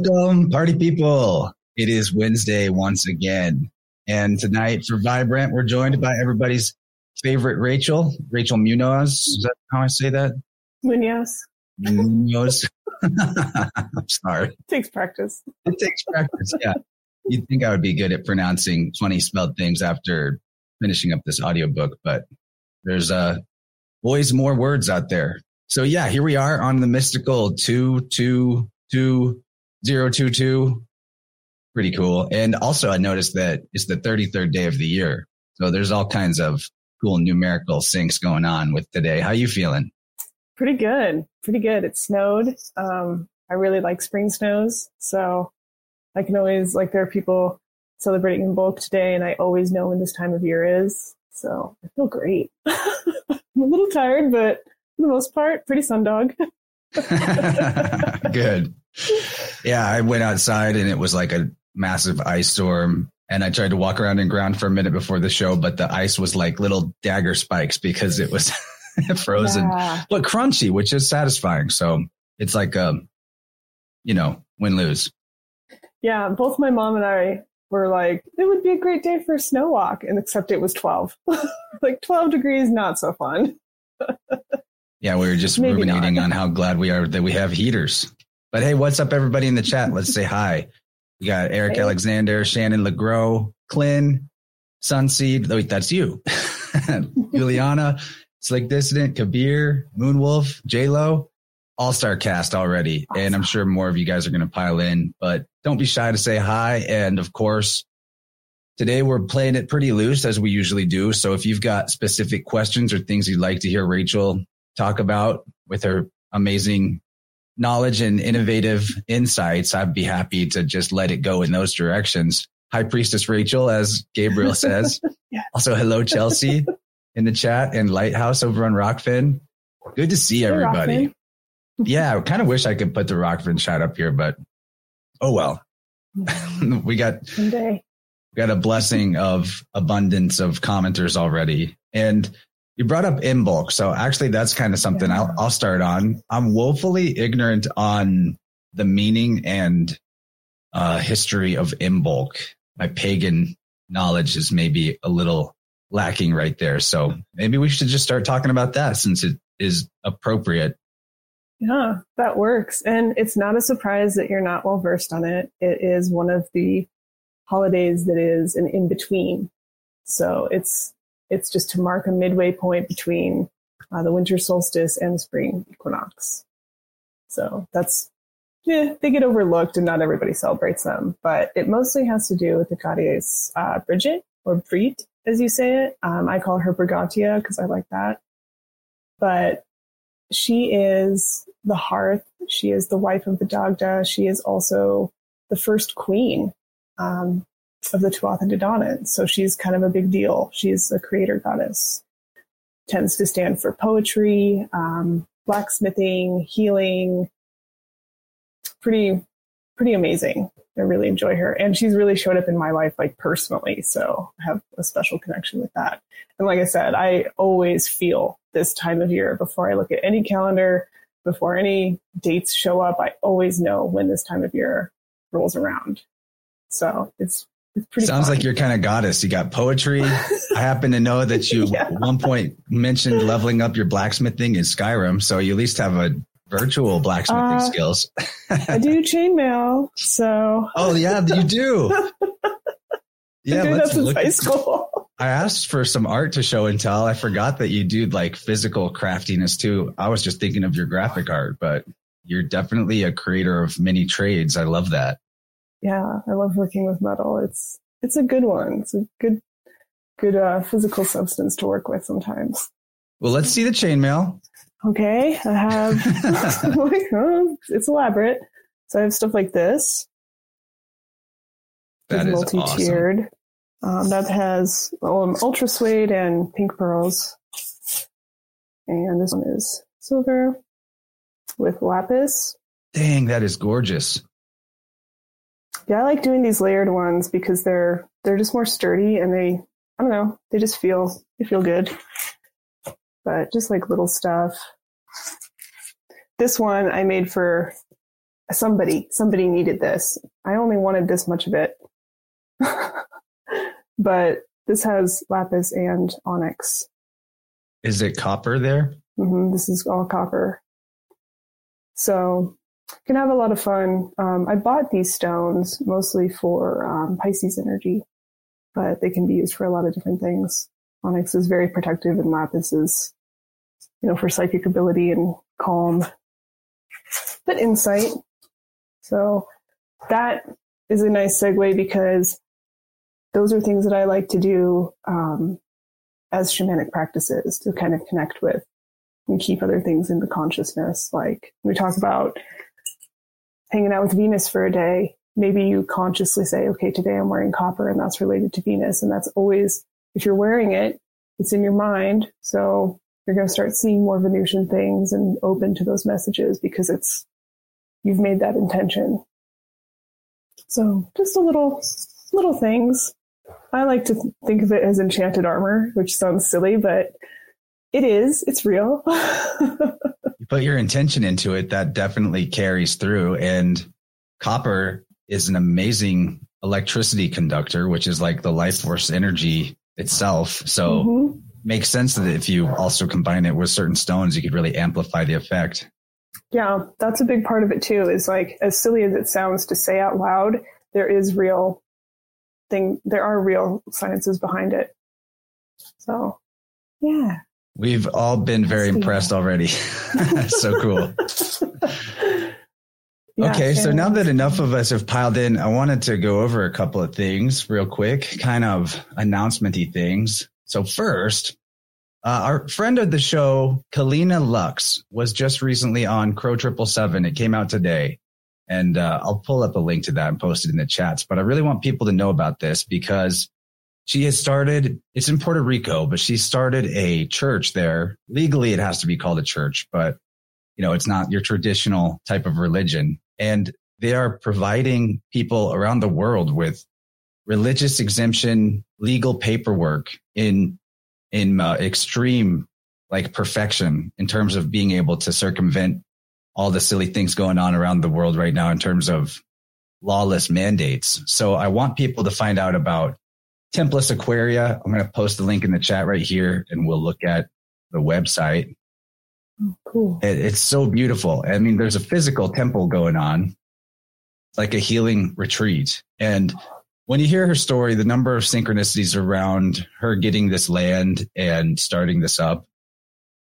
Welcome, party people. It is Wednesday once again. And tonight for Vibrant, we're joined by everybody's favorite Rachel, Rachel Munoz. Is that how I say that? Munoz. Munoz. I'm sorry. It takes practice. It takes practice, yeah. You'd think I would be good at pronouncing funny spelled things after finishing up this audiobook, but there's uh, always more words out there. So yeah, here we are on the mystical two two two zero two two. Pretty cool. And also I noticed that it's the 33rd day of the year. So there's all kinds of cool numerical syncs going on with today. How you feeling? Pretty good. Pretty good. It snowed. Um, I really like spring snows. So I can always, like, there are people celebrating Imbolc today, and I always know when this time of year is. So I feel great. I'm a little tired, but for the most part, pretty sundog. Good. Yeah, I went outside and it was like a massive ice storm. And I tried to walk around in ground for a minute before the show, but the ice was like little dagger spikes because it was frozen, yeah. but crunchy, which is satisfying. So it's like, um, you know, win lose. Yeah, both my mom and I were like, it would be a great day for a snow walk, and except it was 12. like 12 degrees, not so fun. yeah, we were just Maybe ruminating not. on how glad we are that we have heaters. But hey, what's up, everybody in the chat? Let's say hi. We got Eric hey. Alexander, Shannon LeGros, Clint, Sunseed. Oh, wait, that's you. Juliana, Slick Dissident, Kabir, Moonwolf, J Lo, all star cast already. Awesome. And I'm sure more of you guys are going to pile in, but don't be shy to say hi. And of course, today we're playing it pretty loose as we usually do. So if you've got specific questions or things you'd like to hear Rachel talk about with her amazing knowledge and innovative insights, I'd be happy to just let it go in those directions. High Priestess Rachel, as Gabriel says. yeah. Also, hello, Chelsea in the chat and Lighthouse over on Rokfin. Good to see everybody. yeah, I kind of wish I could put the Rokfin chat up here, but oh well. we got Someday. we got a blessing of abundance of commenters already. And you brought up Imbolc. So actually that's kind of something yeah. I'll, I'll start on. I'm woefully ignorant on the meaning and uh, history of Imbolc. My pagan knowledge is maybe a little lacking right there. So maybe we should just start talking about that since it is appropriate. Yeah, that works. And it's not a surprise that you're not well versed on it. It is one of the holidays that is an in between. So it's it's just to mark a midway point between uh, the winter solstice and the spring equinox. So that's, yeah, they get overlooked and not everybody celebrates them, but it mostly has to do with the goddess uh, Bridget or Brit, as you say it. Um, I call her Brigantia because I like that. But she is the hearth. She is the wife of the Dagda. She is also the first queen. Um, of the Tuatha De Danann. So she's kind of a big deal. She's a creator goddess. Tends to stand for poetry, um, blacksmithing, healing. Pretty, pretty amazing. I really enjoy her. And she's really showed up in my life, like personally. So I have a special connection with that. And like I said, I always feel this time of year before I look at any calendar, before any dates show up. I always know when this time of year rolls around. So it's Sounds fun. like you're kind of goddess. You got poetry. I happen to know that you yeah. at one point mentioned leveling up your blacksmithing in Skyrim, so you at least have a virtual blacksmithing uh, skills. I do chainmail, so. Oh yeah, you do. Yeah, let's look high school. I asked for some art to show and tell. I forgot that you do like physical craftiness too. I was just thinking of your graphic art, but you're definitely a creator of many trades. I love that yeah, I love working with metal. It's it's a good one. It's a good good uh, physical substance to work with sometimes. Well, let's see the chainmail. Okay, I have. it's elaborate. So I have stuff like this. That is multi-tiered. Awesome. Um, that has um, ultra suede and pink pearls, and this one is silver with lapis. Dang, that is gorgeous. Yeah, I like doing these layered ones because they're they're just more sturdy and they I don't know, they just feel they feel good. But just like little stuff. This one I made for somebody, somebody needed this. I only wanted this much of it. but this has lapis and onyx. Is it copper there? Mm-hmm, this is all copper. So can have a lot of fun. Um, I bought these stones mostly for um, Pisces energy, but they can be used for a lot of different things. Onyx is very protective, and lapis is, you know, for psychic ability and calm, but insight. So that is a nice segue because those are things that I like to do um, as shamanic practices to kind of connect with and keep other things in the consciousness. Like we talk about hanging out with Venus for a day, maybe you consciously say, okay, today I'm wearing copper and that's related to Venus. And that's always, if you're wearing it, it's in your mind. So you're going to start seeing more Venusian things and open to those messages because it's, you've made that intention. So just a little, little things. I like to think of it as enchanted armor, which sounds silly, but it is. It's real. put your intention into it, that definitely carries through. And copper is an amazing electricity conductor, which is like the life force energy itself. So mm-hmm. makes sense that if you also combine it with certain stones, you could really amplify the effect. Yeah, that's a big part of it too. Is like as silly as it sounds to say out loud, there is real thing. There are real sciences behind it. So, yeah. We've all been very impressed already. so cool. Yeah, okay, so now that enough of us have piled in, I wanted to go over a couple of things real quick, kind of announcementy things. So first, uh, our friend of the show, Kalina Lux, was just recently on Crow Triple Seven. It came out today, and uh, I'll pull up a link to that and post it in the chats. But I really want people to know about this because she has started, it's in Puerto Rico, but she started a church there. Legally, it has to be called a church, but you know, it's not your traditional type of religion. And they are providing people around the world with religious exemption, legal paperwork in, in uh, extreme like perfection in terms of being able to circumvent all the silly things going on around the world right now in terms of lawless mandates. So I want people to find out about Templis Aquaria. I'm going to post the link in the chat right here and we'll look at the website. Oh, cool. It, it's so beautiful. I mean, there's a physical temple going on, like a healing retreat. And when you hear her story, the number of synchronicities around her getting this land and starting this up,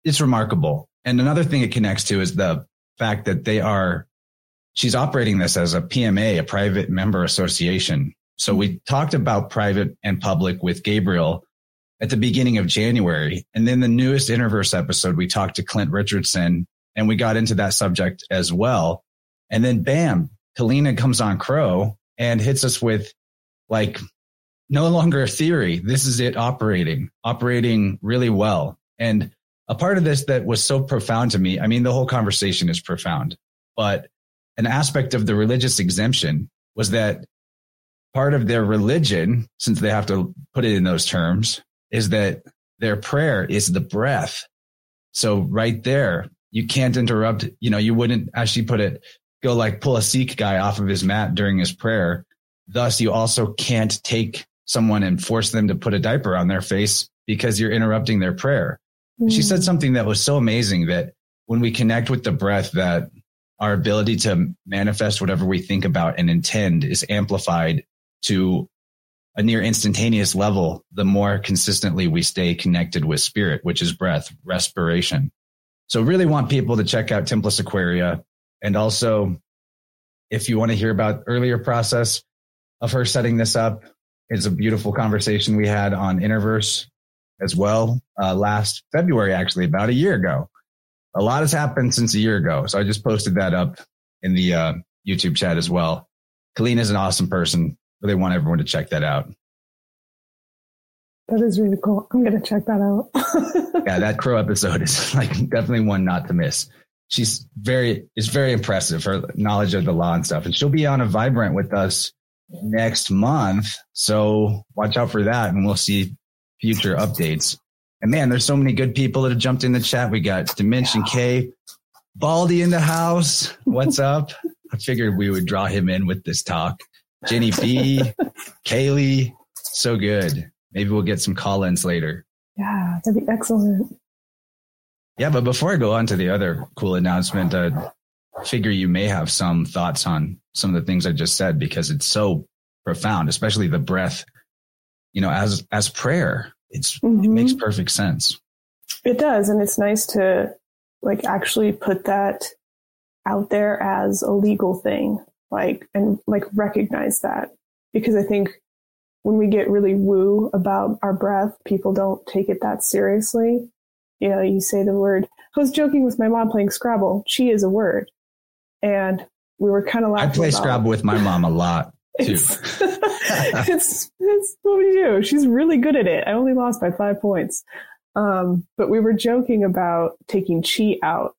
it's remarkable. And another thing it connects to is the fact that they are, she's operating this as a PMA, a private member association. So we talked about private and public with Gabriel at the beginning of January. And then the newest Interverse episode, we talked to Clint Richardson and we got into that subject as well. And then bam, Kalina comes on Crow and hits us with like no longer a theory. This is it operating, operating really well. And a part of this that was so profound to me. I mean, the whole conversation is profound, but an aspect of the religious exemption was that part of their religion, since they have to put it in those terms, is that their prayer is the breath. So right there, you can't interrupt. You know, you wouldn't actually put it, go like pull a Sikh guy off of his mat during his prayer. Thus, you also can't take someone and force them to put a diaper on their face because you're interrupting their prayer. Mm. She said mm. something that was so amazing that when we connect with the breath, that our ability to manifest whatever we think about and intend is amplified to a near instantaneous level, the more consistently we stay connected with spirit, which is breath, respiration. So really want people to check out Templis Aquaria. And also, if you want to hear about earlier process of her setting this up, it's a beautiful conversation we had on Interverse as well, uh, last February, actually, about a year ago. A lot has happened since a year ago. So I just posted that up in the uh, YouTube chat as well. Kalina is an awesome person really want everyone to check that out. That is really cool. I'm going to check that out. yeah, that crow episode is like definitely one not to miss. She's very, it's very impressive, her knowledge of the law and stuff. And she'll be on a vibrant with us next month. So watch out for that and we'll see future updates. And man, there's so many good people that have jumped in the chat. We got Dimension K, Baldy in the house. What's up? I figured we would draw him in with this talk. Jenny B, Kaylee, so good. Maybe we'll get some call ins later. Yeah, that'd be excellent. Yeah, but before I go on to the other cool announcement, I figure you may have some thoughts on some of the things I just said because it's so profound, especially the breath. You know, as as prayer, it's mm-hmm. it makes perfect sense. It does, and it's nice to like actually put that out there as a legal thing, like and like recognize that because I think when we get really woo about our breath, people don't take it that seriously. You know, you say the word. I was joking with my mom playing Scrabble. She is a word, and we were kind of laughing. I play about, Scrabble with my mom a lot too. It's, it's, it's what we do. She's really good at it. I only lost by five points. Um, but we were joking about taking chi out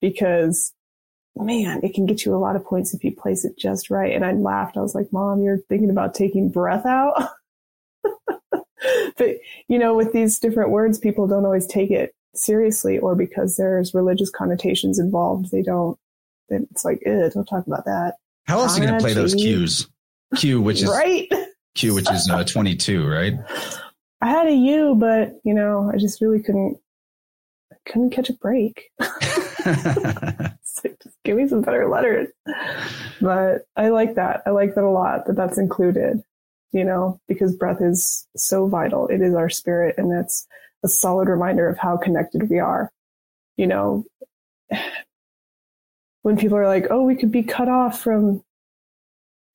because man, it can get you a lot of points if you place it just right. And I laughed. I was like, Mom, you're thinking about taking breath out. but you know, with these different words, people don't always take it seriously or because there's religious connotations involved. They don't, it's like, eh, don't talk about that. How else are you going to play those cues? Q, which is right. Q, which is uh, 22, right? I had a U, but you know, I just really couldn't, couldn't catch a break. just give me some better letters. But I like that. I like that a lot that that's included, you know, because breath is so vital. It is our spirit and that's a solid reminder of how connected we are. You know, when people are like, oh, we could be cut off from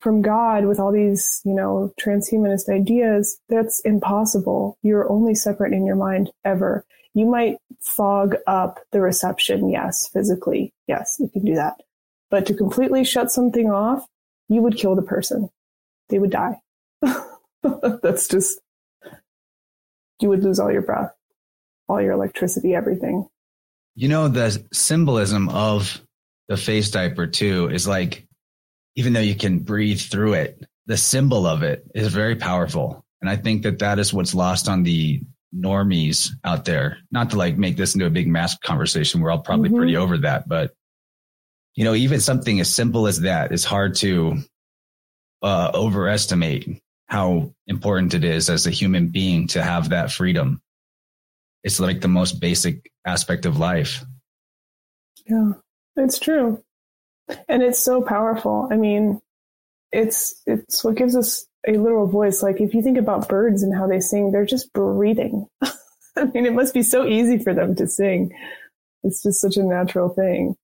from God with all these, you know, transhumanist ideas, that's impossible. You're only separate in your mind ever. You might fog up the reception, yes, physically, yes, you can do that. But to completely shut something off, you would kill the person. They would die. that's just, you would lose all your breath, all your electricity, everything. You know, the symbolism of the face diaper too is like even though you can breathe through it, the symbol of it is very powerful. And I think that that is what's lost on the normies out there. Not to like make this into a big mass conversation. We're all probably mm-hmm. pretty over that, but you know, even something as simple as that is hard to uh, overestimate how important it is as a human being to have that freedom. It's like the most basic aspect of life. Yeah, it's true and it's so powerful. I mean, it's it's what gives us a literal voice. Like if you think about birds and how they sing, they're just breathing. I mean, it must be so easy for them to sing. It's just such a natural thing.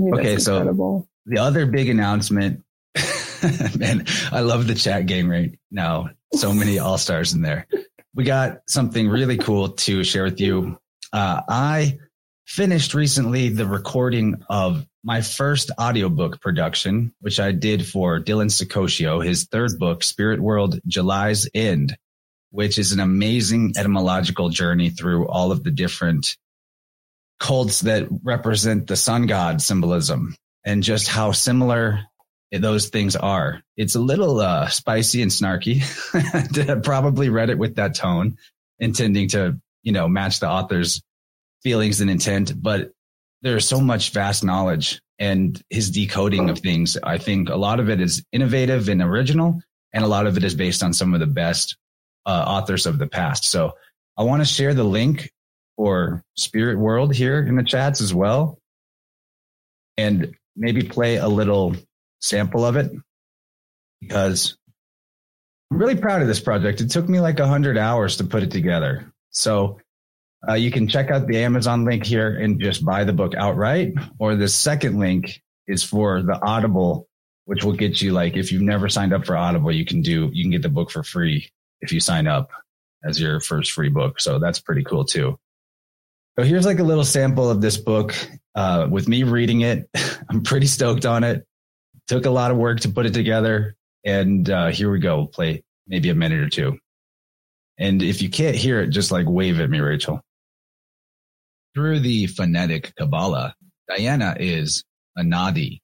okay, so the other big announcement, man, I love the chat game right now. So many all stars in there. We got something really cool to share with you. Uh, I finished recently the recording of my first audiobook production, which I did for Dylan Saccoccio, his third book, Spirit World July's End, which is an amazing etymological journey through all of the different cults that represent the sun god symbolism and just how similar those things are. It's a little uh, spicy and snarky. Probably read it with that tone, intending to, you know, match the author's feelings and intent, but there's so much vast knowledge and his decoding of things. I think a lot of it is innovative and original, and a lot of it is based on some of the best uh, authors of the past. So I want to share the link for Spirit World here in the chats as well, and maybe play a little sample of it because I'm really proud of this project. It took me like a hundred hours to put it together. So uh, you can check out the Amazon link here and just buy the book outright. Or the second link is for the Audible, which will get you like if you've never signed up for Audible, you can do you can get the book for free if you sign up as your first free book. So that's pretty cool too. So here's like a little sample of this book uh, with me reading it. I'm pretty stoked on it. Took a lot of work to put it together, and uh, here we go. We'll play maybe a minute or two. And if you can't hear it, just like wave at me, Rachel. Through the phonetic Kabbalah, Diana is Anadi.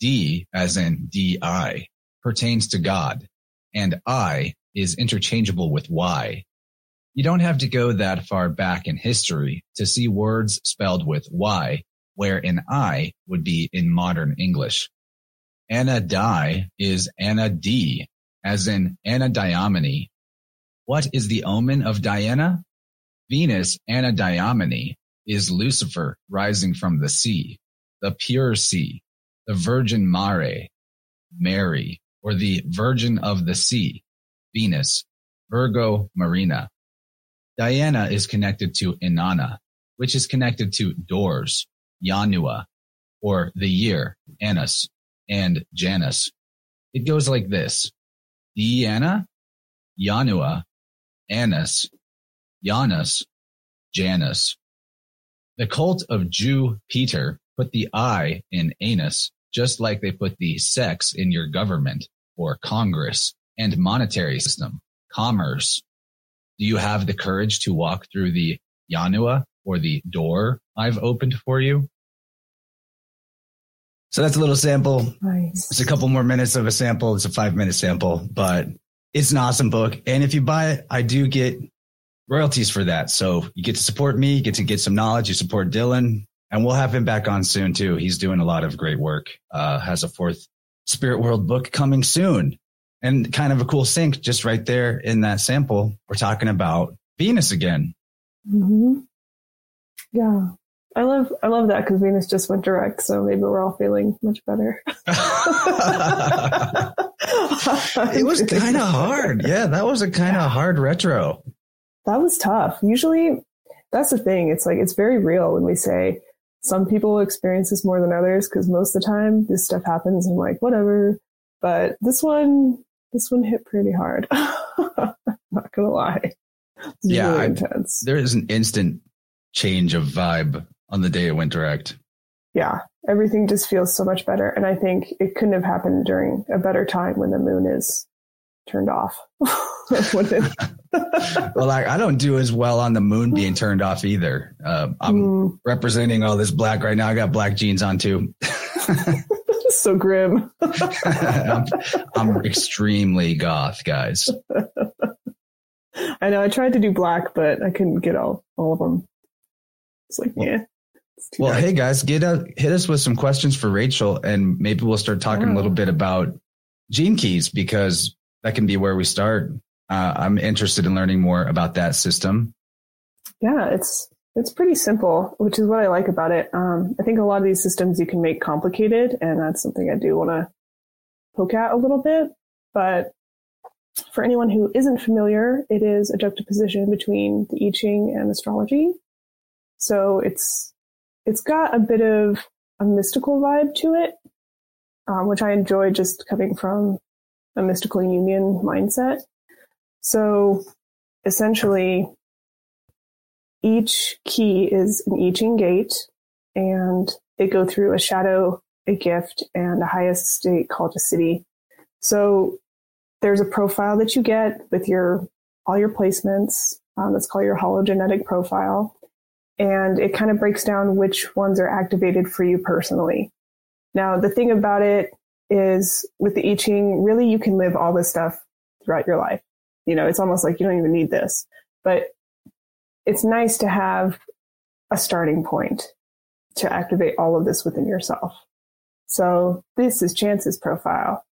D, as in DI, pertains to God, and I is interchangeable with Y. You don't have to go that far back in history to see words spelled with Y where an I would be in modern English. Anadi is Anadi, as in Anadyomene. What is the omen of Diana? Venus Anadyomene is Lucifer rising from the sea, the pure sea, the Virgin Mare, Mary, or the Virgin of the Sea, Venus, Virgo Marina. Diana is connected to Inanna, which is connected to doors, Janua, or the year, Annus, and Janus. It goes like this. Diana, Janua, Annus, Janus, Janus. The cult of Jew Peter put the I in anus, just like they put the sex in your government or Congress and monetary system, commerce. Do you have the courage to walk through the Janua or the door I've opened for you? So that's a little sample. Nice. It's a couple more minutes of a sample. It's a five minute sample, but it's an awesome book. And if you buy it, I do get royalties for that. So you get to support me, you get to get some knowledge, you support Dylan, and we'll have him back on soon too. He's doing a lot of great work. Uh, has a fourth Spirit World book coming soon. And kind of a cool sync just right there in that sample. We're talking about Venus again. Mm-hmm. Yeah. I love I love that because Venus just went direct, so maybe we're all feeling much better. it was kind of hard. Yeah, that was a kind of hard retro. That was tough. Usually, that's the thing. It's like it's very real when we say some people experience this more than others because most of the time this stuff happens and I'm like whatever. But this one, this one hit pretty hard. Not gonna lie. Yeah, really intense. there is an instant change of vibe on the day it went direct. Yeah, everything just feels so much better. And I think it couldn't have happened during a better time when the moon is turned off. well, like, I don't do as well on the moon being turned off either. Uh, I'm mm. representing all this black right now. I got black jeans on too. so grim. I'm, I'm extremely goth, guys. I know. I tried to do black, but I couldn't get all all of them. It's like, yeah. Well, hey guys, get a, hit us with some questions for Rachel, and maybe we'll start talking oh. a little bit about gene keys because that can be where we start. Uh, I'm interested in learning more about that system. Yeah, it's it's pretty simple, which is what I like about it. Um, I think a lot of these systems you can make complicated, and that's something I do want to poke at a little bit. But for anyone who isn't familiar, it is a juxtaposition between the I Ching and astrology. So it's it's got a bit of a mystical vibe to it, um, which I enjoy just coming from a mystical union mindset. So essentially, each key is an I Ching gate, and they go through a shadow, a gift, and a highest state called a Siddhi. So there's a profile that you get with your all your placements. Um, that's called your hologenetic profile, and it kind of breaks down which ones are activated for you personally. Now, the thing about it is with the I Ching, really you can live all this stuff throughout your life. You know, it's almost like you don't even need this, but it's nice to have a starting point to activate all of this within yourself. So this is Chance's profile.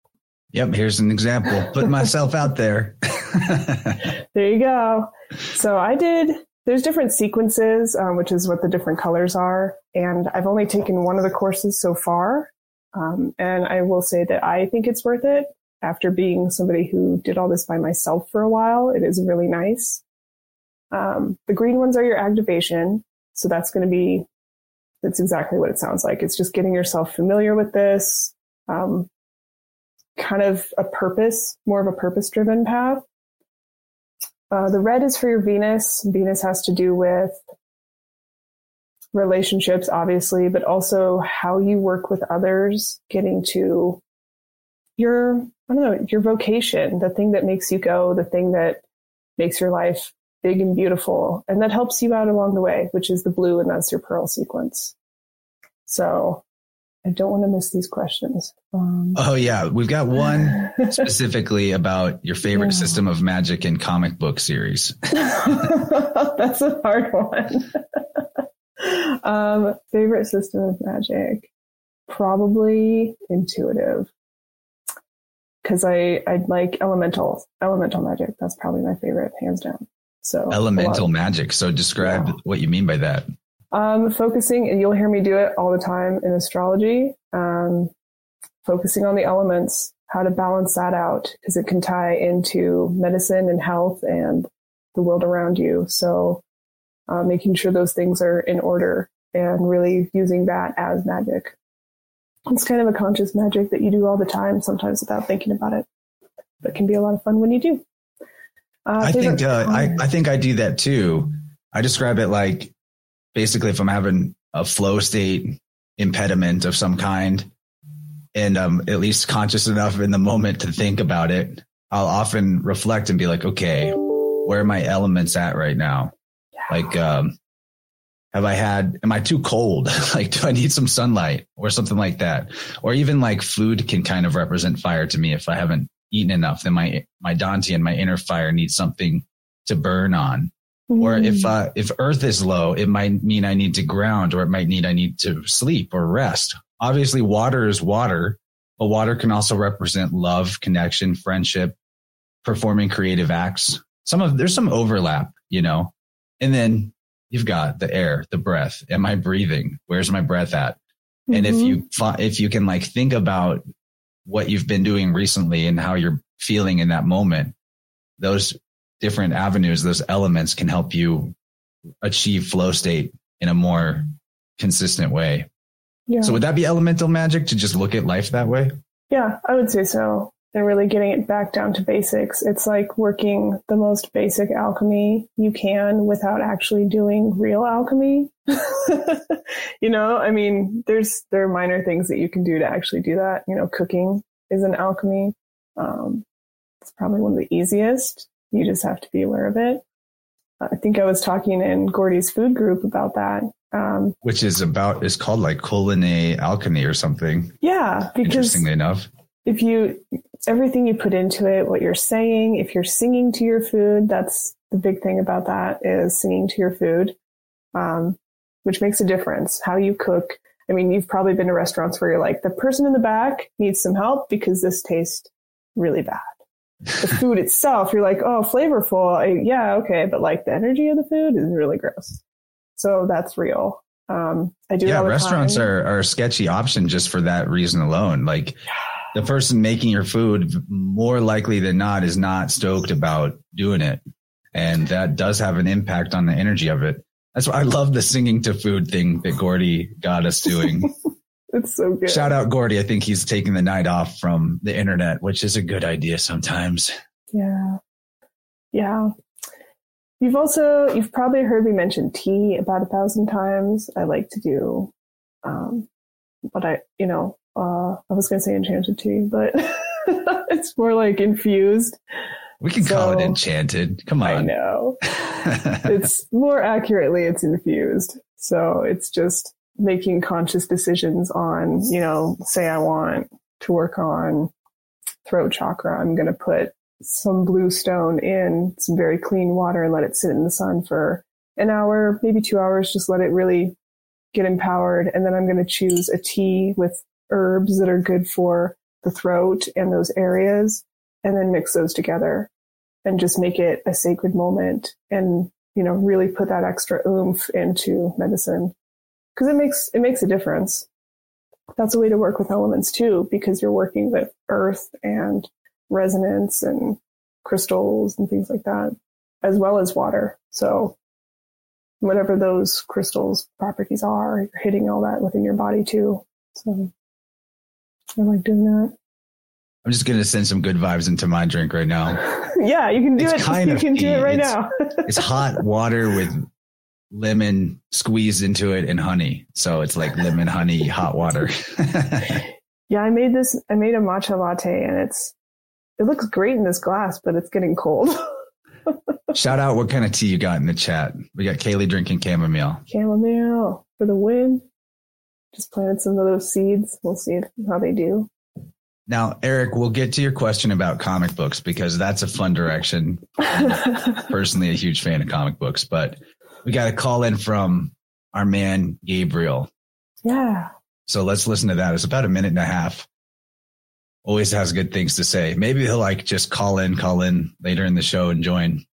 Yep, here's an example. Put myself out there. there you go. So I did, there's different sequences, um, which is what the different colors are. And I've only taken one of the courses so far. Um, and I will say that I think it's worth it after being somebody who did all this by myself for a while. It is really nice. Um, the green ones are your activation. So that's going to be, that's exactly what it sounds like. It's just getting yourself familiar with this, um, kind of a purpose, more of a purpose driven path. Uh, the red is for your Venus. Venus has to do with relationships, obviously, but also how you work with others, getting to your, I don't know, your vocation, the thing that makes you go, the thing that makes your life big and beautiful. And that helps you out along the way, which is the blue, and that's your pearl sequence. So I don't want to miss these questions. Um, oh yeah, we've got one specifically about your favorite yeah. system of magic in comic book series. That's a hard one. um, favorite system of magic, probably intuitive, because I I like elemental elemental magic. That's probably my favorite, hands down. So elemental magic. So describe yeah. what you mean by that. Um, focusing, and you'll hear me do it all the time in astrology. Um, focusing on the elements, how to balance that out, because it can tie into medicine and health and the world around you. So, uh, making sure those things are in order and really using that as magic. It's kind of a conscious magic that you do all the time, sometimes without thinking about it, but can be a lot of fun when you do. Uh, I think uh, I, I think I do that too. I describe it like basically if I'm having a flow state impediment of some kind and I'm at least conscious enough in the moment to think about it, I'll often reflect and be like, okay, where are my elements at right now? Like, um, have I had, am I too cold? like, do I need some sunlight or something like that? Or even like food can kind of represent fire to me. If I haven't eaten enough, then my, my dantian and my inner fire needs something to burn on. Mm. Or if, mm. uh, if earth is low, it might mean I need to ground or it might need I need to sleep or rest. Obviously water is water, but water can also represent love, connection, friendship, performing creative acts. Some of, there's some overlap, you know, and then you've got the air, the breath. Am I breathing? Where's my breath at? Mm-hmm. And if mm-hmm. you, if you can like think about what you've been doing recently and how you're feeling in that moment, those different avenues, those elements can help you achieve flow state in a more consistent way. Yeah. So would that be elemental magic to just look at life that way? Yeah, I would say so. They're really getting it back down to basics. It's like working the most basic alchemy you can without actually doing real alchemy. you know, I mean, there's there are minor things that you can do to actually do that. You know, cooking is an alchemy. Um, it's probably one of the easiest. You just have to be aware of it. I think I was talking in Gordy's food group about that. Um, Which is about, is called like culinary alchemy or something. Yeah. Because Interestingly enough. If you, everything you put into it, what you're saying, if you're singing to your food, that's the big thing about that is singing to your food, um, which makes a difference. How you cook. I mean, you've probably been to restaurants where you're like, the person in the back needs some help because this tastes really bad the food itself, you're like, oh, flavorful. I, yeah, okay. But like the energy of the food is really gross. So that's real. Um, I do. Yeah, restaurants time. are, are a sketchy option just for that reason alone. Like the person making your food, more likely than not, is not stoked about doing it. And that does have an impact on the energy of it. That's why I love the singing to food thing that Gordy got us doing. It's so good. Shout out Gordy. I think he's taking the night off from the internet, which is a good idea sometimes. Yeah. Yeah. You've also, you've probably heard me mention tea about a thousand times. I like to do, um, but I, you know, uh, I was going to say enchanted tea, but it's more like infused. We can so, call it enchanted. Come on. I know. it's more accurately, it's infused. So it's just, making conscious decisions on, you know, say I want to work on throat chakra, I'm going to put some blue stone in some very clean water and let it sit in the sun for an hour, maybe two hours. Just let it really get empowered. And then I'm going to choose a tea with herbs that are good for the throat and those areas and then mix those together and just make it a sacred moment and, you know, really put that extra oomph into medicine because it makes it makes a difference. That's a way to work with elements too, because you're working with earth and resonance and crystals and things like that, as well as water. So whatever those crystals properties are, you're hitting all that within your body too. So I like doing that. I'm just gonna send some good vibes into my drink right now. yeah, you can do it's it. Kind you of can do it right it's, now. it's hot water with lemon squeezed into it and honey. So it's like lemon honey hot water. yeah, I made this I made a matcha latte and it's it looks great in this glass, but it's getting cold. Shout out what kind of tea you got in the chat. We got Kaylee drinking chamomile. Chamomile for the win. Just planted some of those seeds. We'll see how they do. Now, Eric, we'll get to your question about comic books because that's a fun direction. personally, a huge fan of comic books, but we got a call in from our man Gabriel. Yeah. So let's listen to that. It's about a minute and a half. Always has good things to say. Maybe he'll like just call in, call in later in the show and join,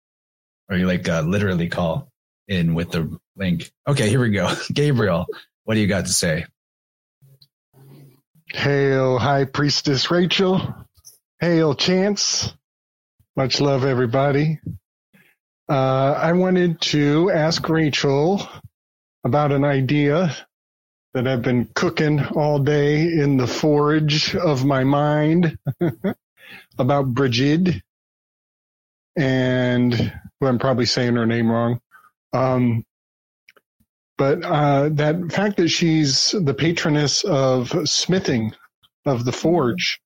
or you like uh, literally call in with the link. Okay, here we go. Gabriel, what do you got to say? Hail, High Priestess Rachel. Hail, Chance. Much love, everybody. Uh, I wanted to ask Rachel about an idea that I've been cooking all day in the forge of my mind about Brigid. And well, I'm probably saying her name wrong. Um, but uh, that fact that she's the patroness of smithing of the forge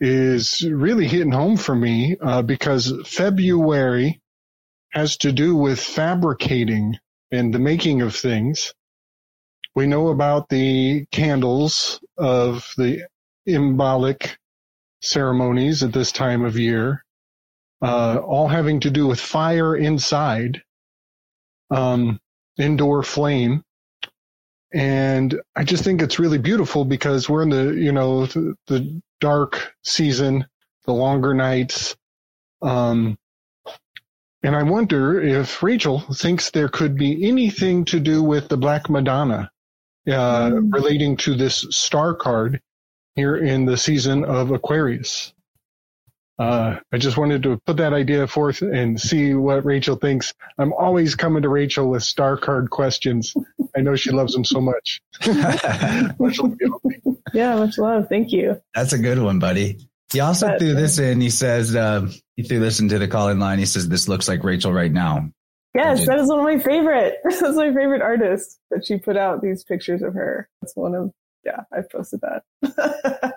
is really hitting home for me uh, because February has to do with fabricating and the making of things. We know about the candles of the Imbolc ceremonies at this time of year, uh, all having to do with fire inside. Um, indoor flame. And I just think it's really beautiful because we're in the, you know, the, the dark season, the longer nights. Um, and I wonder if Rachel thinks there could be anything to do with the Black Madonna uh, mm. relating to this star card here in the season of Aquarius. Uh, I just wanted to put that idea forth and see what Rachel thinks. I'm always coming to Rachel with star card questions. I know she loves them so much. much love, yeah, much love. Thank you. That's a good one, buddy. He also but, threw this in. He says, uh, he threw this into the call in line. He says, this looks like Rachel right now. Yes, that is one of my favorite. That's my favorite artist that she put out these pictures of her. That's one of, yeah, I posted that.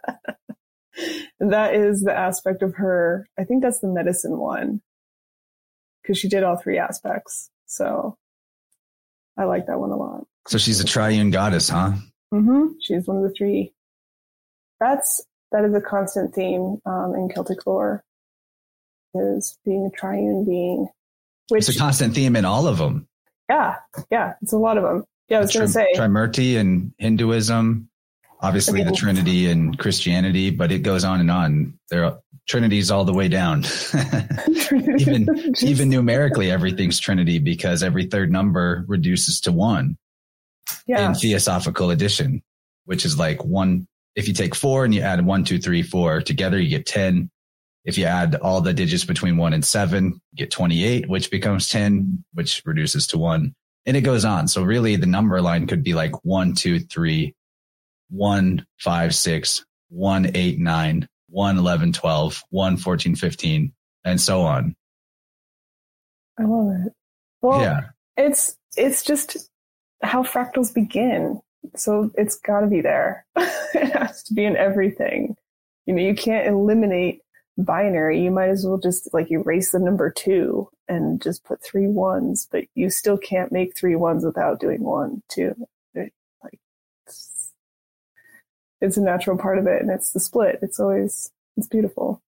That is the aspect of her. I think that's the medicine one because she did all three aspects. So I like that one a lot. So she's a triune goddess, huh? Mm-hmm. She's one of the three. That's that is a constant theme um, in Celtic lore. Is being a triune being. Which, it's a constant theme in all of them. Yeah, yeah, it's a lot of them. Yeah, I was going to say Trimurti and Hinduism, obviously the Trinity and Christianity, but it goes on and on. There are Trinities all the way down. even even numerically, everything's Trinity because every third number reduces to one. Yeah. In Theosophical addition, which is like one. If you take four and you add one, two, three, four together, you get ten. If you add all the digits between one and seven, you get twenty-eight, which becomes ten, which reduces to one, and it goes on. So really, the number line could be like one, two, three, 1, 5, 6, 1, 8, 9, 1, 11, 12, 1, 14, 15, and so on. I love it. Well, yeah. it's, it's just how fractals begin. So it's got to be there. it has to be in everything. You know, you can't eliminate binary. You might as well just like erase the number two and just put three ones, but you still can't make three ones without doing one, two it's a natural part of it and it's the split. It's always, it's beautiful.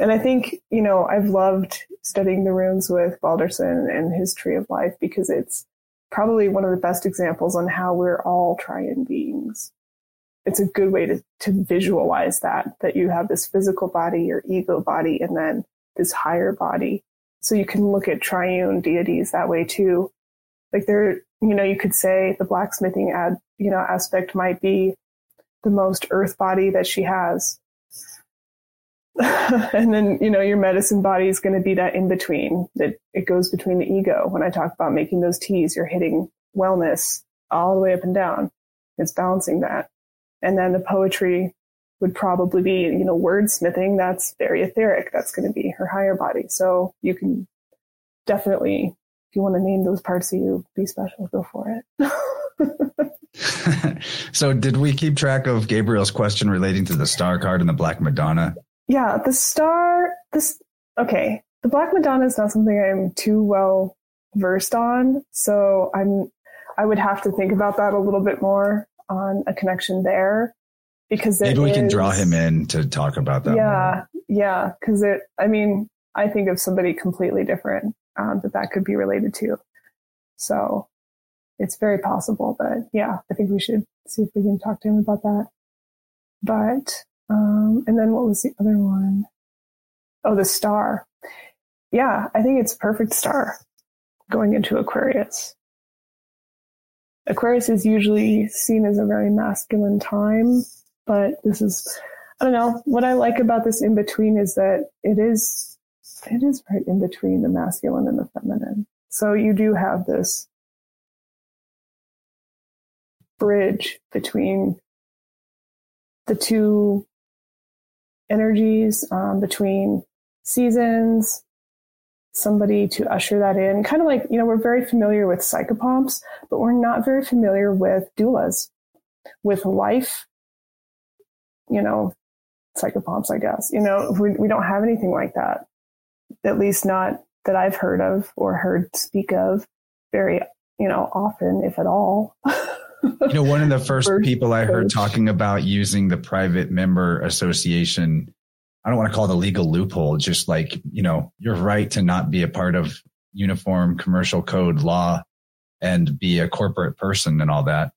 And I think, you know, I've loved studying the runes with Balderson and his tree of life because it's probably one of the best examples on how we're all triune beings. It's a good way to, to visualize that, that you have this physical body, your ego body, and then this higher body. So you can look at triune deities that way too. Like there, you know, you could say the blacksmithing ad, you know, aspect might be the most earth body that she has. and then, you know, your medicine body is going to be that in between that it goes between the ego. When I talk about making those teas, you're hitting wellness all the way up and down. It's balancing that. And then the poetry would probably be, you know, wordsmithing. That's very etheric. That's going to be her higher body. So you can definitely, if you want to name those parts of you, be special, go for it. so did we keep track of Gabriel's question relating to the star card and the Black Madonna? Yeah, the star this okay. The Black Madonna is not something I'm too well versed on, so I'm I would have to think about that a little bit more on a connection there because maybe we is, can draw him in to talk about that. Yeah, more. yeah, because it. I mean, I think of somebody completely different um, that that could be related to. So it's very possible. But yeah, I think we should see if we can talk to him about that. But um, and then what was the other one? Oh, the star. Yeah, I think it's perfect star going into Aquarius. Aquarius is usually seen as a very masculine time, but this is, I don't know. What I like about this in between is that it is, it is right in between the masculine and the feminine. So you do have this bridge between the two energies, um, between seasons, somebody to usher that in. Kind of like, you know, we're very familiar with psychopomps, but we're not very familiar with doulas, with life, you know, psychopomps, I guess. You know, we, we don't have anything like that, at least not that I've heard of or heard speak of very, you know, often, if at all. you know, one of the first people I heard talking about using the private member association I don't want to call it a legal loophole, just like, you know, your right to not be a part of uniform commercial code law and be a corporate person and all that.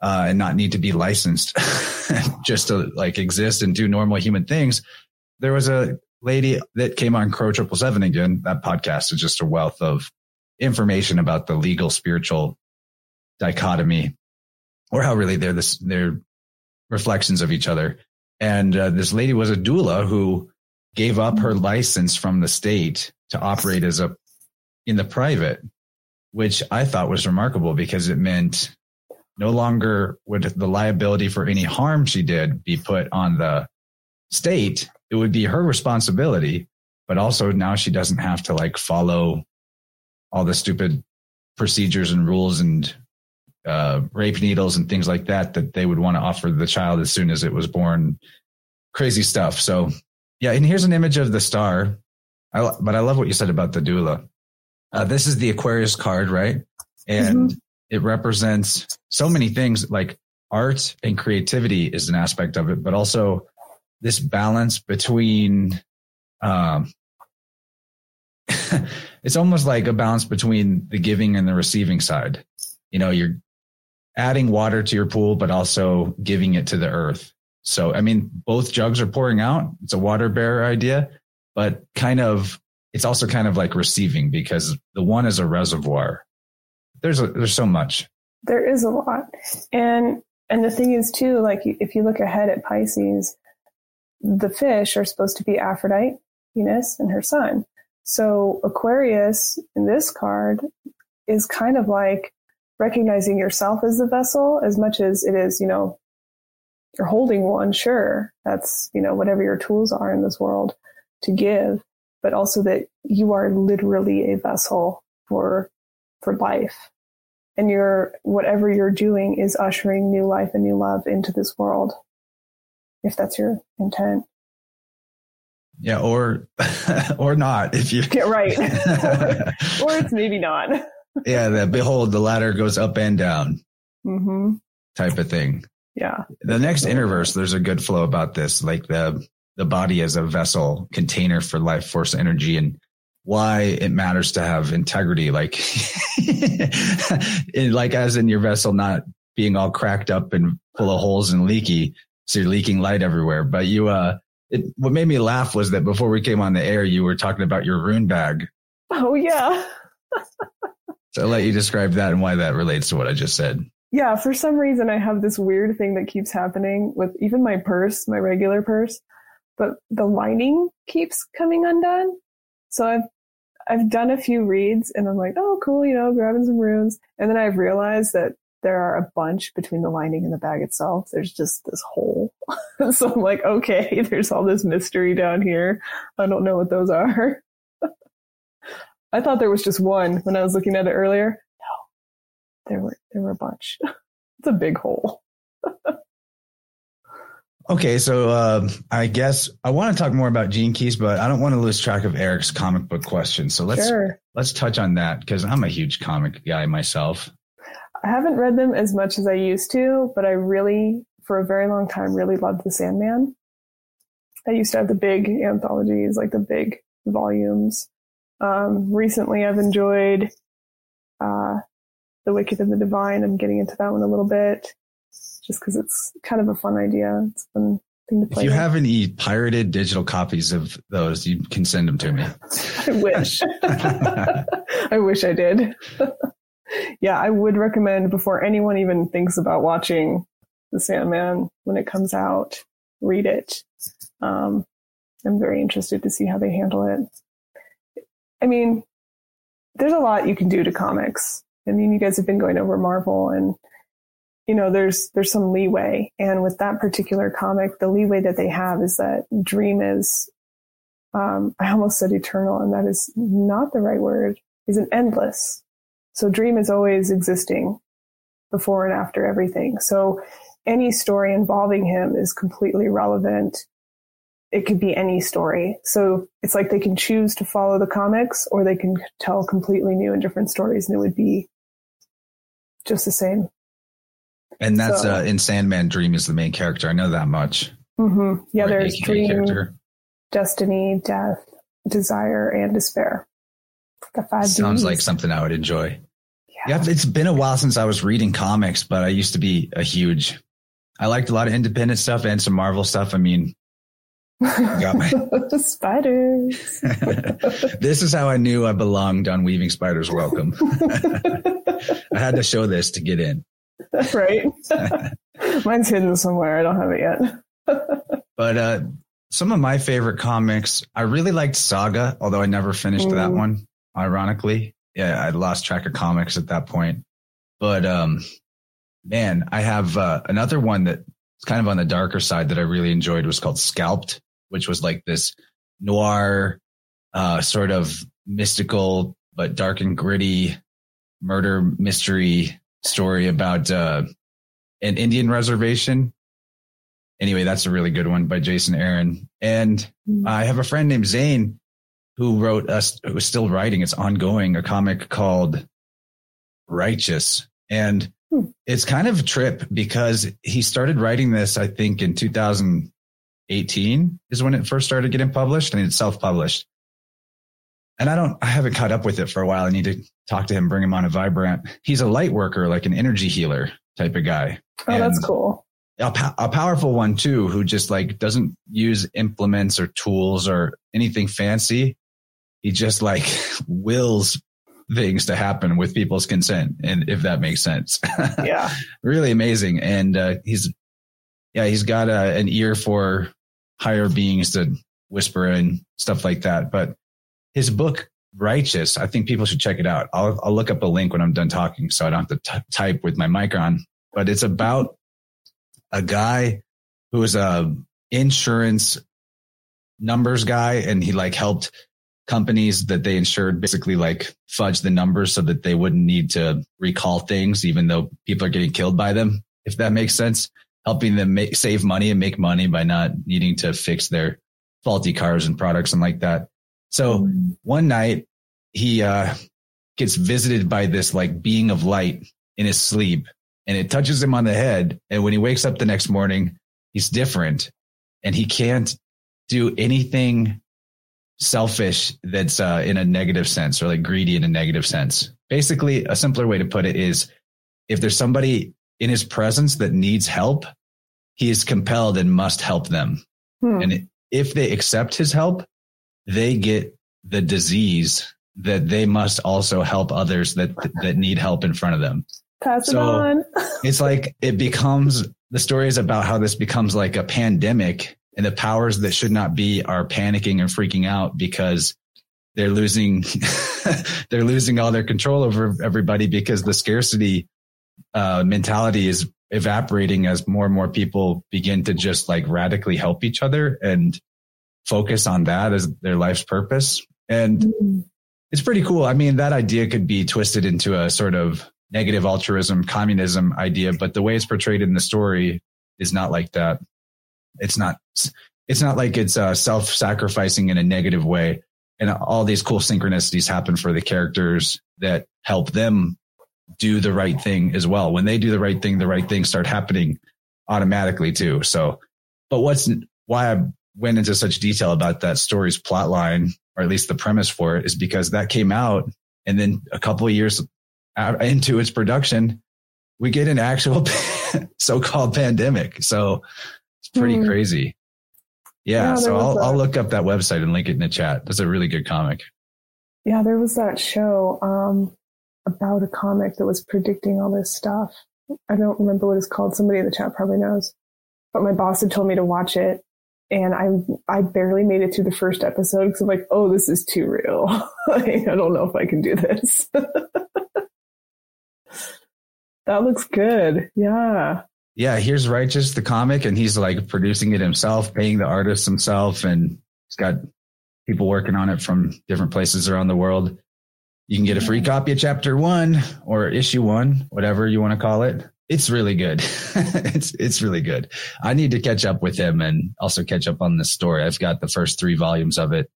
Uh, and not need to be licensed just to like exist and do normal human things. There was a lady that came on Crow Triple Seven again. That podcast is just a wealth of information about the legal spiritual dichotomy or how really they're this, they're reflections of each other. And uh, this lady was a doula who gave up her license from the state to operate as a in the private, which I thought was remarkable because it meant no longer would the liability for any harm she did be put on the state. It would be her responsibility, but also now she doesn't have to like follow all the stupid procedures and rules and uh, rape needles and things like that that they would want to offer the child as soon as it was born. Crazy stuff. So yeah, and here's an image of the star. I, but I love what you said about the doula. Uh, this is the Aquarius card, right? And mm-hmm. it represents so many things like art and creativity is an aspect of it, but also this balance between, um, it's almost like a balance between the giving and the receiving side. You know, you're adding water to your pool, but also giving it to the earth. So, I mean, both jugs are pouring out. It's a water bearer idea, but kind of, it's also kind of like receiving because the one is a reservoir. There's a, there's so much. There is a lot. And, and the thing is too, like if you look ahead at Pisces, the fish are supposed to be Aphrodite, Venus, and her son. So Aquarius in this card is kind of like recognizing yourself as the vessel as much as it is, you know, you're holding one, sure, that's, you know, whatever your tools are in this world to give, but also that you are literally a vessel for, for life. And you're, whatever you're doing is ushering new life and new love into this world. If that's your intent. Yeah, or or not if you get right, or, or it's maybe not yeah, the behold, the ladder goes up and down mm-hmm. type of thing. Yeah. The next interverse, there's a good flow about this, like the the body as a vessel container for life force energy and why it matters to have integrity, like in, like as in your vessel not being all cracked up and full of holes and leaky, so you're leaking light everywhere. But you, uh, it, what made me laugh was that before we came on the air, you were talking about your rune bag. Oh yeah. So I'll let you describe that and why that relates to what I just said. Yeah, for some reason I have this weird thing that keeps happening with even my purse, my regular purse, but the lining keeps coming undone. So I've I've done a few reads and I'm like, oh cool, you know, grabbing some runes. And then I've realized that there are a bunch between the lining and the bag itself. There's just this hole. so I'm like, okay, there's all this mystery down here. I don't know what those are. I thought there was just one when I was looking at it earlier. No, there were there were a bunch. it's a big hole. okay, so uh, I guess I want to talk more about Gene Keys, but I don't want to lose track of Eric's comic book question. So let's sure. let's touch on that because I'm a huge comic guy myself. I haven't read them as much as I used to, but I really, for a very long time, really loved the Sandman. I used to have the big anthologies, like the big volumes. Um, recently, I've enjoyed uh, The Wicked and the Divine. I'm getting into that one a little bit just because it's kind of a fun idea. It's fun thing to play. If you with. have any pirated digital copies of those, you can send them to me. I wish. I wish I did. yeah, I would recommend before anyone even thinks about watching The Sandman when it comes out, read it. Um, I'm very interested to see how they handle it. I mean, there's a lot you can do to comics. I mean, you guys have been going over Marvel and you know, there's there's some leeway. And with that particular comic, the leeway that they have is that Dream is um, I almost said eternal, and that is not the right word. Is an endless. So Dream is always existing before and after everything. So any story involving him is completely relevant. It could be any story. So it's like they can choose to follow the comics or they can tell completely new and different stories and it would be just the same. And that's so, uh, in Sandman, Dream is the main character. I know that much. Mm-hmm. Yeah, or there's Dream, character. Destiny, Death, Desire, and Despair. The five Sounds Ds. like something I would enjoy. Yeah. yeah, it's been a while since I was reading comics, but I used to be a huge. I liked a lot of independent stuff and some Marvel stuff. I mean, got my spiders. this is how I knew I belonged on Weaving Spiders Welcome. I had to show this to get in. That's right? Mine's hidden somewhere. I don't have it yet. but uh, some of my favorite comics, I really liked Saga, although I never finished mm. that one. Ironically, yeah, I lost track of comics at that point. But um, man, I have uh, another one that's kind of on the darker side that I really enjoyed was called Scalped, which was like this noir, uh, sort of mystical but dark and gritty murder mystery story about uh, an Indian reservation. Anyway, that's a really good one by Jason Aaron. And mm-hmm. I have a friend named Zane who wrote us, who is still writing. It's ongoing, a comic called Righteous. And hmm. it's kind of a trip because he started writing this, I think, in 2018 is when it first started getting published and it's self published and I don't, I haven't caught up with it for a while. I need to talk to him, bring him on a vibrant. He's a light worker, like an energy healer type of guy. Oh, and that's cool. A, a, powerful one too, who just like doesn't use implements or tools or anything fancy. He just like wills things to happen with people's consent. And if that makes sense. Yeah. really amazing. And, uh, he's, yeah, he's got a, an ear for higher beings to whisper and stuff like that. But his book righteous i think people should check it out. I'll, I'll look up a link when i'm done talking so i don't have to t- type with my mic on. But it's about a guy who is a insurance numbers guy and he like helped companies that they insured basically like fudge the numbers so that they wouldn't need to recall things even though people are getting killed by them if that makes sense helping them make, save money and make money by not needing to fix their faulty cars and products and like that so mm. one night he uh, gets visited by this like being of light in his sleep and it touches him on the head. And when he wakes up the next morning, he's different and he can't do anything selfish that's uh, in a negative sense or like greedy in a negative sense. Basically, a simpler way to put it is if there's somebody in his presence that needs help, he is compelled and must help them. Hmm. And if they accept his help, they get the disease that they must also help others that that need help in front of them. Pass so it on. it's like it becomes the story is about how this becomes like a pandemic and the powers that should not be are panicking and freaking out because they're losing they're losing all their control over everybody because the scarcity uh, mentality is evaporating as more and more people begin to just like radically help each other and focus on that as their life's purpose. And mm-hmm. it's pretty cool. I mean, that idea could be twisted into a sort of negative altruism, communism idea, but the way it's portrayed in the story is not like that. It's not, it's not like it's uh, self-sacrificing in a negative way. And all these cool synchronicities happen for the characters that help them do the right thing as well. When they do the right thing, the right things start happening automatically too. So, but what's why I went into such detail about that story's plot line, or at least the premise for it, is because that came out. And then a couple of years into its production, we get an actual so-called pandemic. So it's pretty mm. crazy. Yeah, yeah so I'll, I'll look up that website and link it in the chat. That's a really good comic. Yeah, there was that show um, about a comic that was predicting all this stuff. I don't remember what it's called. Somebody in the chat probably knows. But my boss had told me to watch it, and I I barely made it through the first episode because I'm like, oh, this is too real. I don't know if I can do this. that looks good. Yeah. Yeah, here's Righteous, the comic, and he's like producing it himself, paying the artist himself, and he's got people working on it from different places around the world. You can get a free mm. copy of chapter one or issue one, whatever you want to call it. It's really good. it's it's really good. I need to catch up with him and also catch up on this story. I've got the first three volumes of it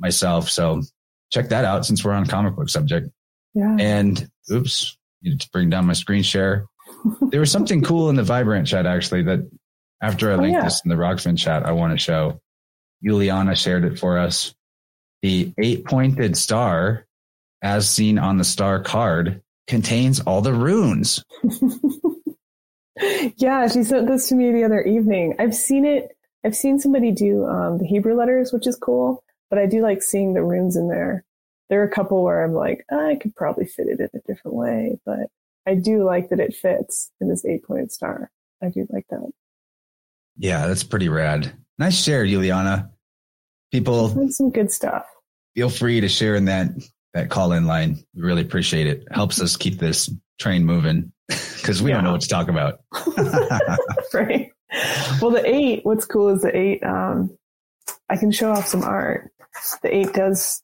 myself, so check that out since we're on comic book subject. Yeah. And oops, need to bring down my screen share. there was something cool in the Vibrant chat actually that after I oh, yeah. this in the Rokfin chat, I want to show. Juliana shared it for us. The eight pointed star as seen on the star card, contains all the runes. yeah, she sent this to me the other evening. I've seen it. I've seen somebody do um, the Hebrew letters, which is cool, but I do like seeing the runes in there. There are a couple where I'm like, I could probably fit it in a different way, but I do like that it fits in this eight pointed star. I do like that. Yeah, that's pretty rad. Nice share, Juliana. People, some good stuff. Feel free to share in that that call in line. We really appreciate it. Helps us keep this train moving because we yeah. don't know what to talk about. right. Well, the eight, what's cool is the eight, um, I can show off some art. The eight does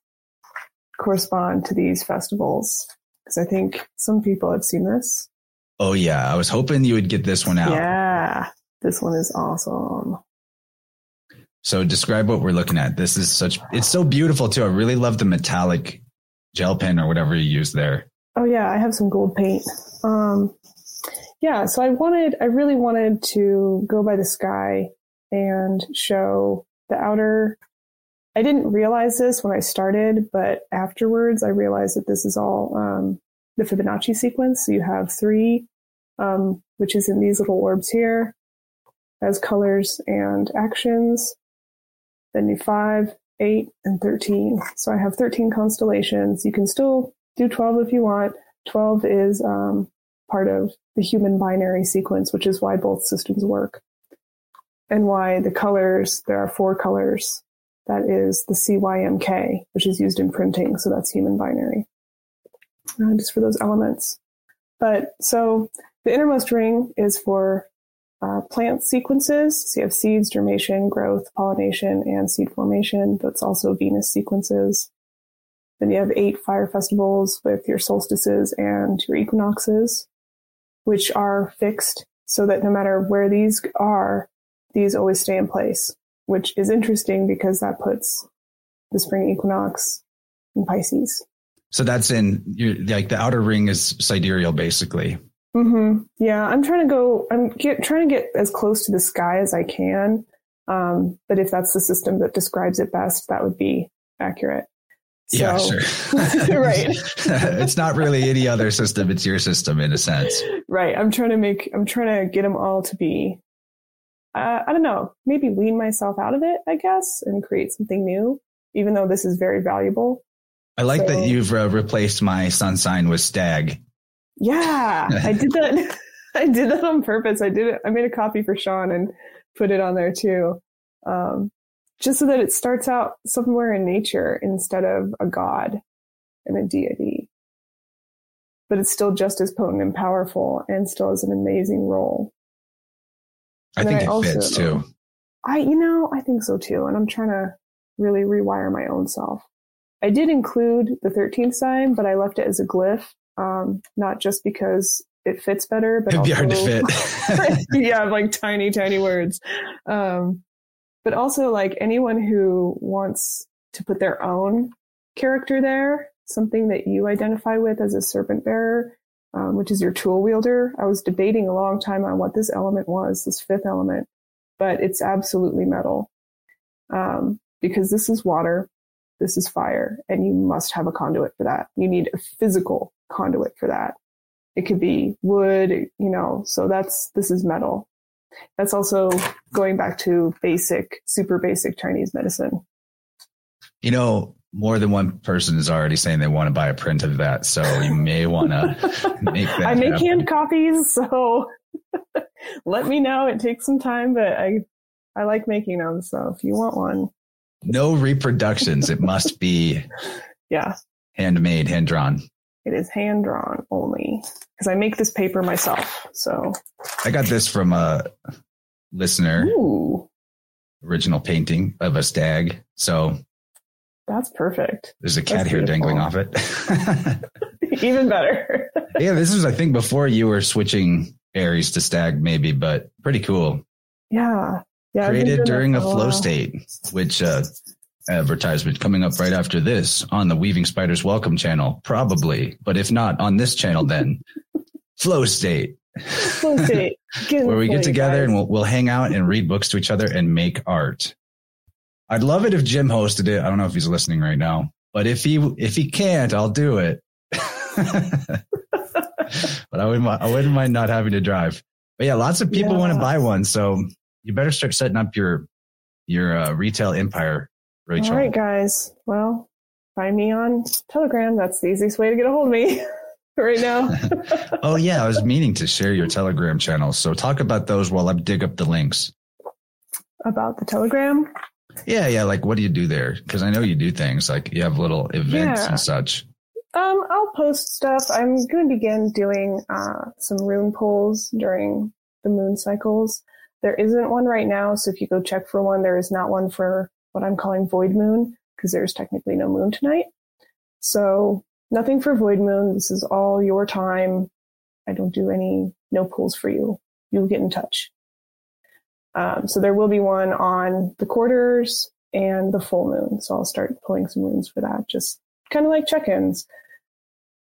correspond to these festivals because I think some people have seen this. Oh, yeah. I was hoping you would get this one out. Yeah. This one is awesome. So describe what we're looking at. This is such, it's so beautiful too. I really love the metallic gel pen or whatever you use there. Oh yeah, I have some gold paint. Um, yeah, so I wanted, I really wanted to go by the sky and show the outer. I didn't realize this when I started, but afterwards I realized that this is all um, the Fibonacci sequence. So you have three, um, which is in these little orbs here, as colors and actions. Then you five, 8, and 13. So I have 13 constellations. You can still do 12 if you want. 12 is um, part of the human binary sequence, which is why both systems work. And why the colors, there are four colors. That is the CYMK, which is used in printing. So that's human binary. Uh, just for those elements. But so the innermost ring is for uh, plant sequences. So you have seeds, germination, growth, pollination, and seed formation. That's also Venus sequences. Then you have eight fire festivals with your solstices and your equinoxes, which are fixed so that no matter where these are, these always stay in place, which is interesting because that puts the spring equinox in Pisces. So that's in like the outer ring is sidereal, basically. Mm-hmm. Yeah, I'm trying to go. I'm get, trying to get as close to the sky as I can. Um, but if that's the system that describes it best, that would be accurate. So, yeah, sure. right. it's not really any other system; it's your system in a sense. Right. I'm trying to make. I'm trying to get them all to be. Uh, I don't know. Maybe wean myself out of it, I guess, and create something new. Even though this is very valuable. I like so, that you've uh, replaced my sun sign with stag. Yeah, I did that. I did that on purpose. I did it. I made a copy for Sean and put it on there too. Um, just so that it starts out somewhere in nature instead of a god and a deity. But it's still just as potent and powerful and still has an amazing role. I think I it also, fits too. I, you know, I think so too. And I'm trying to really rewire my own self. I did include the 13th sign, but I left it as a glyph um, not just because it fits better, but it'd also, be hard to fit. yeah, like tiny, tiny words. Um, but also like anyone who wants to put their own character there, something that you identify with as a serpent bearer, um, which is your tool wielder. I was debating a long time on what this element was, this fifth element, but it's absolutely metal. Um, because this is water this is fire, and you must have a conduit for that. You need a physical conduit for that. It could be wood, you know, so that's, this is metal. That's also going back to basic, super basic Chinese medicine. You know, more than one person is already saying they want to buy a print of that. So you may want to make that. I make happen. hand copies, so let me know. It takes some time, but I I like making them. So if you want one, no reproductions. it must be yeah handmade, hand drawn. It is hand drawn only because I make this paper myself. So I got this from a listener. Ooh. Original painting of a stag. So that's perfect. There's a cat That's here beautiful. dangling off it. Even better. yeah, this was I think before you were switching berries to stag, maybe, but pretty cool. Yeah. Yeah. Created during a flow state, which uh, advertisement coming up right after this on the Weaving Spiders Welcome channel, probably. But if not on this channel, then Flow State. Flow State. Where we get together and we'll, we'll hang out and read books to each other and make art. I'd love it if Jim hosted it. I don't know if he's listening right now, but if he if he can't, I'll do it. but I wouldn't I wouldn't mind not having to drive. But yeah, lots of people yeah. want to buy one, so you better start setting up your your uh, retail empire Rachel. All right, guys. Well, find me on Telegram. That's the easiest way to get a hold of me right now. oh, yeah. I was meaning to share your Telegram channel. So talk about those while I dig up the links. About the Telegram? Yeah, yeah. Like, what do you do there? Because I know you do things like you have little events yeah. and such. Um, I'll post stuff. I'm going to begin doing uh, some rune pulls during the moon cycles. There isn't one right now, so if you go check for one, there is not one for what I'm calling void moon because there's technically no moon tonight. So nothing for void moon. This is all your time. I don't do any no pulls for you. You'll get in touch. Um, so there will be one on the quarters and the full moon. So I'll start pulling some moons for that, just kind of like check-ins.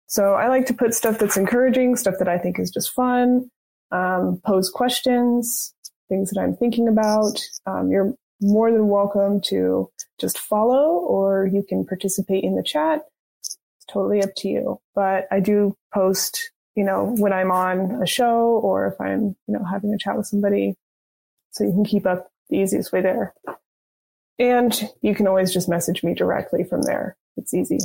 So I like to put stuff that's encouraging, stuff that I think is just fun, um, pose questions, things that I'm thinking about. Um, you're more than welcome to just follow or you can participate in the chat. It's totally up to you. But I do post, you know, when I'm on a show or if I'm, you know, having a chat with somebody. So you can keep up the easiest way there. And you can always just message me directly from there. It's easy.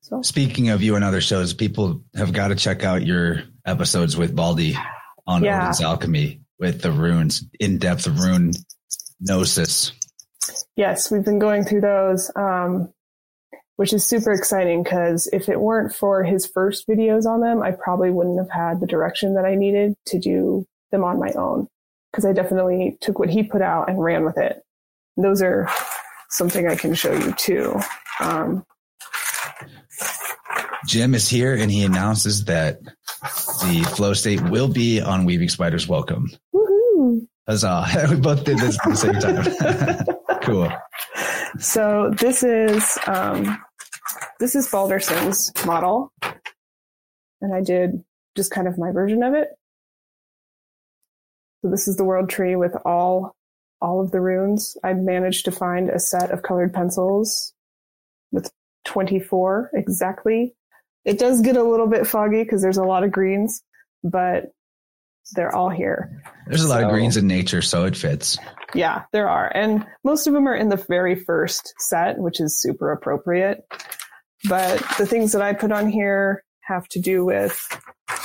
So. Speaking of you and other shows, people have got to check out your episodes with Baldy on yeah. Odin's Alchemy with the runes, in depth rune Gnosis. Yes, we've been going through those, um, which is super exciting because if it weren't for his first videos on them, I probably wouldn't have had the direction that I needed to do them on my own. Because I definitely took what he put out and ran with it. Those are something I can show you too. Um, Jim is here and he announces that the flow state will be on Weaving Spiders Welcome. Huzzah. we both did this at the same time. cool. So this is um, this is Balderson's model. And I did just kind of my version of it. So this is the world tree with all all of the runes. I managed to find a set of colored pencils with 24 exactly. It does get a little bit foggy because there's a lot of greens, but they're all here. There's a lot so, of greens in nature, so it fits. Yeah, there are. And most of them are in the very first set, which is super appropriate. But the things that I put on here have to do with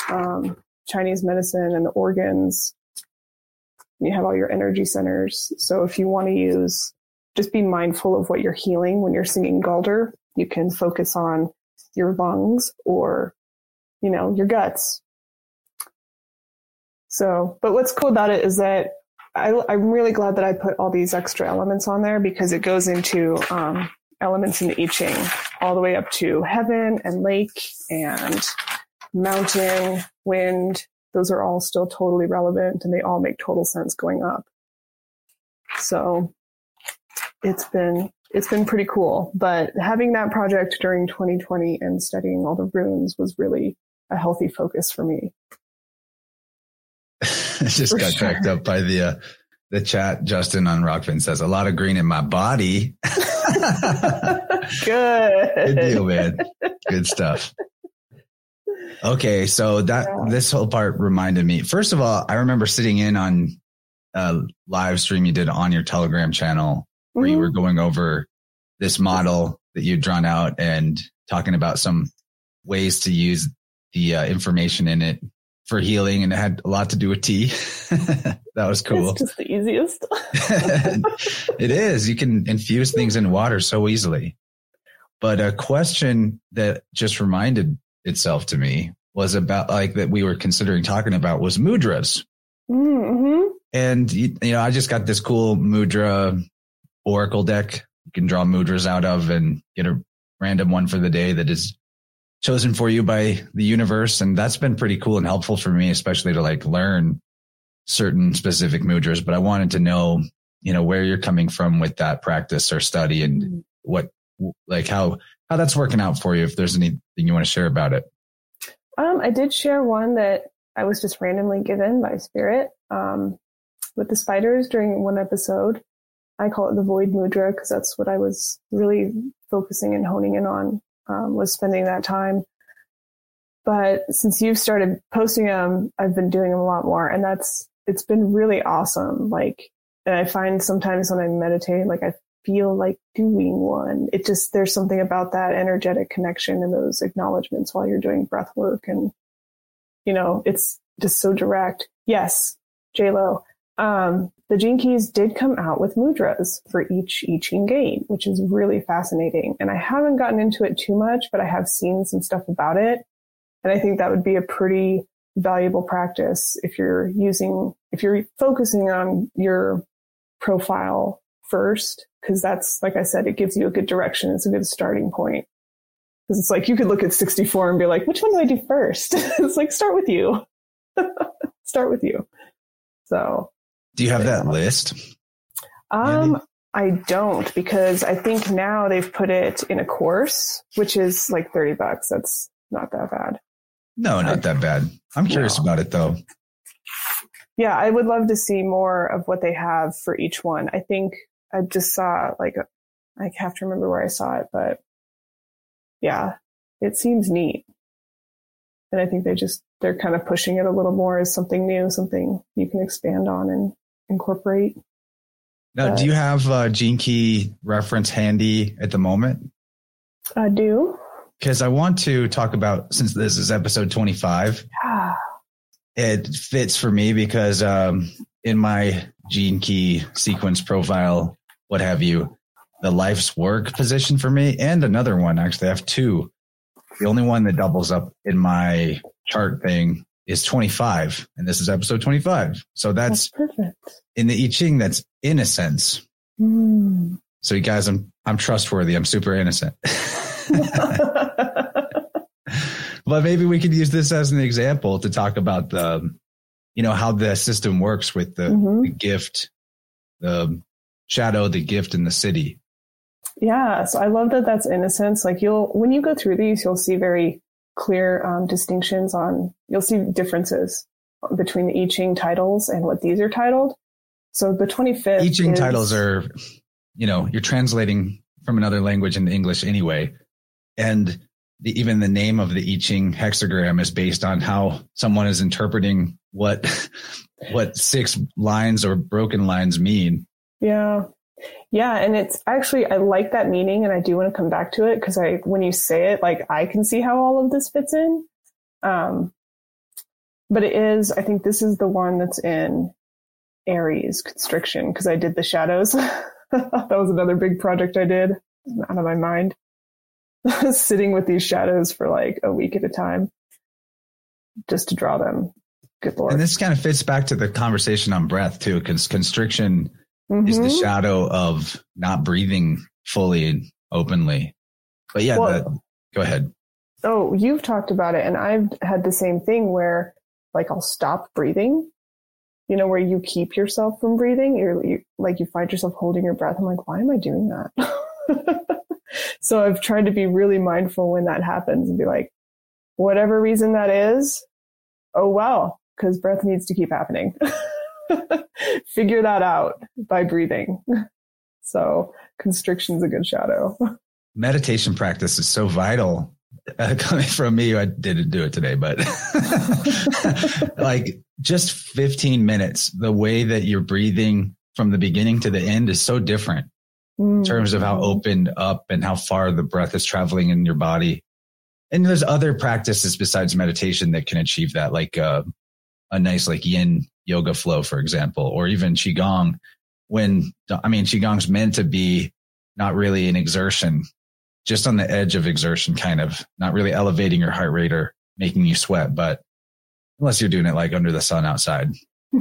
um, Chinese medicine and the organs. You have all your energy centers. So if you want to use, just be mindful of what you're healing when you're singing Galder. You can focus on your lungs or, you know, your guts so, but what's cool about it is that I, am really glad that I put all these extra elements on there because it goes into um, elements in the I Ching all the way up to heaven and lake and mountain, wind. Those are all still totally relevant and they all make total sense going up. So it's been it's been pretty cool. But having that project during 2020 and studying all the runes was really a healthy focus for me. just For got sure. cracked up by the uh, the chat. Justin on Rokfin says a lot of green in my body. Good. Good deal, man. Good stuff. Okay, so that yeah. this whole part reminded me. First of all, I remember sitting in on a live stream you did on your Telegram channel where mm-hmm. you were going over this model that you'd drawn out and talking about some ways to use the uh, information in it for healing, and it had a lot to do with tea. that was cool. It's just the easiest. it is. You can infuse things in water so easily. But a question that just reminded itself to me was about like that we were considering talking about was mudras. Mm-hmm. And you, you know, I just got this cool mudra oracle deck you can draw mudras out of and get a random one for the day that is chosen for you by the universe. And that's been pretty cool and helpful for me, especially to like learn certain specific mudras. But I wanted to know, you know, where you're coming from with that practice or study and mm-hmm. what, like how, how that's working out for you. If there's anything you want to share about it. Um, I did share one that I was just randomly given by spirit, um, with the spiders during one episode. I call it the void mudra because that's what I was really focusing and honing in on um, was spending that time. But since you've started posting them, I've been doing them a lot more, and that's it's been really awesome. Like, and I find sometimes when I'm meditating, like I feel like doing one. It just there's something about that energetic connection and those acknowledgments while you're doing breath work, and you know, it's just so direct. Yes, J Lo. Um, the Gene Keys did come out with mudras for each I Ching game, which is really fascinating. And I haven't gotten into it too much, but I have seen some stuff about it. And I think that would be a pretty valuable practice if you're using, if you're focusing on your profile first, because that's, like I said, it gives you a good direction. It's a good starting point. Because it's like you could look at 64 and be like, which one do I do first? it's like, start with you. start with you. So do you have that list? Um, I don't because I think now they've put it in a course, which is like 30 bucks. That's not that bad. No, not I, that bad. I'm curious no. about it though. Yeah, I would love to see more of what they have for each one. I think I just saw like, I have to remember where I saw it, but yeah, it seems neat. And I think they just, they're kind of pushing it a little more as something new, something you can expand on and incorporate. Now, do you have a Gene Key reference handy at the moment? I do. Because I want to talk about, since this is episode 25, yeah. it fits for me because um, in my Gene Key sequence profile, what have you, the life's work position for me, and another one, actually, I have two. The only one that doubles up in my chart thing is 25 and this is episode 25 so that's, that's perfect. in the I Ching that's innocence mm. so you guys i'm i'm trustworthy. I'm super innocent. But maybe we could use this as an example to talk about the you know how the system works with the, mm-hmm. the gift the shadow the gift in the Siddhi. Yeah so i love that that's innocence. Like you'll when you go through these you'll see very clear um, distinctions on, you'll see differences between the I Ching titles and what these are titled. So the 25th. I Ching is, titles are, you know, you're translating from another language into English anyway. And the, even the name of the I Ching hexagram is based on how someone is interpreting what, what six lines or broken lines mean. Yeah. Yeah, and it's actually I like that meaning, and I do want to come back to it because I when you say it, like I can see how all of this fits in. Um, but it is, I think this is the one that's in Aries constriction because I did the shadows. that was another big project I did out of my mind. Sitting with these shadows for like a week at a time just to draw them. Good lord. And this kind of fits back to the conversation on breath too, because constriction mm-hmm. is the mm-hmm. shadow of not breathing fully and openly. But yeah, well, the, go ahead. Oh, you've talked about it, and I've had the same thing where, like, I'll stop breathing. You know, where you keep yourself from breathing. You're you, like you find yourself holding your breath. I'm like, why am I doing that? so I've tried to be really mindful when that happens and be like, whatever reason that is, oh well, because breath needs to keep happening. figure that out by breathing. So constriction's a good shadow. meditation practice is so vital. Uh, coming from me, I didn't do it today, but like just 15 minutes, the way that you're breathing from the beginning to the end is so different mm. in terms of how mm-hmm. opened up and how far the breath is traveling in your body. And there's other practices besides meditation that can achieve that, like uh, a nice like yin yoga flow, for example, or even qigong. When I mean qigong's meant to be not really an exertion, just on the edge of exertion, kind of not really elevating your heart rate or making you sweat, but unless you're doing it like under the sun outside.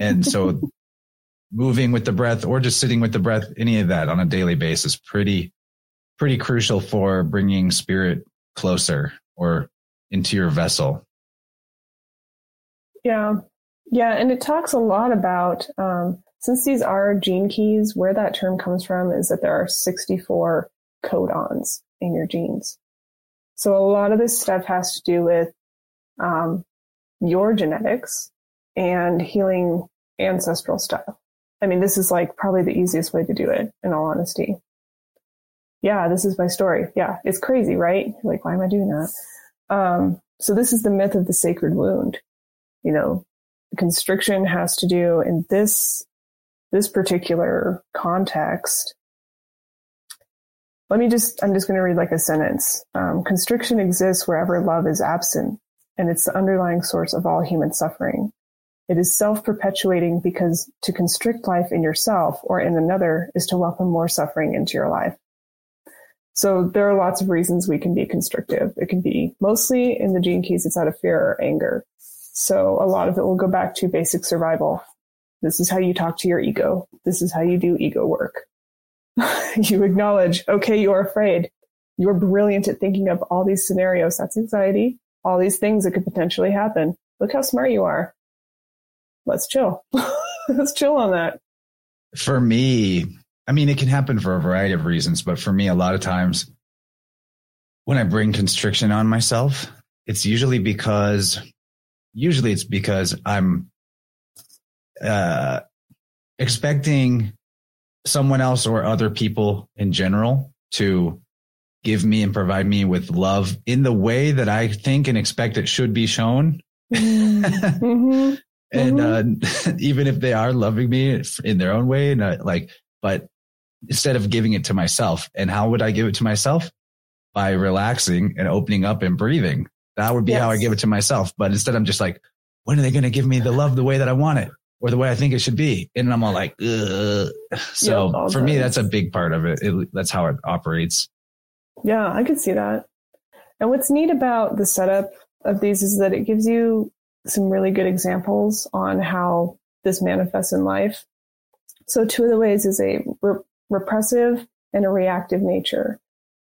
And so moving with the breath or just sitting with the breath, any of that on a daily basis, pretty, pretty crucial for bringing spirit closer or into your vessel. Yeah. Yeah. And it talks a lot about, um, since these are gene keys, where that term comes from is that there are 64 codons in your genes. So a lot of this stuff has to do with um, your genetics and healing ancestral stuff. I mean, this is like probably the easiest way to do it, in all honesty. Yeah, this is my story. Yeah, it's crazy, right? Like, why am I doing that? Um, so this is the myth of the sacred wound. You know, constriction has to do in this this particular context. Let me just, I'm just going to read like a sentence. Um, constriction exists wherever love is absent, and it's the underlying source of all human suffering. It is self-perpetuating because to constrict life in yourself or in another is to welcome more suffering into your life. So there are lots of reasons we can be constrictive. It can be mostly in the gene keys, it's out of fear or anger. So a lot of it will go back to basic survival. This is how you talk to your ego. This is how you do ego work. you acknowledge, okay, you're afraid. You're brilliant at thinking of all these scenarios. That's anxiety. All these things that could potentially happen. Look how smart you are let's chill. let's chill on that. For me, I mean, it can happen for a variety of reasons, but for me, a lot of times when I bring constriction on myself, it's usually because, usually it's because I'm, uh, expecting someone else or other people in general to give me and provide me with love in the way that I think and expect it should be shown. mm-hmm and mm-hmm. uh, even if they are loving me in their own way and uh, like but instead of giving it to myself and how would i give it to myself by relaxing and opening up and breathing that would be yes. how i give it to myself but instead i'm just like when are they going to give me the love the way that i want it or the way i think it should be and i'm all like Ugh. so yeah, for me that's a big part of it. it that's how it operates yeah i could see that and what's neat about the setup of these is that it gives you some really good examples on how this manifests in life. So two of the ways is a re- repressive and a reactive nature.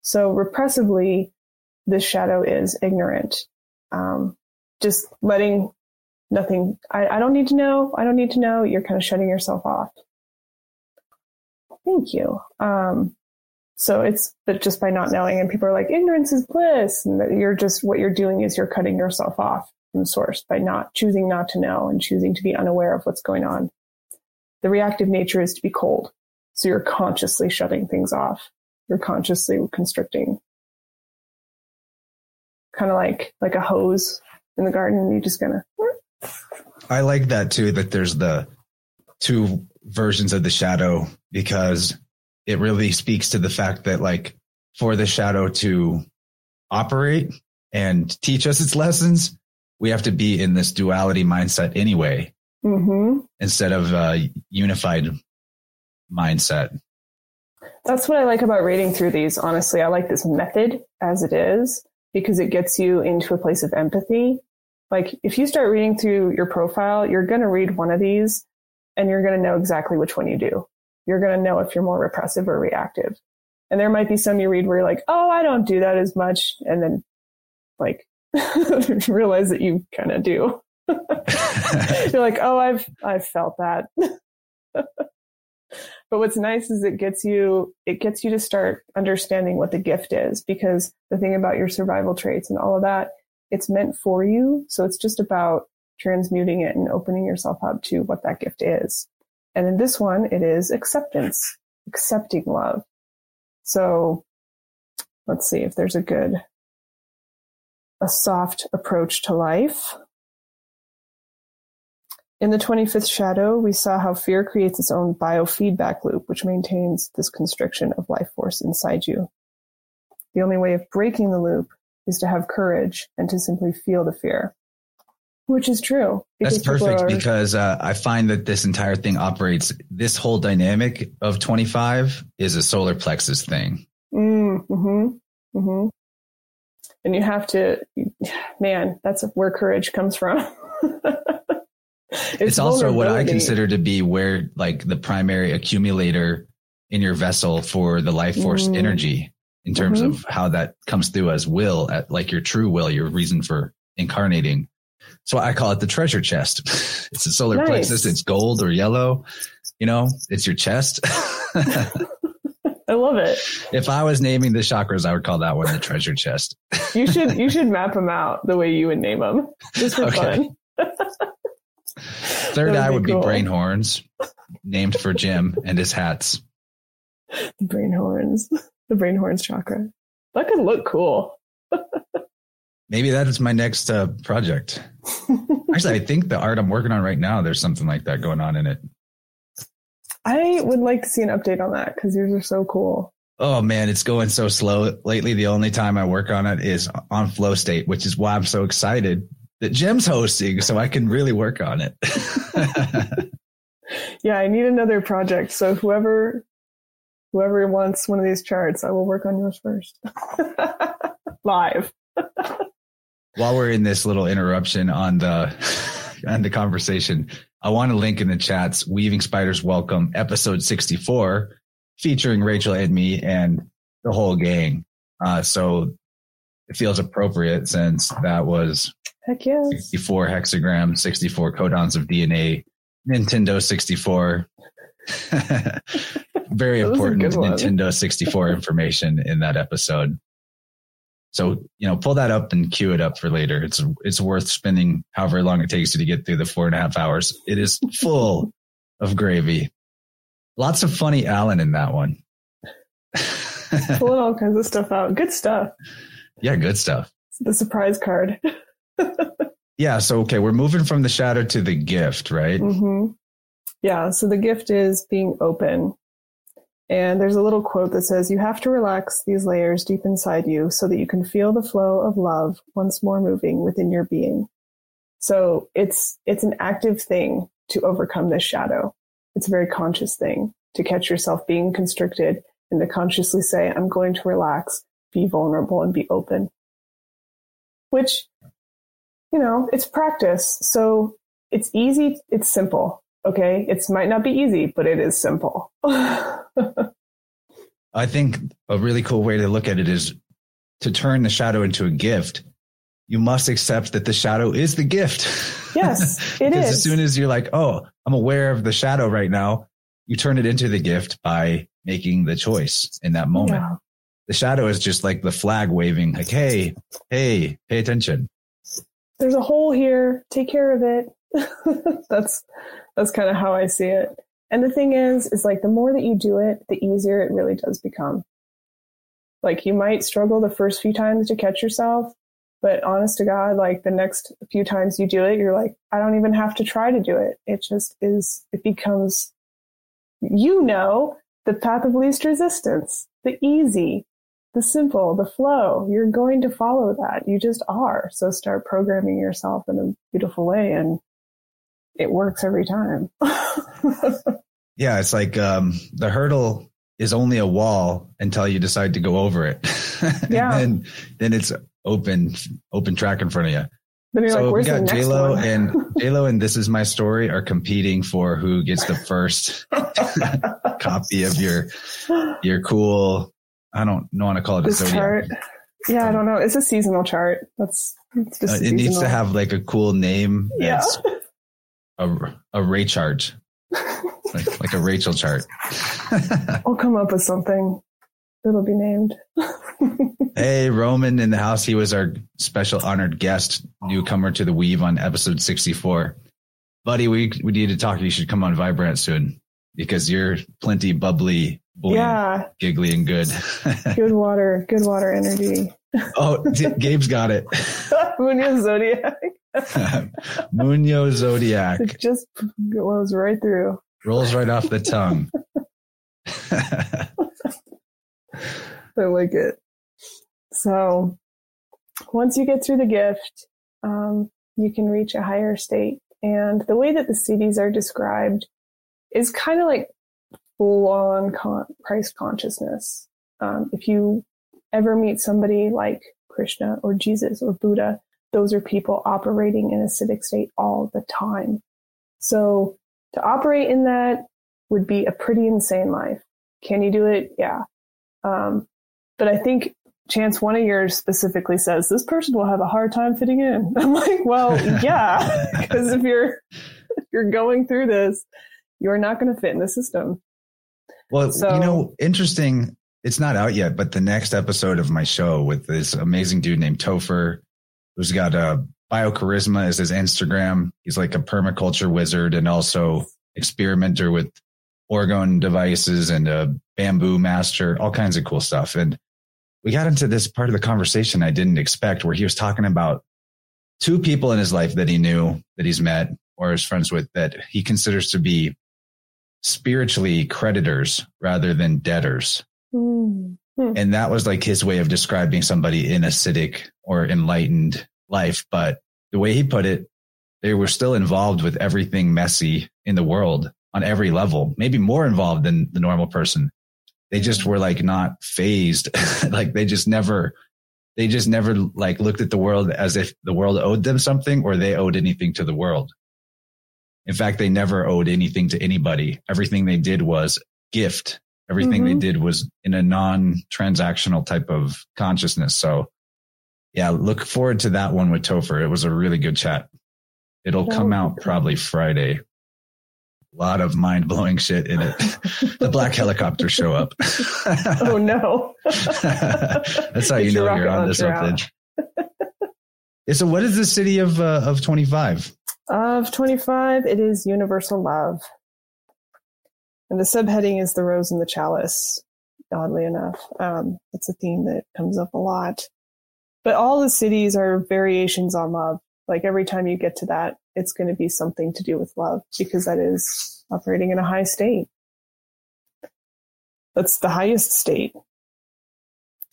So repressively, this shadow is ignorant. Um, just letting nothing, I, I don't need to know. I don't need to know. You're kind of shutting yourself off. Thank you. Um, so it's but just by not knowing, and people are like, ignorance is bliss, and that you're just what you're doing is you're cutting yourself off from source by not choosing not to know and choosing to be unaware of what's going on. The reactive nature is to be cold. So you're consciously shutting things off. You're consciously constricting. Kind of like, like a hose in the garden. You just gonna. I like that too, that there's the two versions of the shadow because it really speaks to the fact that like for the shadow to operate and teach us its lessons, we have to be in this duality mindset anyway, mm-hmm. instead of a unified mindset. That's what I like about reading through these. Honestly, I like this method as it is because it gets you into a place of empathy. Like if you start reading through your profile, you're going to read one of these and you're going to know exactly which one you do. You're going to know if you're more repressive or reactive. And there might be some you read where you're like, oh, I don't do that as much. And then like realize that you kind of do. You're like, oh, I've I've felt that. But what's nice is it gets you it gets you to start understanding what the gift is because the thing about your survival traits and all of that, it's meant for you. So it's just about transmuting it and opening yourself up to what that gift is. And in this one, it is acceptance, accepting love. So let's see if there's a good, a soft approach to life. In the 25th shadow, we saw how fear creates its own biofeedback loop, which maintains this constriction of life force inside you. The only way of breaking the loop is to have courage and to simply feel the fear, which is true. That's perfect are, because uh, I find that this entire thing operates, this whole dynamic of 25 is a solar plexus thing. Mm, mm-hmm, mm-hmm. And you have to, man, that's where courage comes from. it's, it's also what I consider to be where like the primary accumulator in your vessel for the life force mm. energy in terms mm-hmm. of how that comes through as will at like your true will, your reason for incarnating. So I call it the treasure chest. it's a solar nice. plexus. It's gold or yellow. You know, it's your chest. I love it. If I was naming the chakras, I would call that one the treasure chest. you should you should map them out the way you would name them, just for okay. fun. Third would eye would cool. be brain horns, named for Jim and his hats. The brain horns, the brain horns chakra. That could look cool. Maybe that is my next uh, project. Actually, I think the art I'm working on right now, there's something like that going on in it. I would like to see an update on that because yours are so cool. Oh man, it's going so slow lately. The only time I work on it is on flow state, which is why I'm so excited that Jim's hosting so I can really work on it. yeah, I need another project. So whoever whoever wants one of these charts, I will work on yours first. Live. While we're in this little interruption on the on the conversation, I want to link in the chats Weaving Spiders Welcome, episode 64, featuring Rachel and me and the whole gang. Uh, so it feels appropriate since that was Heck yes. 64 hexagrams, 64 codons of DNA, Nintendo 64. Very important Nintendo 64 information in that episode. So, you know, pull that up and queue it up for later. It's it's worth spending however long it takes you to get through the four and a half hours. It is full of gravy. Lots of funny Alan in that one. Pulling all kinds of stuff out. Good stuff. Yeah, good stuff. The surprise card. Yeah. So, okay, we're moving from the shadow to the gift, right? Mm-hmm. Yeah. So the gift is being open. And there's a little quote that says, You have to relax these layers deep inside you so that you can feel the flow of love once more moving within your being. So it's, it's an active thing to overcome this shadow. It's a very conscious thing to catch yourself being constricted and to consciously say, I'm going to relax, be vulnerable and be open. Which you know, it's practice. So it's easy. It's simple. Okay. It might not be easy, but it is simple. I think a really cool way to look at it is to turn the shadow into a gift. You must accept that the shadow is the gift. Yes, it because is. As soon as you're like, oh, I'm aware of the shadow right now, you turn it into the gift by making the choice in that moment. Yeah. The shadow is just like the flag waving, like, hey, hey, pay attention there's a hole here. Take care of it. that's that's kind of how I see it. And the thing is, is like the more that you do it, the easier it really does become. Like you might struggle the first few times to catch yourself, but honest to God, like the next few times you do it, you're like, I don't even have to try to do it. It just is, it becomes, you know, the path of least resistance, the easy, the simple, the flow. You're going to follow that. You just are. So start programming yourself in a beautiful way and it works every time. yeah, it's like um, the hurdle is only a wall until you decide to go over it. Yeah. and then it's open open track in front of you. Then you're so like, Where's we got J Lo and J Lo and This Is My Story are competing for who gets the first copy of your your cool I don't know want to call it a zodiac. Chart. Yeah, I don't know. It's a seasonal chart. That's it's just uh, it needs to have like a cool name. Yeah. A a Ray chart. like, like a Rachel chart. I'll come up with something. It'll be named. hey, Roman in the house. He was our special honored guest, newcomer to the Weave on episode 64. Buddy, we, we need to talk. You should come on Vibrant soon because you're plenty bubbly yeah, giggly and good. good water, good water energy. oh, Gabe's got it. Munyo Zodiac. Munyo Zodiac. It just goes right through. Rolls right off the tongue. I like it. So once you get through the gift, um, you can reach a higher state. And the way that the siddhis are described is kind of like full on con- Christ consciousness. Um, if you ever meet somebody like Krishna or Jesus or Buddha, those are people operating in a siddhic state all the time. So to operate in that would be a pretty insane life. Can you do it? Yeah. Um, but I think Chance, one of yours specifically says this person will have a hard time fitting in. I'm like, well, yeah, because if you're if you're going through this, you're not going to fit in the system. Well, so, you know, interesting. It's not out yet, but the next episode of my show with this amazing dude named Topher, who's got a biocharisma as his Instagram. He's like a permaculture wizard and also experimenter with orgone devices and a bamboo master, all kinds of cool stuff. And we got into this part of the conversation I didn't expect where he was talking about two people in his life that he knew that he's met or is friends with that he considers to be spiritually creditors rather than debtors. Mm-hmm. And that was like his way of describing somebody in a Siddhic or enlightened life. But the way he put it, they were still involved with everything messy in the world on every level, maybe more involved than the normal person they just were like not phased. like they just never, they just never like looked at the world as if the world owed them something or they owed anything to the world. In fact, they never owed anything to anybody. Everything they did was gift. Everything mm-hmm. they did was in a non transactional type of consciousness. So yeah, look forward to that one with Topher. It was a really good chat. It'll come out probably Friday A lot of mind blowing shit in it. the black helicopters show up. oh no! That's how you know you're onto something. yeah, so, what is the siddhi of uh, of twenty five? Of twenty five, it is universal love, and the subheading is the rose and the chalice. Oddly enough, um, that's a theme that comes up a lot. But all the siddhis are variations on love. Like every time you get to that, it's going to be something to do with love because that is operating in a high state. That's the highest state.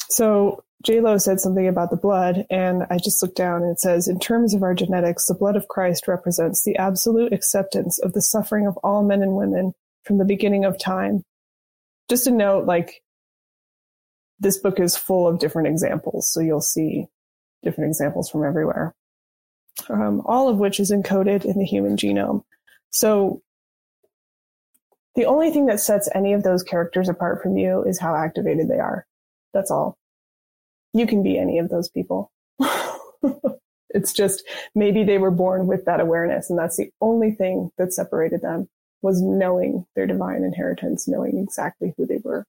So Lo said something about the blood, and I just looked down and it says, in terms of our genetics, the blood of Christ represents the absolute acceptance of the suffering of all men and women from the beginning of time. Just a note, like, this book is full of different examples, so you'll see different examples from everywhere um, all of which is encoded in the human genome. So the only thing that sets any of those characters apart from you is how activated they are. That's all. You can be any of those people. it's just maybe they were born with that awareness and that's the only thing that separated them was knowing their divine inheritance, knowing exactly who they were.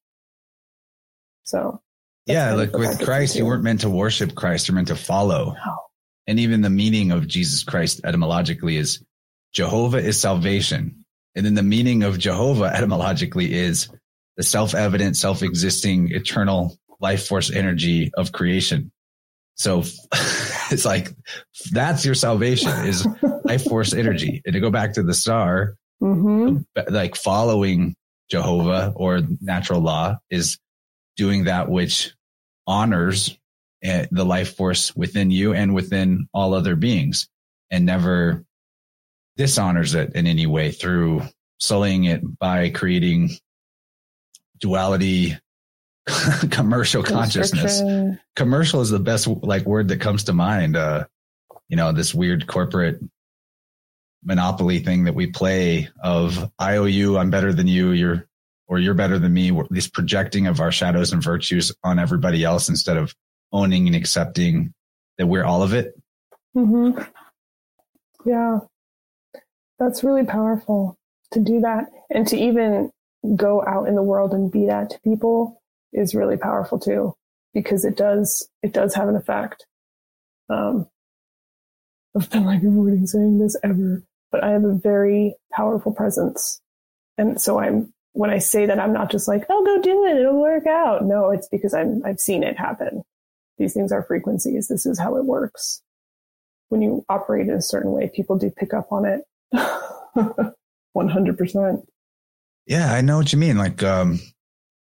So yeah, like with Christ, you weren't meant to worship Christ. You're meant to follow. No. And even the meaning of Jesus Christ etymologically is Jehovah is salvation. And then the meaning of Jehovah etymologically is the self-evident, self-existing, eternal life force energy of creation. So it's like, that's your salvation is life force energy. And to go back to the star, mm-hmm. like following Jehovah or natural law is doing that which honors the life force within you and within all other beings and never dishonors it in any way through sullying it by creating duality commercial consciousness. commercial is the best like word that comes to mind uh you know this weird corporate monopoly thing that we play of i owe you i'm better than you you're or you're better than me. This projecting of our shadows and virtues on everybody else instead of owning and accepting that we're all of it. Mm-hmm. Yeah, that's really powerful to do that and to even go out in the world and be that to people is really powerful too because it does it does have an effect. Um, I've been like avoiding saying this ever, but I have a very powerful presence, and so I'm when I say that, I'm not just like, oh, go do it. It'll work out. No, it's because I'm, I've seen it happen. These things are frequencies. This is how it works. When you operate in a certain way, people do pick up on it. 100%. Yeah, I know what you mean. Like, um,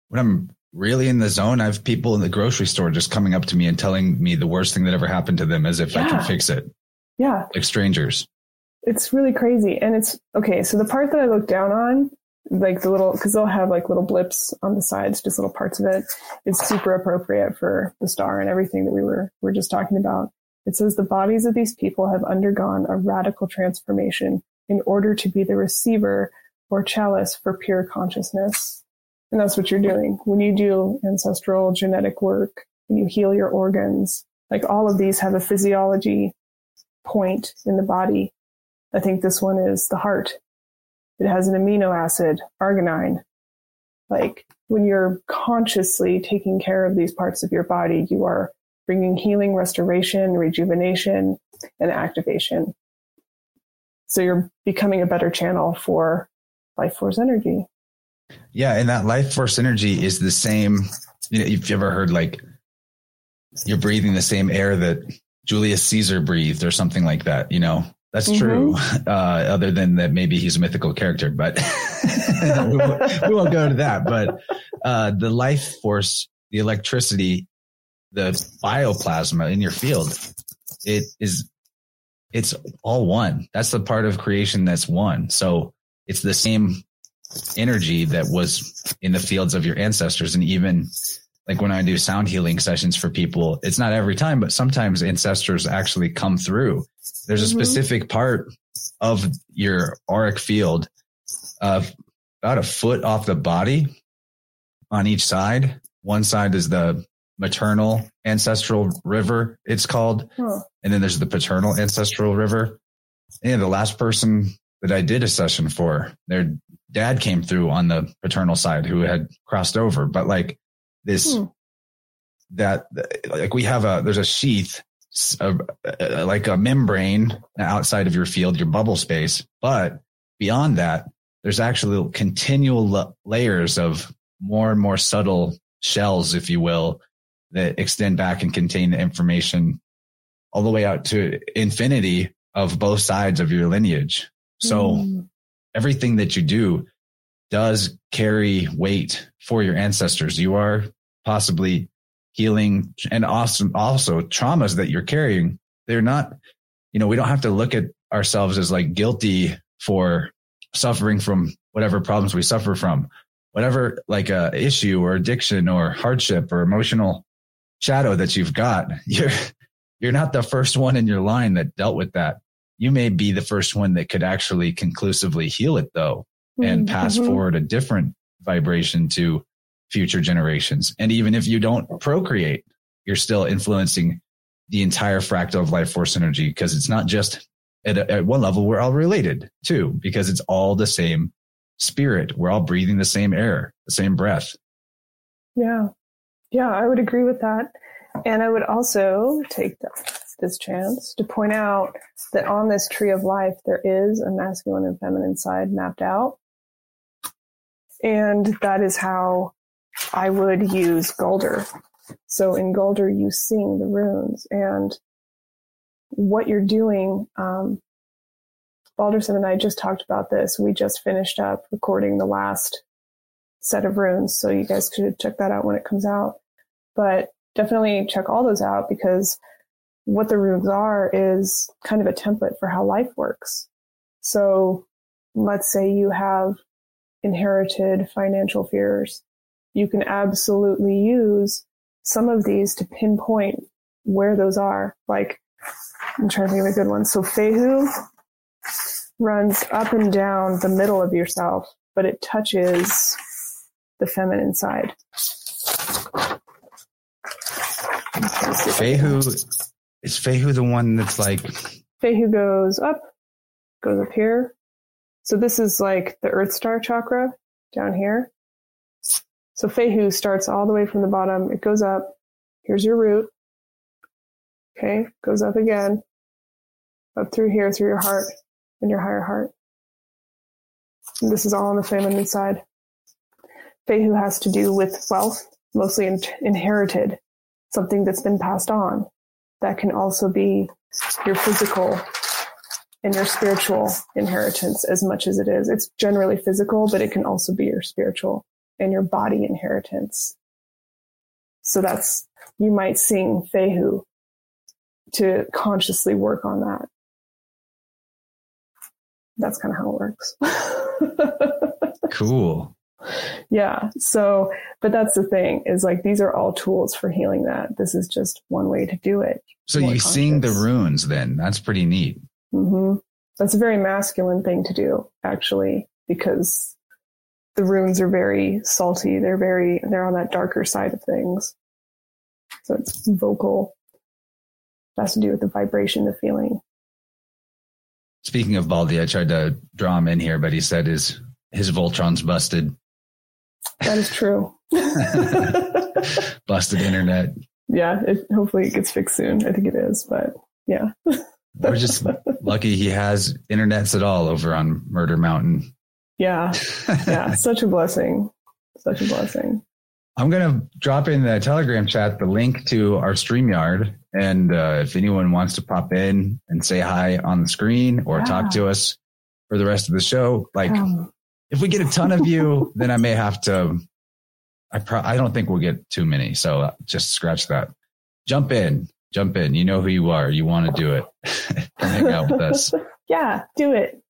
when I'm really in the zone, I have people in the grocery store just coming up to me and telling me the worst thing that ever happened to them as if yeah. I can fix it. Yeah. Like strangers. It's really crazy. And it's okay. So the part that I look down on, like the little, cause they'll have like little blips on the sides, just little parts of it. It's super appropriate for the star and everything that we were, were just talking about. It says the bodies of these people have undergone a radical transformation in order to be the receiver or chalice for pure consciousness. And that's what you're doing. When you do ancestral genetic work, when you heal your organs, like all of these have a physiology point in the body. I think this one is the heart. It has an amino acid, arginine. Like when you're consciously taking care of these parts of your body, you are bringing healing, restoration, rejuvenation, and activation. So you're becoming a better channel for life force energy. Yeah, and that life force energy is the same. You know, if you ever heard like you're breathing the same air that Julius Caesar breathed or something like that, you know, that's mm-hmm. true. Uh, other than that, maybe he's a mythical character, but we, won't, we, won't, go to that. But uh, the life force, the electricity, the bioplasma in your field, it is, it's all one. That's the part of creation that's one. So it's the same energy that was in the fields of your ancestors. And even like when I do sound healing sessions for people, it's not every time, but sometimes ancestors actually come through. There's a mm-hmm. specific part of your auric field of about a foot off the body on each side. One side is the maternal ancestral river, it's called. Huh. And then there's the paternal ancestral river. And the last person that I did a session for, their dad came through on the paternal side who had crossed over. But like this, hmm. that like we have a, there's a sheath, a, a, like a membrane outside of your field, your bubble space. But beyond that, there's actually continual layers of more and more subtle shells, if you will, that extend back and contain the information all the way out to infinity of both sides of your lineage. So mm. Everything that you do does carry weight for your ancestors. You are possibly healing and also, also traumas that you're carrying. They're not, you know, we don't have to look at ourselves as like guilty for suffering from whatever problems we suffer from, whatever like a issue or addiction or hardship or emotional shadow that you've got. You're, you're not the first one in your line that dealt with that you may be the first one that could actually conclusively heal it though and mm-hmm. pass forward a different vibration to future generations. And even if you don't procreate, you're still influencing the entire fractal of life force energy because it's not just at, at one level, we're all related too, because it's all the same spirit. We're all breathing the same air, the same breath. Yeah. Yeah, I would agree with that. And I would also take this chance to point out that on this tree of life, there is a masculine and feminine side mapped out. And that is how I would use Galdr. So in Galdr, you sing the runes and what you're doing. Um, Balderson and I just talked about this. We just finished up recording the last set of runes. So you guys could check that out when it comes out. But definitely check all those out because what the runes are is kind of a template for how life works. So let's say you have inherited financial fears. You can absolutely use some of these to pinpoint where those are. Like, I'm trying to think of a good one. So Fehu runs up and down the middle of yourself, but it touches the feminine side. Fehu is Fehu the one that's like Fehu goes up, goes up here. So this is like the Earth Star chakra down here. So Fehu starts all the way from the bottom. It goes up. Here's your root. Okay, goes up again, up through here, through your heart and your higher heart. And this is all on the feminine side. Fehu has to do with wealth, mostly in- inherited, something that's been passed on. That can also be your physical and your spiritual inheritance as much as it is. It's generally physical, but it can also be your spiritual and your body inheritance. So that's, you might sing Fehu to consciously work on that. That's kind of how it works. cool. Yeah. So, but that's the thing is like these are all tools for healing that. This is just one way to do it. So you conscious. seeing the runes then. That's pretty neat. Mm-hmm. That's a very masculine thing to do, actually, because the runes are very salty. They're very, they're on that darker side of things. So it's vocal. It has to do with the vibration, the feeling. Speaking of Baldy, I tried to draw him in here, but he said his his Voltron's busted. That is true. busted internet. Yeah, it, hopefully it gets fixed soon. I think it is, but yeah. We're just lucky he has internets at all over on Murder Mountain. Yeah. Yeah. Such a blessing. Such a blessing. I'm going to drop in the Telegram chat the link to our StreamYard. And uh, if anyone wants to pop in and say hi on the screen or yeah. talk to us for the rest of the show, like um. If we get a ton of you, then I may have to. I pro- I don't think we'll get too many. So uh, just scratch that. Jump in, jump in. You know who you are. You want to do it. hang out with us. Yeah, do it.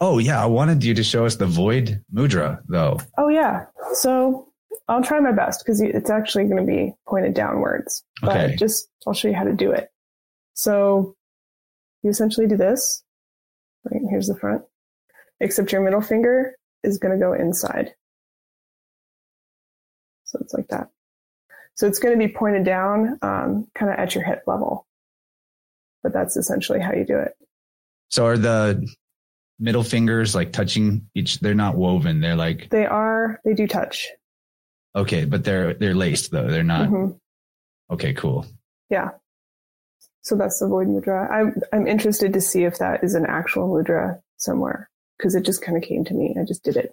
Oh yeah, I wanted you to show us the void mudra though. Oh yeah. So I'll try my best because it's actually going to be pointed downwards. But okay. just I'll show you how to do it. So you essentially do this. Right, here's the front. Except your middle finger is going to go inside. So it's like that. So it's going to be pointed down, um, kind of at your hip level. But that's essentially how you do it. So are the middle fingers like touching each? They're not woven. They're like they are. They do touch. Okay, but they're they're laced though. They're not. Mm-hmm. Okay, cool. Yeah. So that's the void mudra. I'm I'm interested to see if that is an actual mudra somewhere because it just kind of came to me. I just did it.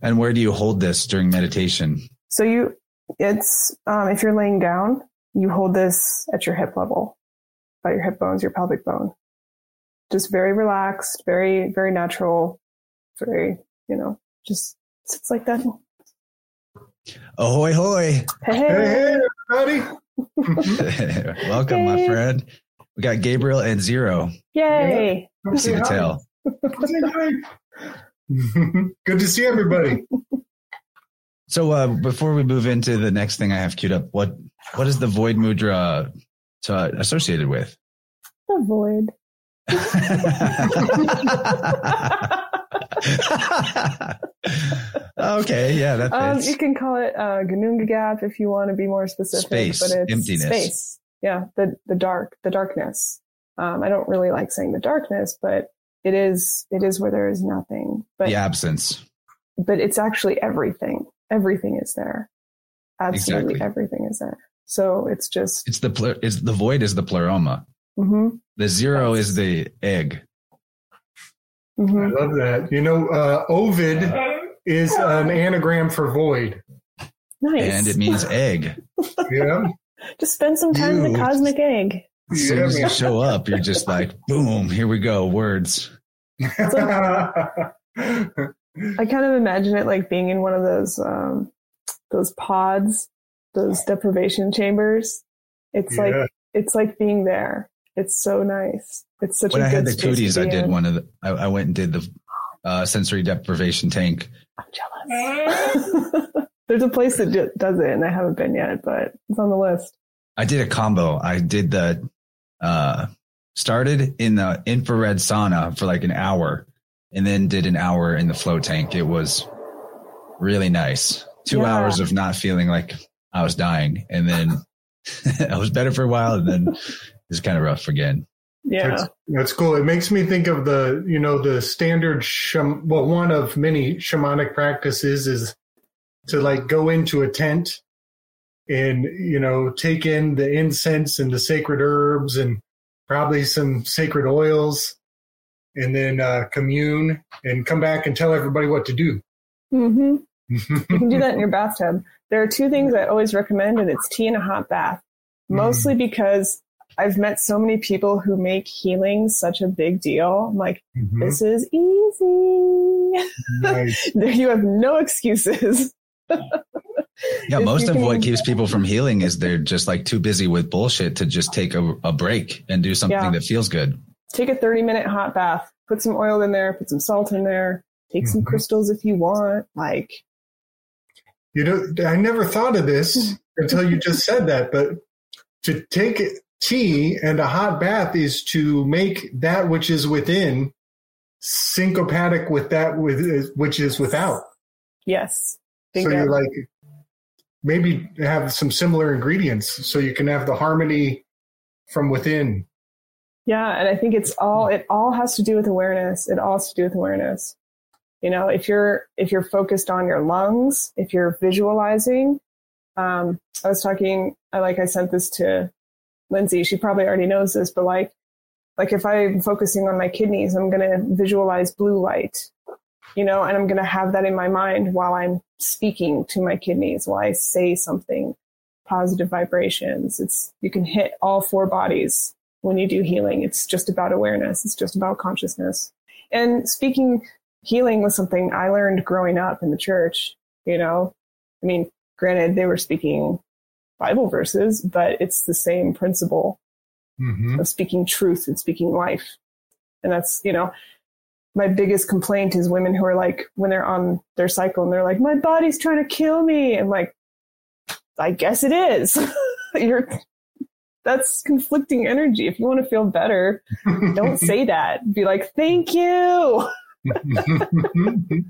And where do you hold this during meditation? So you it's um, if you're laying down, you hold this at your hip level, by your hip bones, your pelvic bone. Just very relaxed, very very natural, very you know just sits like that. Ahoy hoy! Hey, hey, everybody! Welcome, hey. my friend. We got Gabriel and Zero. Yay! Yeah. See the tail. Good to see everybody. So uh, before we move into the next thing I have queued up, what what is the void mudra to, uh, associated with? The void. okay, yeah, that um, you can call it uh, Ginnungagap if you want to be more specific. Space, but it's emptiness. Space, yeah, the the dark, the darkness. Um, I don't really like saying the darkness, but it is it is where there is nothing. But the absence. But it's actually everything everything is there. Absolutely exactly. everything is there. So it's just it's the plur, is the void is the pleroma. Mm-hmm. The zero is the egg. Mm-hmm. I love that. You know, uh, Ovid is an anagram for void. Nice. And it means egg. yeah. Just spend some time you, in the cosmic egg. As soon as you show up, you're just like, boom, here we go, words. I kind of imagine it like being in one of those um, those pods, those deprivation chambers. It's yeah. like it's like being there. It's so nice. It's such when a I had the cooties, I did in. one of the. I, I, went and did the uh, sensory deprivation tank. I'm jealous. There's a place that does it, and I haven't been yet, but it's on the list. I did a combo. I did the uh, started in the infrared sauna for like an hour and then did an hour in the float tank. It was really nice. Two yeah. hours of not feeling like I was dying. And then I was better for a while and then it's kind of rough again. Yeah. That's, that's, cool. It makes me think of the, you know, the standard, sham- well, one of many shamanic practices is to like go into a tent and, you know, take in the incense and the sacred herbs and probably some sacred oils and then uh, commune and come back and tell everybody what to do. Mm-hmm. you can do that in your bathtub. There are two things I always recommend, and it's tea and a hot bath. Mostly mm. because I've met so many people who make healing such a big deal. I'm like, mm-hmm. this is easy. Nice. you have no excuses. Yeah, most of can, what keeps people from healing is they're just like too busy with bullshit to just take a, a break and do something yeah. that feels good. Take a 30 minute hot bath, put some oil in there, put some salt in there, take mm-hmm. some crystals if you want. Like, you know, I never thought of this until you just said that, but to take tea and a hot bath is to make that which is within syncopatic with that with which is without. Yes. So you're like maybe have some similar ingredients so you can have the harmony from within. Yeah, and I think it's all it all has to do with awareness. It all has to do with awareness. You know, if you're if you're focused on your lungs, if you're visualizing, um, I was talking. I like I sent this to Lindsay. She probably already knows this, but like like if I'm focusing on my kidneys, I'm going to visualize blue light, you know, and I'm going to have that in my mind while I'm speaking to my kidneys, while I say something, positive vibrations. It's you can hit all four bodies when you do healing. It's just about awareness. It's just about consciousness. And speaking healing was something I learned growing up in the church, you know. I mean, granted, they were speaking Bible verses, but it's the same principle mm-hmm. of speaking truth and speaking life. And that's, you know, my biggest complaint is women who are like, when they're on their cycle and they're like, my body's trying to kill me. I'm like, I guess it is. You're, that's conflicting energy. If you want to feel better, don't say that. Be like, thank you.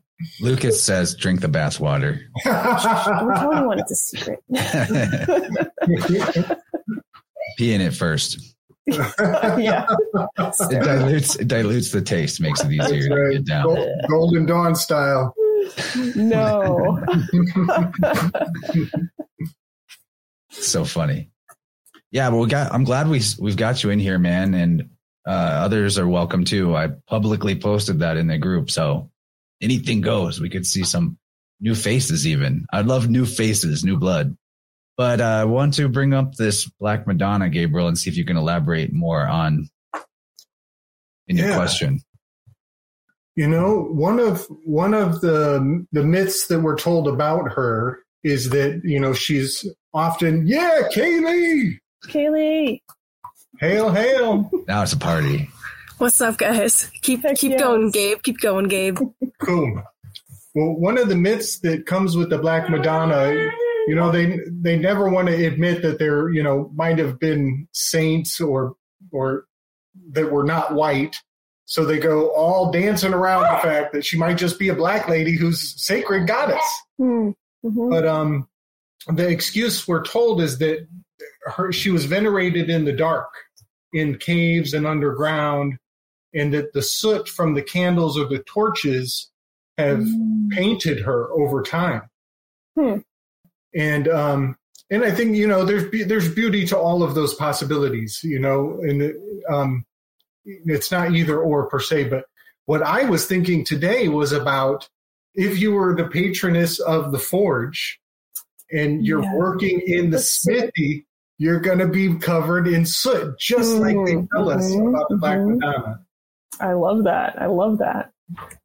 Lucas says, "Drink the bath water." We're telling one it's a secret. Pee in it first. yeah, it dilutes it dilutes the taste, makes it easier right. to get down. Golden Dawn style. No. so funny. Yeah, well, we got. I'm glad we we've got you in here, man, and uh, others are welcome too. I publicly posted that in the group, so anything goes. We could see some new faces, even. I'd love new faces, new blood. But uh, I want to bring up this Black Madonna, Gabriel, and see if you can elaborate more on in your yeah. question. You know, one of one of the the myths that we're told about her is that you know she's often yeah Kaylee, Kaylee, hail hail. Now it's a party. What's up, guys? Keep Heck keep yes. going, Gabe. Keep going, Gabe. Cool. Well, one of the myths that comes with the Black Madonna you know they they never want to admit that there you know might have been saints or or that were not white so they go all dancing around the fact that she might just be a black lady who's sacred goddess hmm. mm-hmm. but um the excuse we're told is that her she was venerated in the dark in caves and underground and that the soot from the candles or the torches have mm. painted her over time hmm and um, and I think you know there's there's beauty to all of those possibilities, you know, and um, it's not either or per se. But what I was thinking today was about if you were the patroness of the forge and you're yeah. working in the smithy, you're going to be covered in soot, just mm-hmm. like they tell us mm-hmm. about the Black mm-hmm. Madonna. I love that. I love that.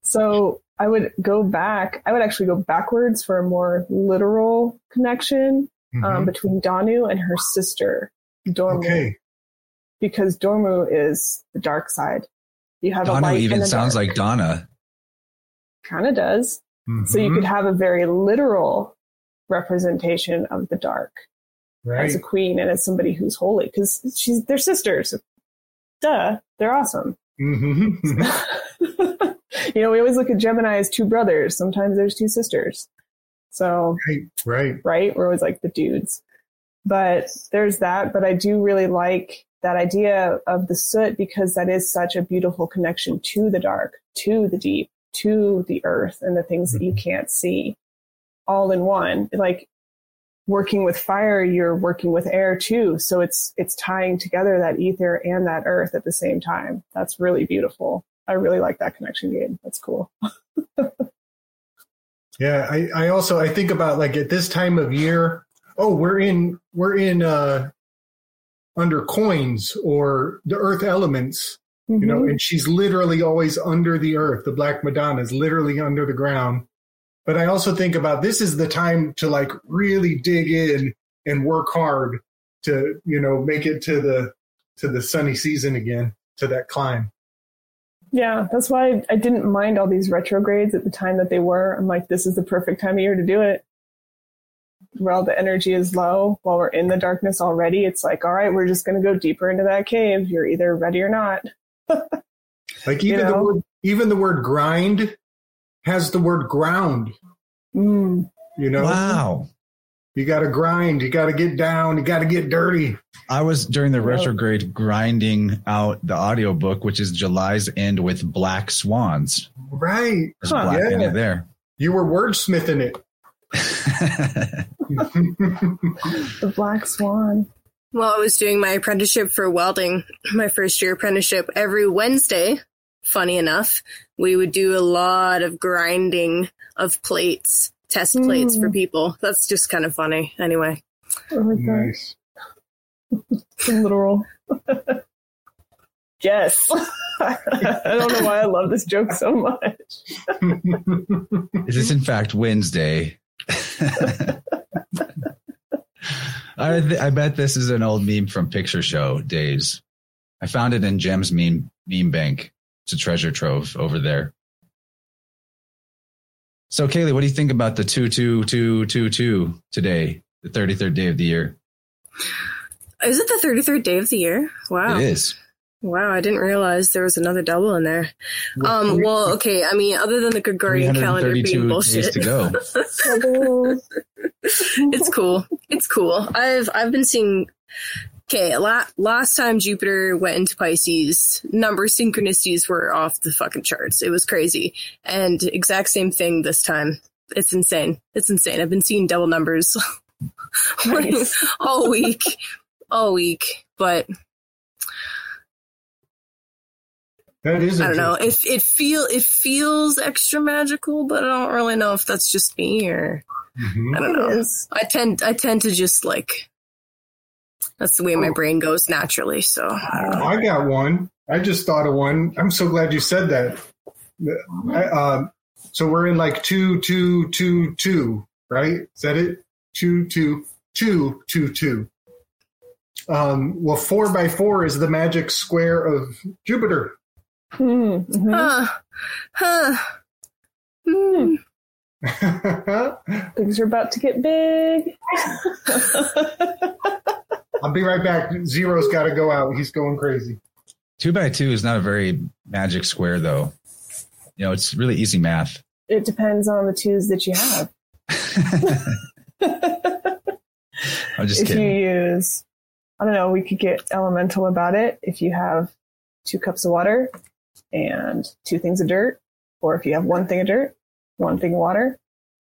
So I would go back. I would actually go backwards for a more literal connection um, mm-hmm. um, between Danu and her sister Domnu, okay. because Domnu is the dark side. You have Danu a light even sounds dark. like Donna. Kind of does. Mm-hmm. So you could have a very literal representation of the dark right. as a queen and as somebody who's holy because she's they're sisters. Duh, they're awesome. Mm-hmm. you know, we always look at Gemini as two brothers. Sometimes there's two sisters. So, right, right, right. We're always like the dudes. But there's that. But I do really like that idea of the soot because that is such a beautiful connection to the dark, to the deep, to the earth and the things that you mm-hmm. can't see all in one. Like working with fire, you're working with air too. So it's, it's tying together that ether and that earth at the same time. That's really beautiful. I really like that connection game. That's cool. Yeah, I, I also I think about like at this time of year, oh, we're in we're in uh under coins or the earth elements, Mm-hmm. you know, and she's literally always under the earth. The Black Madonna is literally under the ground. But I also think about this is the time to like really dig in and work hard to, you know, make it to the to the sunny season again, to that climb. Yeah, that's why I didn't mind all these retrogrades at the time that they were. I'm like, this is the perfect time of year to do it. Where all the energy is low, while we're in the darkness already, it's like, all right, we're just going to go deeper into that cave. You're either ready or not. Like You even the word even the word grind has the word ground, Mm. you know? Wow. You got to grind, you got to get down, you got to get dirty. I was during the retrograde grinding out the audiobook, which is July's End with Black Swans. Right. There's Huh. black in Yeah. it there. You were wordsmithing it. The black swan. While I was doing my apprenticeship for welding, my first year apprenticeship, every Wednesday, funny enough, we would do a lot of grinding of plates, test plates for Mm. people. That's just kind of funny. Anyway, I like nice. Literal. yes. I don't know why I love this joke so much. It is in fact Wednesday. I, th- I bet this is an old meme from Picture Show days. I found it in Jem's meme meme bank. It's a treasure trove over there. So, Kaylee, what do you think about the two two two two two today, the thirty third day of the year? is it the 33rd day of the year? Wow. It is. Wow, I didn't realize there was another double in there. Um, well, okay, I mean, other than the Gregorian calendar being 332 days bullshit, to go. It's cool. It's cool. I've I've been seeing. Okay, la- last time Jupiter went into Pisces, number synchronicities were off the fucking charts. It was crazy, and exact same thing this time. It's insane. It's insane. I've been seeing double numbers all week, all week. But That is I don't know. interesting. If it feel it feels extra magical, but I don't really know if that's just me or Mhm. I don't know. I tend I tend to just like that's the way my brain goes naturally. So I. I got one. I just thought of one. I'm so glad you said that. I, um, so we're in like two, two, two, two, right? Is that it? Two, two, two, two, two. Um, well, four by four is the magic square of Jupiter. Hmm, mhm. Huh. Huh. Hmm. Things are about to get big. I'll be right back. Zero's got to go out. He's going crazy. Two by two is not a very magic square, though. You know, it's really easy math. it depends on the twos that you have. I'm just if kidding. you use, I don't know, we could get elemental about it. If you have two cups of water and two things of dirt, or if you have one thing of dirt, one thing of water,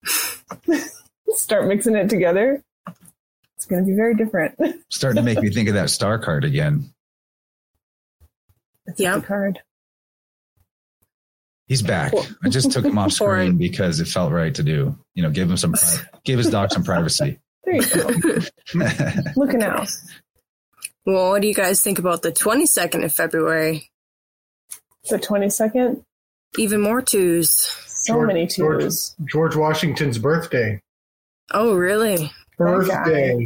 start mixing it together. It's going to be very different. Starting to make me think of that star card again. It's Yeah. a good card. He's back. I just took him off screen because it felt right to do. You know, give him some, pri- give his dog some privacy. There you go. Looking out. Well, what do you guys think about the 22nd of February? The 22nd, Even more twos. so George- many George- twos. George Washington's birthday. Oh, really? Birthday.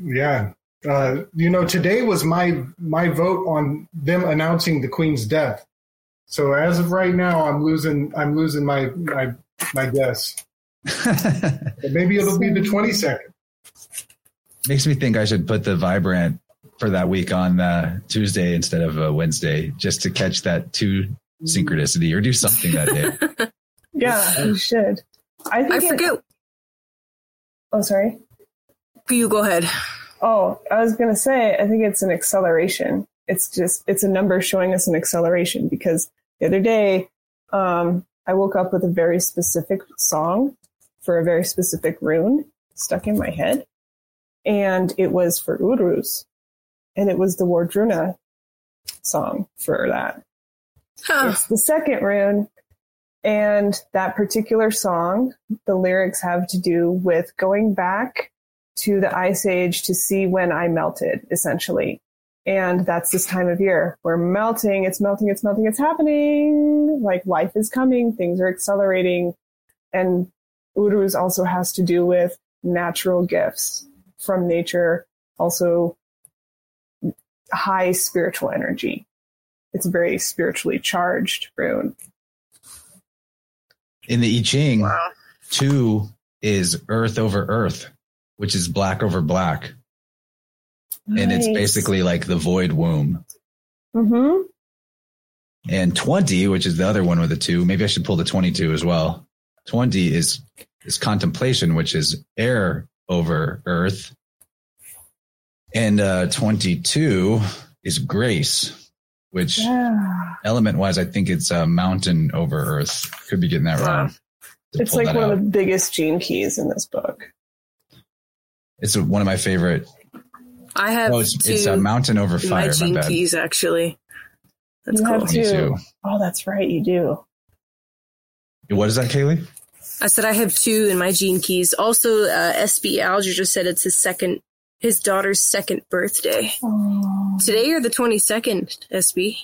Yeah. Uh, you know, today was my my vote on them announcing the Queen's death. So as of right now, I'm losing I'm losing my my my guess. But maybe it'll be the 22nd. Makes me think I should put the vibrant for that week on uh, Tuesday instead of uh, Wednesday, just to catch that two synchronicity or do something that day. Yeah, you should. I think I it- forget. Oh, sorry. You go ahead. Oh, I was going to say, I think it's an acceleration. It's just, it's a number showing us an acceleration because the other day, um, I woke up with a very specific song for a very specific rune stuck in my head. And it was for Uruz. And it was the Wardruna song for that. Huh. It's the second rune. And that particular song, the lyrics have to do with going back to the ice age to see when I melted, essentially. And that's this time of year. We're melting, it's melting, it's melting, it's happening. Like life is coming, things are accelerating. And Uruz also has to do with natural gifts from nature, also high spiritual energy. It's a very spiritually charged rune. In the I Ching, wow. two is earth over earth, which is black over black. Nice. And it's basically like the void womb. Mm-hmm. And 20, which is the other one with the two, maybe I should pull the 22 as well. 20 is is contemplation, which is air over earth. And uh, 22 is grace, which yeah. element wise, I think it's a mountain over earth. Could be getting that wrong. It's like one out. of the biggest gene keys in this book. It's a, one of my favorite. I have. Oh, it's, it's, a mountain over fire. My gene my keys, actually. That's you cool. have two. Oh, that's right. You do. What is that, Kaylee? I said I have two in my gene keys. Also, uh, SB Alger just said it's his second, his daughter's second birthday. Aww. Today or the 22nd, SB?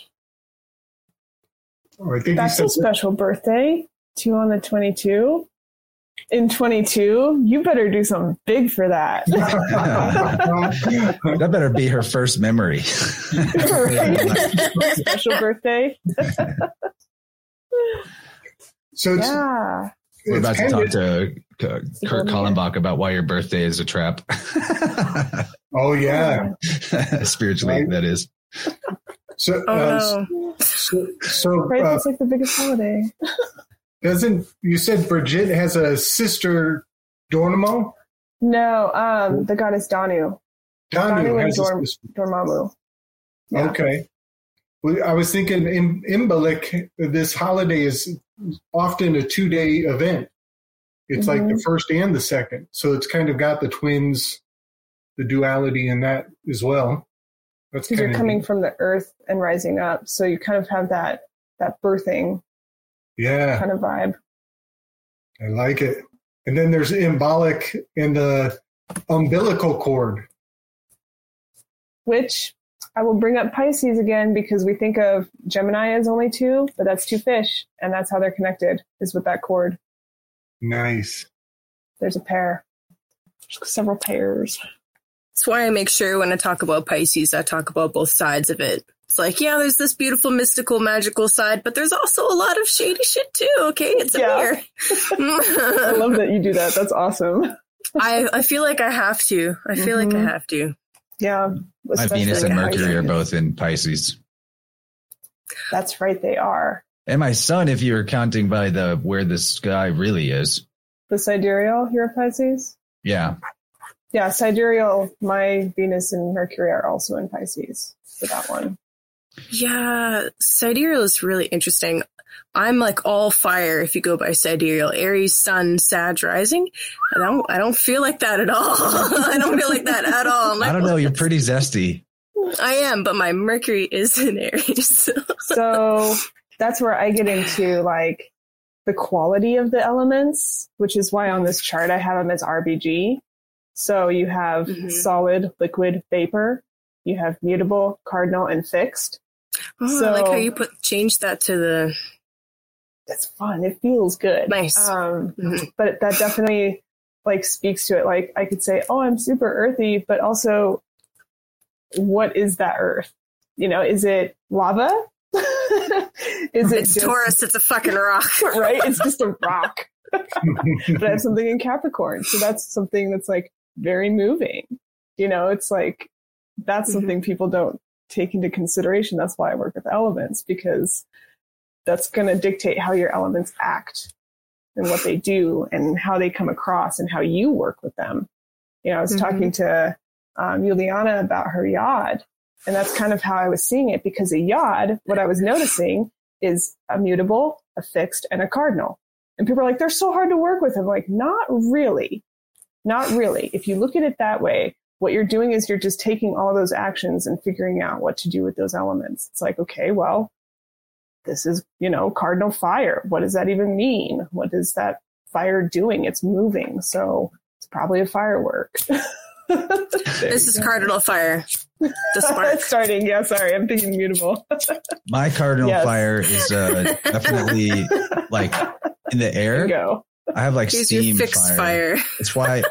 Oh, I think That's a special birthday. Two on the 22. In 22, you better do something big for that. that better be her first memory. special birthday. so yeah. We're about to talk to Kurt Kallenbach about why your birthday is a trap. Oh yeah, spiritually right. that is. So, oh, uh, no. so, so right, uh, that's like the biggest holiday. doesn't you said Brigitte has a sister Domnu? No, um, the goddess Danu. Danu, Danu has and Dormammu. Yeah. Okay. Well, I was thinking in Imbolc, this holiday is often a two day event. It's mm-hmm. like the mm-hmm. first and the second. So it's kind of got the twins, the duality in that as well. That's because you're coming neat. from the earth and rising up. So you kind of have that that birthing yeah kind of vibe. I like it. And then there's Imbolc in the umbilical cord. Which I will bring up Pisces again because we think of Gemini as only two, but that's two fish, and that's how they're connected is with that cord. Nice. There's a pair. There's several pairs. That's why I make sure when I talk about Pisces, I talk about both sides of it. It's like, yeah, there's this beautiful, mystical, magical side, but there's also a lot of shady shit too. Okay, it's yeah. I love that you do that. That's awesome. I I feel like I have to. I feel mm-hmm. like I mm-hmm. have to. Yeah. My Venus and Mercury are both in Pisces. That's right, they are. And my sun, if you're counting by the where the sky really is. The sidereal here at Pisces? Yeah. Yeah, sidereal, my Venus and Mercury are also in Pisces for that one. Yeah, sidereal is really interesting. I'm like all fire if you go by sidereal. Aries, Sun, Sag, Rising. I don't. I don't feel like that at all. I don't feel like that at all. I don't know. You're pretty zesty. I am, but my Mercury is in Aries. so that's where I get into like the quality of the elements, which is why on this chart I have them as RBG. So you have mm-hmm. solid, liquid, vapor. You have mutable, cardinal, and fixed. Oh, so, I like how you put change that to the that's fun. It feels good. Nice. Um, mm-hmm. But that definitely like speaks to it. Like I could say, oh, I'm super earthy, but also, what is that earth? You know, is it lava? is it it's just, Taurus? It's a fucking rock, right? It's just a rock. but I have something in Capricorn, so that's something that's like very moving. You know, it's like that's mm-hmm. something people don't take into consideration. That's why I work with elements because that's going to dictate how your elements act and what they do and how they come across and how you work with them. You know, I was mm-hmm. talking to um, Juliana about her yod, and that's kind of how I was seeing it because a yod, what I was noticing is a mutable, a fixed, and a cardinal. And people are like, they're so hard to work with. I'm like, not really. Not really. If you look at it that way, what you're doing is you're just taking all those actions and figuring out what to do with those elements. It's like, okay, well, this is, you know, cardinal fire. What does that even mean? What is that fire doing? It's moving. So it's probably a firework. this is go. cardinal fire. The spark. starting. Yeah, sorry. I'm thinking mutable. My cardinal yes. fire is uh, definitely like in the air. Go. I have like Here's steam fire. fire. It's why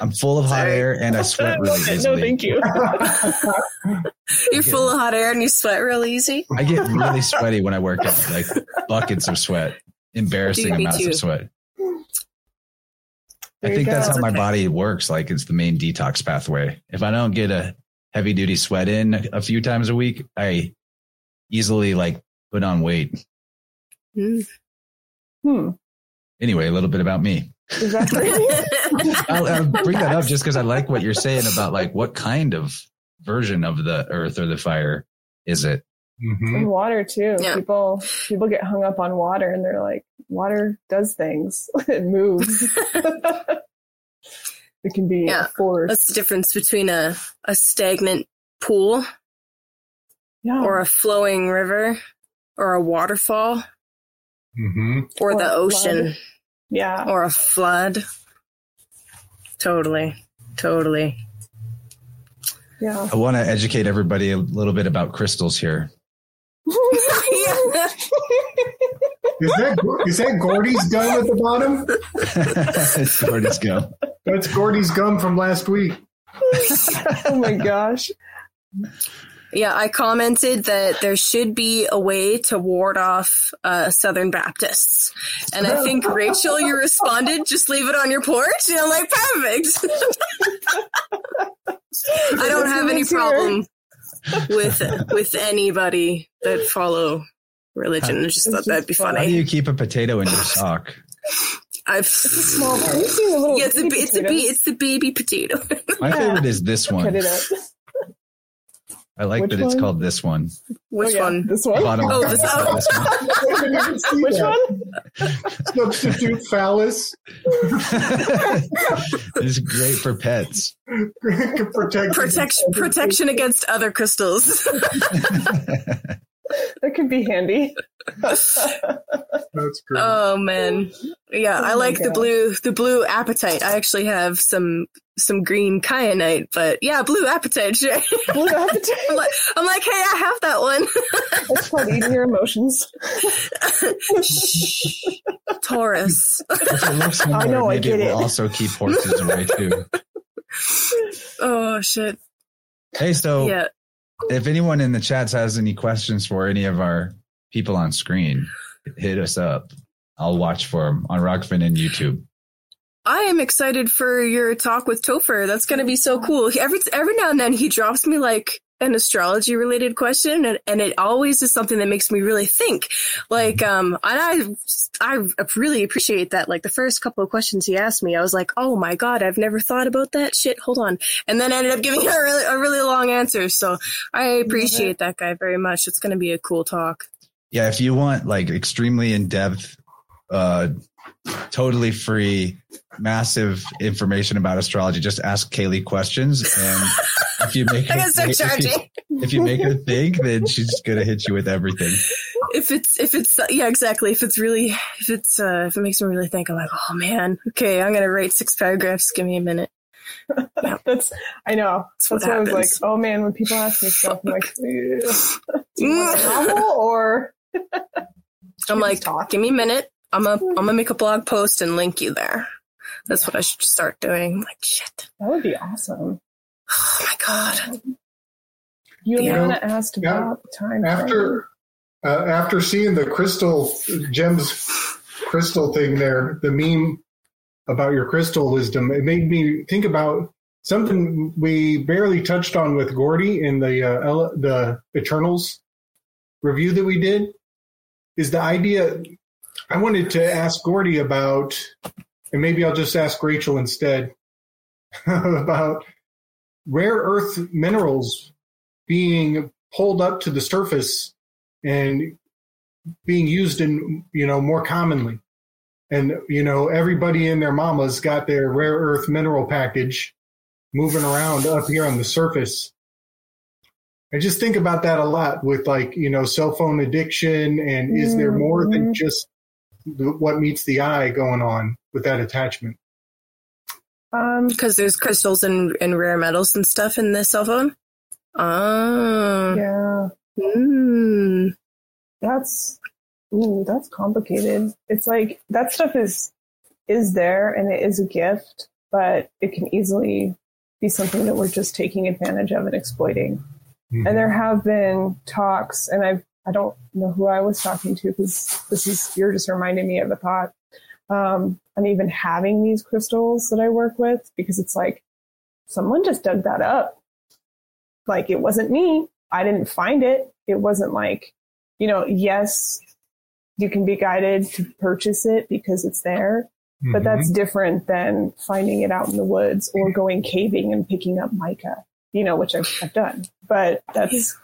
I'm full of hot air and I sweat really easily. No, thank you. You're full of hot air and you sweat real easy. I get really sweaty when I work out, like buckets of sweat, embarrassing Dude, amounts too. of sweat. There I think that's how my body works. Like it's the main detox pathway. If I don't get a heavy duty sweat in a few times a week, I easily like put on weight. Mm. Hmm. Anyway, a little bit about me. Exactly. I'll, I'll, bring that up just because I like what you're saying about like what kind of version of the earth or the fire is it? Mm-hmm. And water too. Yeah. People people get hung up on water and they're like, water does things. it moves. it can be yeah. a force. That's the difference between a, a stagnant pool yeah. or a flowing river or a waterfall mm-hmm. or, or, the ocean. Flood. Yeah. Or a flood. Totally. Totally. Yeah. I want to educate everybody a little bit about crystals here. is that is that Gordy's gum at the bottom? it's Gordy's gum. That's Gordy's gum from last week. oh my gosh. Yeah, I commented that there should be a way to ward off uh, Southern Baptists. And I think, Rachel, you responded, just leave it on your porch. And I'm like, perfect. I don't have any problem with with anybody that follow religion. I just thought that'd be funny. How do you keep a potato in your sock? I've it's a small. yeah, it's a, it's a, it's the baby potato. My favorite is this one. I like Which that one? it's called this one. Which oh, yeah. one? This one? Bottom oh, this, one. Which one? Substitute phallus. it's great for pets. protection. Protection, protection against other crystals. that could be handy. That's great. Oh man, yeah, oh I like God. the blue, the blue apatite. I actually have some some green kyanite, but yeah, blue apatite. blue apatite. I'm, like, I'm like, hey, I have that one. That's called eating your emotions. Shh, Taurus. I know. I get it. Will also keep horses away too. Oh shit. Hey, so yeah. if anyone in the chats has any questions for any of our people on screen, hit us up. I'll watch for them on Rokfin and YouTube. I am excited for your talk with Topher. That's going to be so cool. Every every now and then he drops me like an astrology related question and, and it always is something that makes me really think like um and i i really appreciate that like the first couple of questions he asked me i was like oh my god i've never thought about that shit hold on and then ended up giving a really a really long answer so i appreciate that guy very much it's going to be a cool talk yeah if you want like extremely in-depth uh totally free, massive information about astrology. Just ask Kaylee questions, and if you make her think, if, you, if you make her think, then she's gonna hit you with everything. If it's if it's yeah exactly if it's really if it's uh if it makes me really think, I'm like oh man okay I'm gonna write six paragraphs. Give me a minute. Yeah. That's I know. That's, That's why I was like, oh man, when people ask me stuff, I'm like, do you want a novel or? I'm like, talk? give me a minute. I'm gonna I'm gonna make a blog post and link you there. That's what I should start doing. I'm like shit. That would be awesome. Oh my god. You and Anna asked about time after uh, after seeing the crystal gems crystal thing there, the meme about your crystal wisdom, it made me think about something we barely touched on with Gordy in the uh, the Eternals review that we did. Is the idea I wanted to ask Gordy about, and maybe I'll just ask Rachel instead, about rare earth minerals being pulled up to the surface and being used in, you know, more commonly. And, you know, everybody and their mamas got their rare earth mineral package moving around up here on the surface. I just think about that a lot with like, you know, cell phone addiction. And is there more than just what meets the eye going on with that attachment? Um, Because there's crystals and, and rare metals and stuff in the cell phone. Oh. yeah, Mm. that's ooh, that's complicated. It's like that stuff is is there and it is a gift, but it can easily be something that we're just taking advantage of and exploiting. And there have been talks, and I I don't know who I was talking to because this is you're just reminding me of a thought. Um, I'm even having these crystals that I work with because it's like someone just dug that up. Like it wasn't me. I didn't find it. It wasn't like, you know, yes, you can be guided to purchase it because it's there, but Mhm. that's different than finding it out in the woods or going caving and picking up mica, you know, which I've, I've done. But that's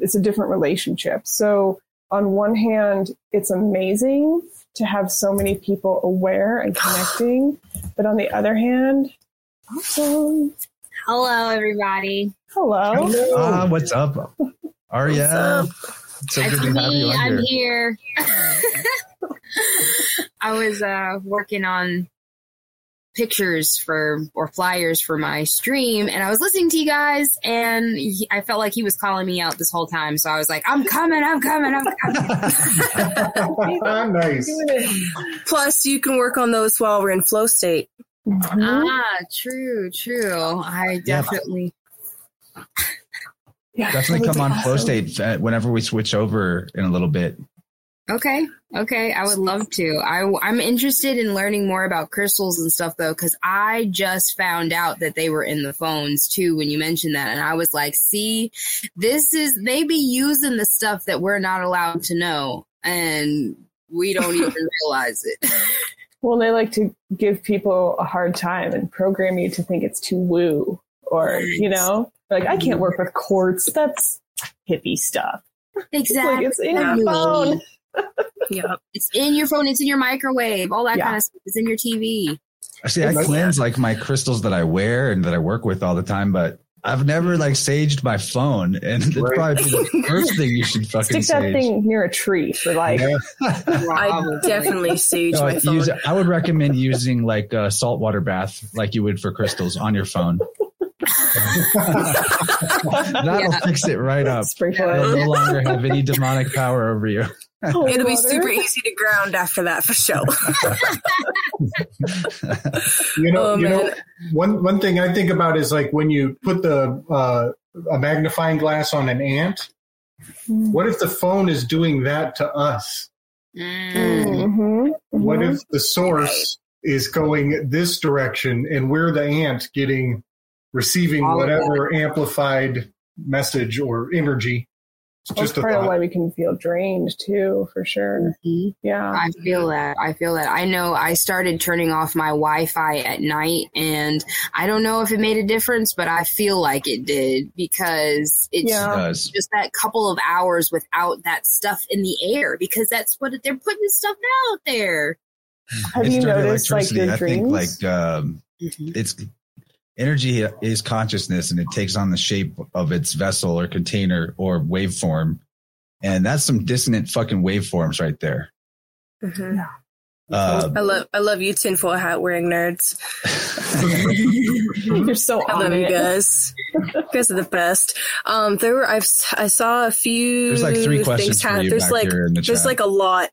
it's a different relationship. So on one hand, it's amazing to have so many people aware and connecting, but on the other hand, awesome. Hello, everybody. Hello. Ah, what's up, Aria? So it's good to have you me. on I'm here. here. I was uh, working on pictures for or flyers for my stream, and I was listening to you guys, and he, I felt like he was calling me out this whole time. So I was like, "I'm coming, I'm coming, I'm coming." nice. Plus, you can work on those while we're in flow state. Mhm. ah, true, true. I definitely. Yeah, Definitely come be on flow state uh, whenever we switch over in a little bit. Okay. Okay. I would love to. I, I'm interested in learning more about crystals and stuff though, because I just found out that they were in the phones too when you mentioned that. And I was like, see, this is, they be using the stuff that we're not allowed to know. And we don't even realize it. Well, they like to give people a hard time and program you to think it's too woo, or you know, like I can't work mm-hmm. with quartz. That's hippie stuff. exactly. Like it's in your phone. Yeah. It's in your phone. It's in your microwave. All that Yeah. kind of stuff is in your TV. See, I cleanse like my crystals that I wear and that I work with all the time, but I've never like saged my phone, and it's Right. probably the first thing you should fucking Stick that sage. thing near a tree for like. Yeah. I Probably. definitely sage No, my phone. use, I would recommend using like a saltwater bath, like you would for crystals, on your phone. That'll Yeah. fix it right up. Sprinkle It'll no longer have any demonic power over you. Cold It'll be super easy to ground after that for sure. You know, Oh, you know, one one thing I think about is like when you put the uh, a magnifying glass on an ant. Mm. What if the phone is doing that to us? Mm. Mhm, What mhm. if the source is going this direction and we're the ant getting receiving All whatever amplified message or energy? It's That's just part of why we can feel drained too, for sure. Mhm. Yeah. I feel that. I feel that. I know I started turning off my Wi Fi at night, and I don't know if it made a difference, but I feel like it did because it's Yeah. does. just that couple of hours without that stuff in the air because that's what they're putting stuff out there. Have It's you noticed like electricity. your I think like um, it's energy is consciousness and it takes on the shape of its vessel or container or waveform. And that's some dissonant fucking waveforms right there. Mhm. Uh, I love I love you tinfoil hat wearing nerds. You're so I on love you guys. you guys are the best. Um, there were I've I saw a few. There's like three questions things for ha- you There's back like here in the there's like a lot.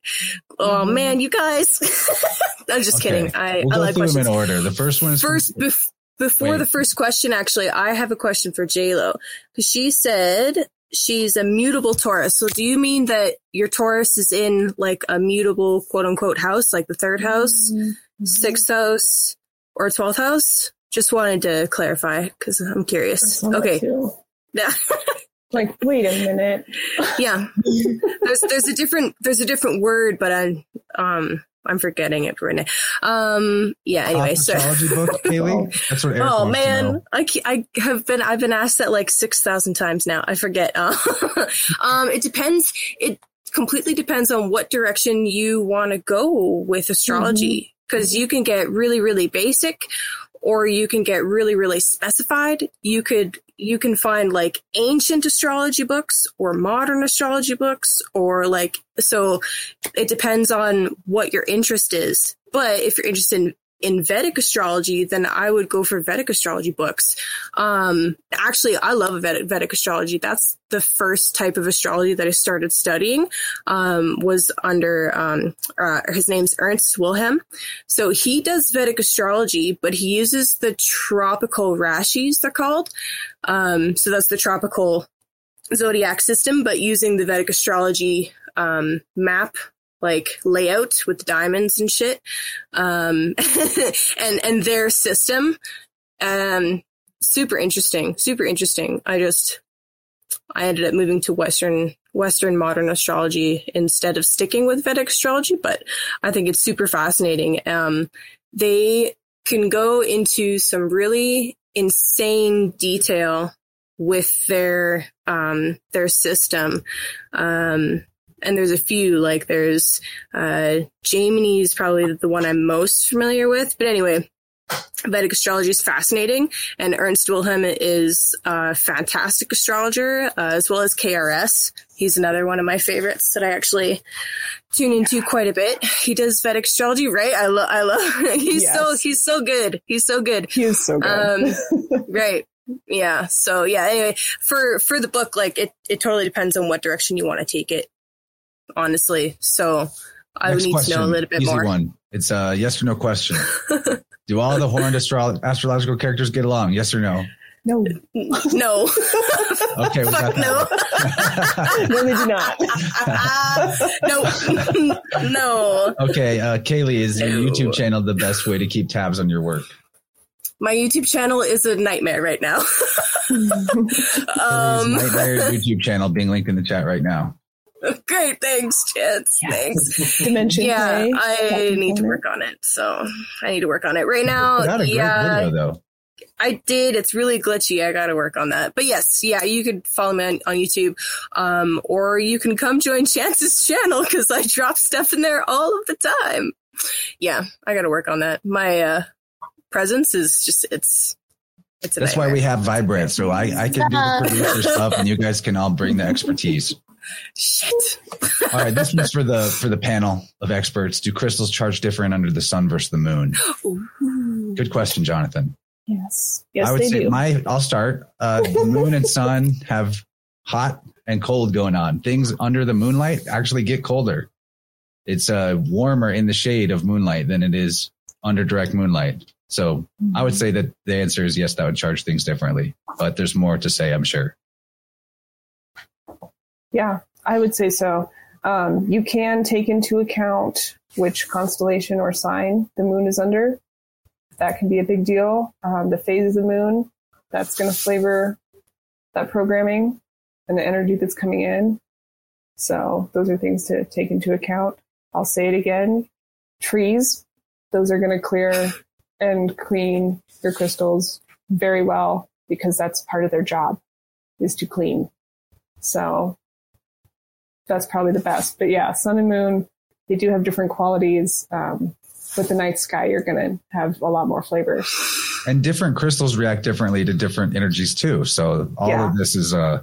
Oh Mhm. man, you guys. I'm just Okay. kidding. I we'll I go like through them in order. The first one is First, bef- before Wait. the first question, actually, I have a question for J Lo because she said she's a mutable Taurus. So, do you mean that your Taurus is in like a mutable quote unquote house, like the third house, Mm-hmm. sixth house, or twelfth house? Just wanted to clarify because I'm curious. Okay, yeah, Like, wait a minute. yeah. There's there's a different there's a different word, but I um I'm forgetting it now. Um, yeah. Anyway, so. book, Kaylee. That's what Eric Oh wants to know. man, I, I have been I've been asked that like six thousand times now. I forget. Uh, um, it depends. It completely depends on what direction you want to go with astrology. Because you can get really, really basic, or you can get really, really specified. You could, you can find like ancient astrology books or modern astrology books or like, so it depends on what your interest is. But if you're interested in in Vedic astrology, then I would go for Vedic astrology books. Um, actually, I love Vedic, Vedic astrology. That's the first type of astrology that I started studying. Um, was under um, uh, his name's Ernst Wilhelm. So he does Vedic astrology, but he uses the tropical rashis. They're called. Um, so that's the tropical zodiac system, but using the Vedic astrology um, map like layout with diamonds and shit, um, and and their system. Um, super interesting, super interesting. I just I ended up moving to Western Western modern astrology instead of sticking with Vedic astrology, but I think it's super fascinating. Um, they can go into some really insane detail with their um, their system. Um, and there's a few like there's uh Jaimini is probably the one I'm most familiar with. But anyway, Vedic astrology is fascinating, and Ernst Wilhelm is a fantastic astrologer, uh, as well as KRS. He's another one of my favorites that I actually tune into quite a bit. He does Vedic astrology, right? I love, I love. he's yes. so he's so good. He's so good. He's so good. Um, right. Yeah. So yeah. Anyway, for for the book, like it, it totally depends on what direction you want to take it honestly. So I Next would need question. to know a little bit Easy more. One. It's a yes or no question. Do all the horned astro- astrological characters get along? Yes or no? No. No. okay, we got no. no, they do not. no. no. Okay, uh, Kaylee, is your YouTube channel the best way to keep tabs on your work? My YouTube channel is a nightmare right now. um, nightmare YouTube channel being linked in the chat right now. Great, thanks, Chance. Yeah. Thanks. Dimension. Yeah, play. I need to work on it. So I need to work on it right now. yeah, video, though. I did. It's really glitchy. I got to work on that. But yes, yeah, you could follow me on, on YouTube, um, or you can come join Chance's channel because I drop stuff in there all of the time. Yeah, I got to work on that. My uh, presence is just it's it's That's nightmare. why we have Vibrant. So I, I can do the producer stuff and you guys can all bring the expertise. Shit. All right, this one's for the for the panel of experts. Do crystals charge different under the sun versus the moon? Ooh. Good question, Jonathan. Yes. Yes, I would say do. my I'll start. Uh, the moon and sun have hot and cold going on. Things under the moonlight actually get colder. It's uh, warmer in the shade of moonlight than it is under direct moonlight. So mm-hmm. I would mm-hmm. say that the answer is yes, that would charge things differently. But there's more to say, I'm sure. Yeah, I would say so. Um, you can take into account which constellation or sign the moon is under. That can be a big deal. Um, the phases of the moon, that's going to flavor that programming and the energy that's coming in. So those are things to take into account. I'll say it again. Trees, those are going to clear and clean your crystals very well because that's part of their job is to clean. So that's probably the best. But yeah, sun and moon, they do have different qualities. Um, with the night sky, you're going to have a lot more flavors. And different crystals react differently to different energies too. So all yeah. of this is a uh,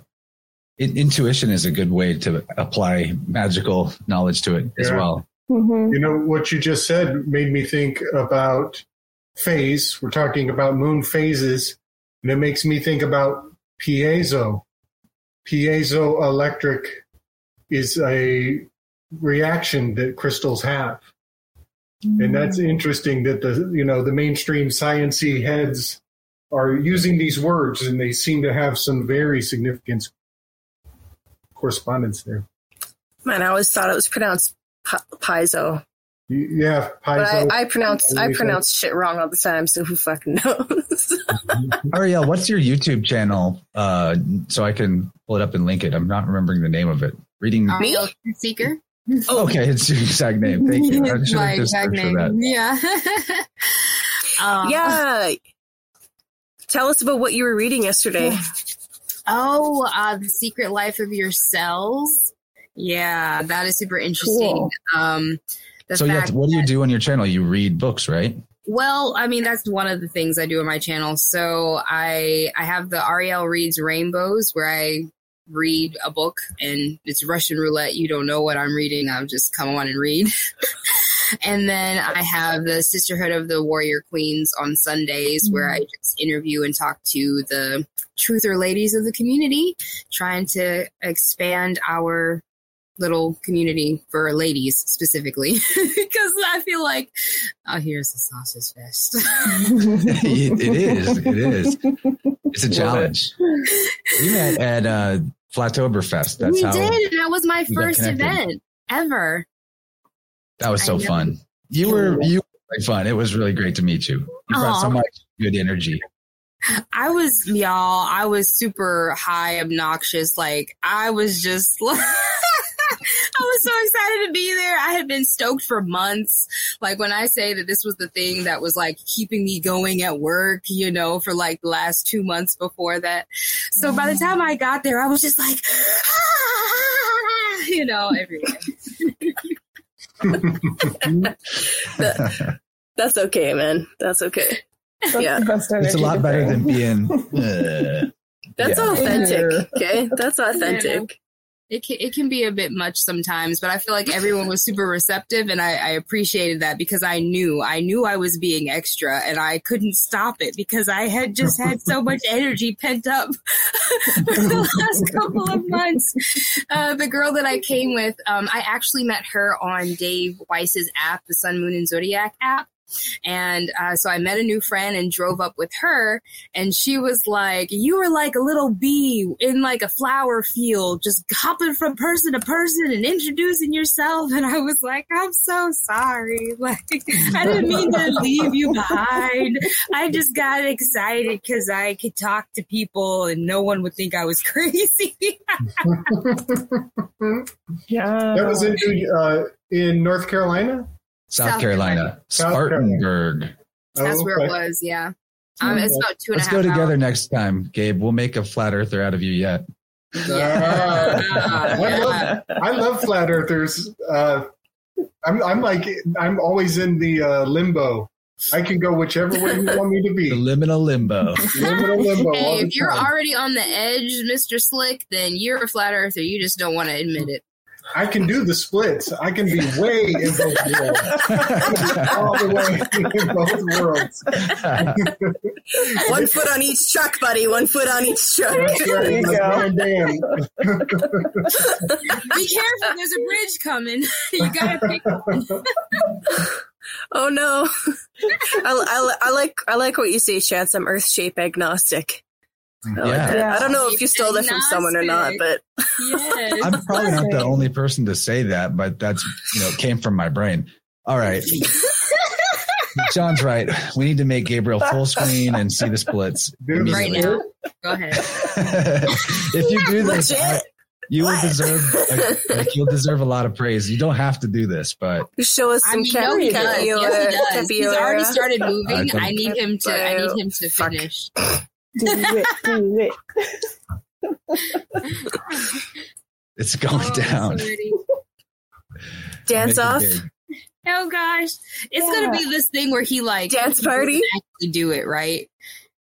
intuition is a good way to apply magical knowledge to it yeah. as well. Mm-hmm. You know what you just said made me think about phase. We're talking about moon phases, and it makes me think about piezo. Piezoelectric is a reaction that crystals have. Mm. And that's interesting that the you know the mainstream sciency heads are using these words and they seem to have some very significant correspondence there. Man, I always thought it was pronounced piezo. Yeah, piezo. But I, I pronounce I pronounce shit wrong all the time, so who fucking knows? Ariel, what's your YouTube channel? Uh, so I can pull it up and link it. I'm not remembering the name of it. Reading Ariel Seeker. Oh, okay, it's your exact name. Thank you. I My exact name. Yeah. um, yeah. Tell us about what you were reading yesterday. Oh, uh, the secret life of your cells. Yeah, that is super interesting. Cool. Um, so, yeah, what do you do on your channel? You read books, right? Well, I mean that's one of the things I do on my channel. So I I have the Ariel reads rainbows where I read a book and it's Russian roulette. You don't know what I'm reading. I'll just come on and read. and then I have the Sisterhood of the Warrior Queens on Sundays where mm. I just interview and talk to the truther ladies of the community, trying to expand our little community for ladies specifically because I feel like oh here's the sausage fest. it, it is. It is. It's a challenge. We met at uh, Flattoberfest. That's we how did, and that was my first event ever. that was so I know. fun. You were you were really fun. It was really great to meet you. You brought so much good energy. I was y'all, I was super high obnoxious. Like I was just I was so excited to be there. I had been stoked for months. Like when I say that this was the thing that was like keeping me going at work, you know, for like the last two months before that. So by the time I got there, I was just like, you know, everywhere. That's okay, man. That's okay. That's Yeah. it's a lot better than being. Uh, That's Yeah. authentic. Okay, that's authentic. It can, it can be a bit much sometimes, but I feel like everyone was super receptive and I, I appreciated that because I knew, I knew I was being extra and I couldn't stop it because I had just had so much energy pent up for the last couple of months. Uh, the girl that I came with, um, I actually met her on Dave Weiss's app, the Sun, Moon, and Zodiac app. And uh, so I met a new friend and drove up with her, and she was like, "You were like a little bee in like a flower field, just hopping from person to person and introducing yourself." And I was like, "I'm so sorry. Like, I didn't mean to leave you behind. I just got excited because I could talk to people and no one would think I was crazy." Yeah. That was in uh, in North Carolina. South, South Carolina, South Carolina. Spartanburg. That's Oh, where it was. Yeah. Um, it's about two and a Let's go together hours. next time, Gabe. We'll make a flat earther out of you yet. Yeah. I love, I love flat earthers. Uh, I'm, I'm like, I'm always in the uh, limbo. I can go whichever way you want me to be. The liminal limbo. Liminal limbo. Hey, if you're time. already on the edge, Mr. Slick, then you're a flat earther. You just don't want to admit it. I can do the splits. I can be way in both worlds. All the way in both worlds. One foot on each truck, buddy. One foot on each truck. That's. There you go. damn. Be careful, there's a bridge coming. you gotta pick Oh no. I, I, I like I like what you say, Chance. I'm Earth shape agnostic. I, Yeah. that. Yeah. I don't know if you stole that from someone or not, but Yes. I'm probably not the only person to say that, but that's you know came from my brain. All right. John's right. We need to make Gabriel full screen and see the splits right immediately. now. Go ahead. if you do this, I- you will deserve like, like, you'll deserve a lot of praise. You don't have to do this, but show us I some mean, no, he does. Yes, he does. He's already started moving. Okay. I need him to. I need him to Fuck. finish. Do it. Do it. it's going Oh, down. Dance off. Oh gosh, it's Yeah. gonna be this thing where he like Dance party? Actually, do it right.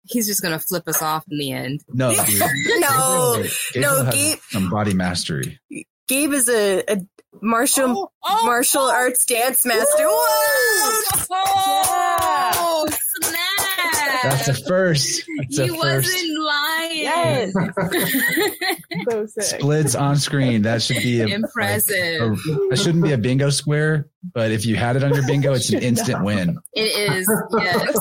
He's just gonna flip us off in the end. No, dude. No, Gabriel- no, Gabriel Gabe- some body mastery. Gabe is a, a martial oh, oh martial oh. arts dance master. Whoa! Oh, snap! That's a first. That's he a first. wasn't lying. Yes. So sick. Splits on screen. That should be a, Impressive. a- that shouldn't be a bingo square, but if you had it on your bingo, it's an instant win. It is, yes.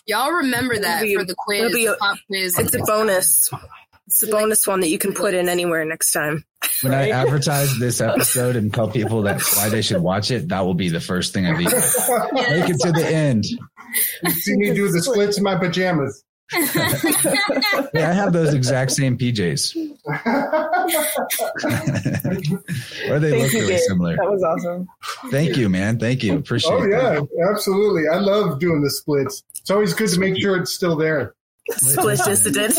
Y'all remember that be- for the quiz, it'll be a- pop quiz. It's a bonus. It's a bonus one that you can put in anywhere next time. When I advertise this episode and tell people that why they should watch it, that will be the first thing I leave. Make it to the end. You see me do the splits in my pajamas. Yeah, I have those exact same PJs. or they Thank look you, really Gabe. similar. That was awesome. Thank you, man. Thank you. Appreciate oh it. yeah, absolutely. I love doing the splits. It's always good to make sure it's still there. Split just did.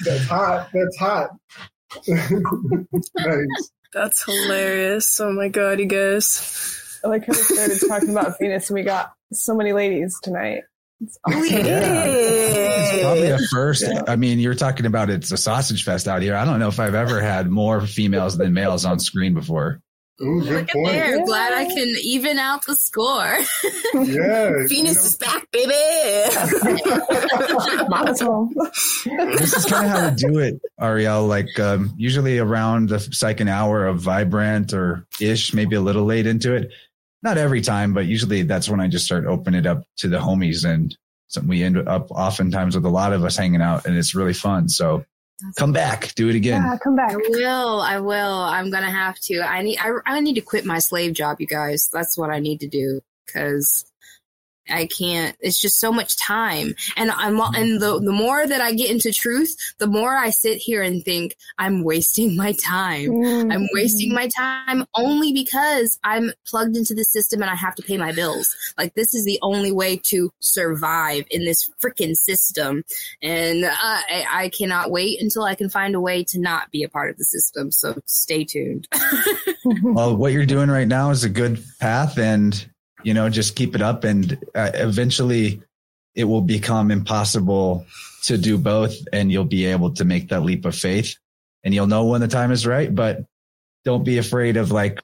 That's hot. That's hot. nice. That's hilarious. Oh my god, you guys. I like how we started talking about Venus and we got so many ladies tonight. It's We awesome. did It's probably a it. first. I mean, you're talking about it's a sausage fest out here. I don't know if I've ever had more females than males on screen before. Ooh, good Look at point. there. Yeah. Glad I can even out the score. Yeah. Venus is back, baby. Mazel. This is kind of how we do it, Ariel. Like um, usually around the second hour of Vibrant or ish, maybe a little late into it. Not every time, but usually that's when I just start opening it up to the homies, and so we end up oftentimes with a lot of us hanging out, and it's really fun. So come back, do it again. Yeah, come back. I will. I will. I'm gonna have to. I need. I, I need to quit my slave job, you guys. That's what I need to do because I can't. It's just so much time, and I'm and the the more that I get into truth, the more I sit here and think I'm wasting my time. Mm-hmm. I'm wasting my time only because I'm plugged into the system and I have to pay my bills. Like this is the only way to survive in this freaking system, and uh, I, I cannot wait until I can find a way to not be a part of the system. So stay tuned. Well, what you're doing right now is a good path, and you know, just keep it up, and uh, eventually, it will become impossible to do both, and you'll be able to make that leap of faith, and you'll know when the time is right. But don't be afraid of like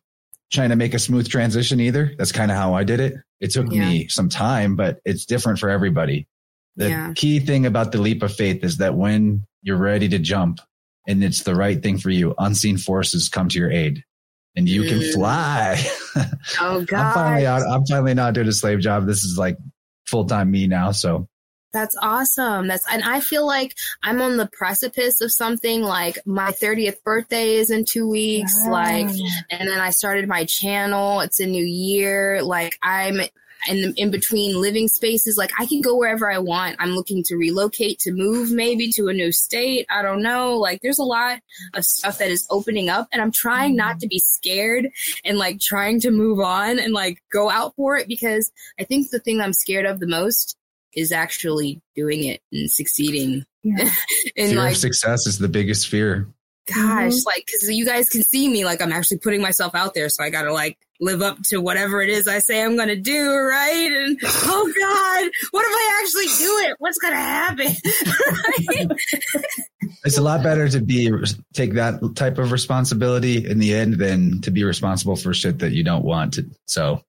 trying to make a smooth transition either. That's kind of how I did it. It took Yeah. me some time, but it's different for everybody. The Yeah. key thing about the leap of faith is that when you're ready to jump and it's the right thing for you, unseen forces come to your aid and you can Mm. fly. Oh I'm finally God, out. I'm finally not doing a slave job. This is like full time me now. So that's awesome. That's and I feel like I'm on the precipice of something. Like my 30th birthday is in two weeks. Like and then I started my channel. It's a new year. Like I'm in in between living spaces. Like I can go wherever I want. I'm looking to relocate, to move maybe to a new state. I don't know. Like there's a lot of stuff that is opening up, and I'm trying not to be scared and like trying to move on and like go out for it because I think the thing I'm scared of the most is actually doing it and succeeding. Yeah. and fear like of success is the biggest fear. Gosh, Mhm. like, cause you guys can see me, like, I'm actually putting myself out there. So I gotta, like, live up to whatever it is I say I'm gonna do, right? And, oh God, what if I actually do it? What's gonna happen? It's a lot better to be take that type of responsibility in the end than to be responsible for shit that you don't want to. So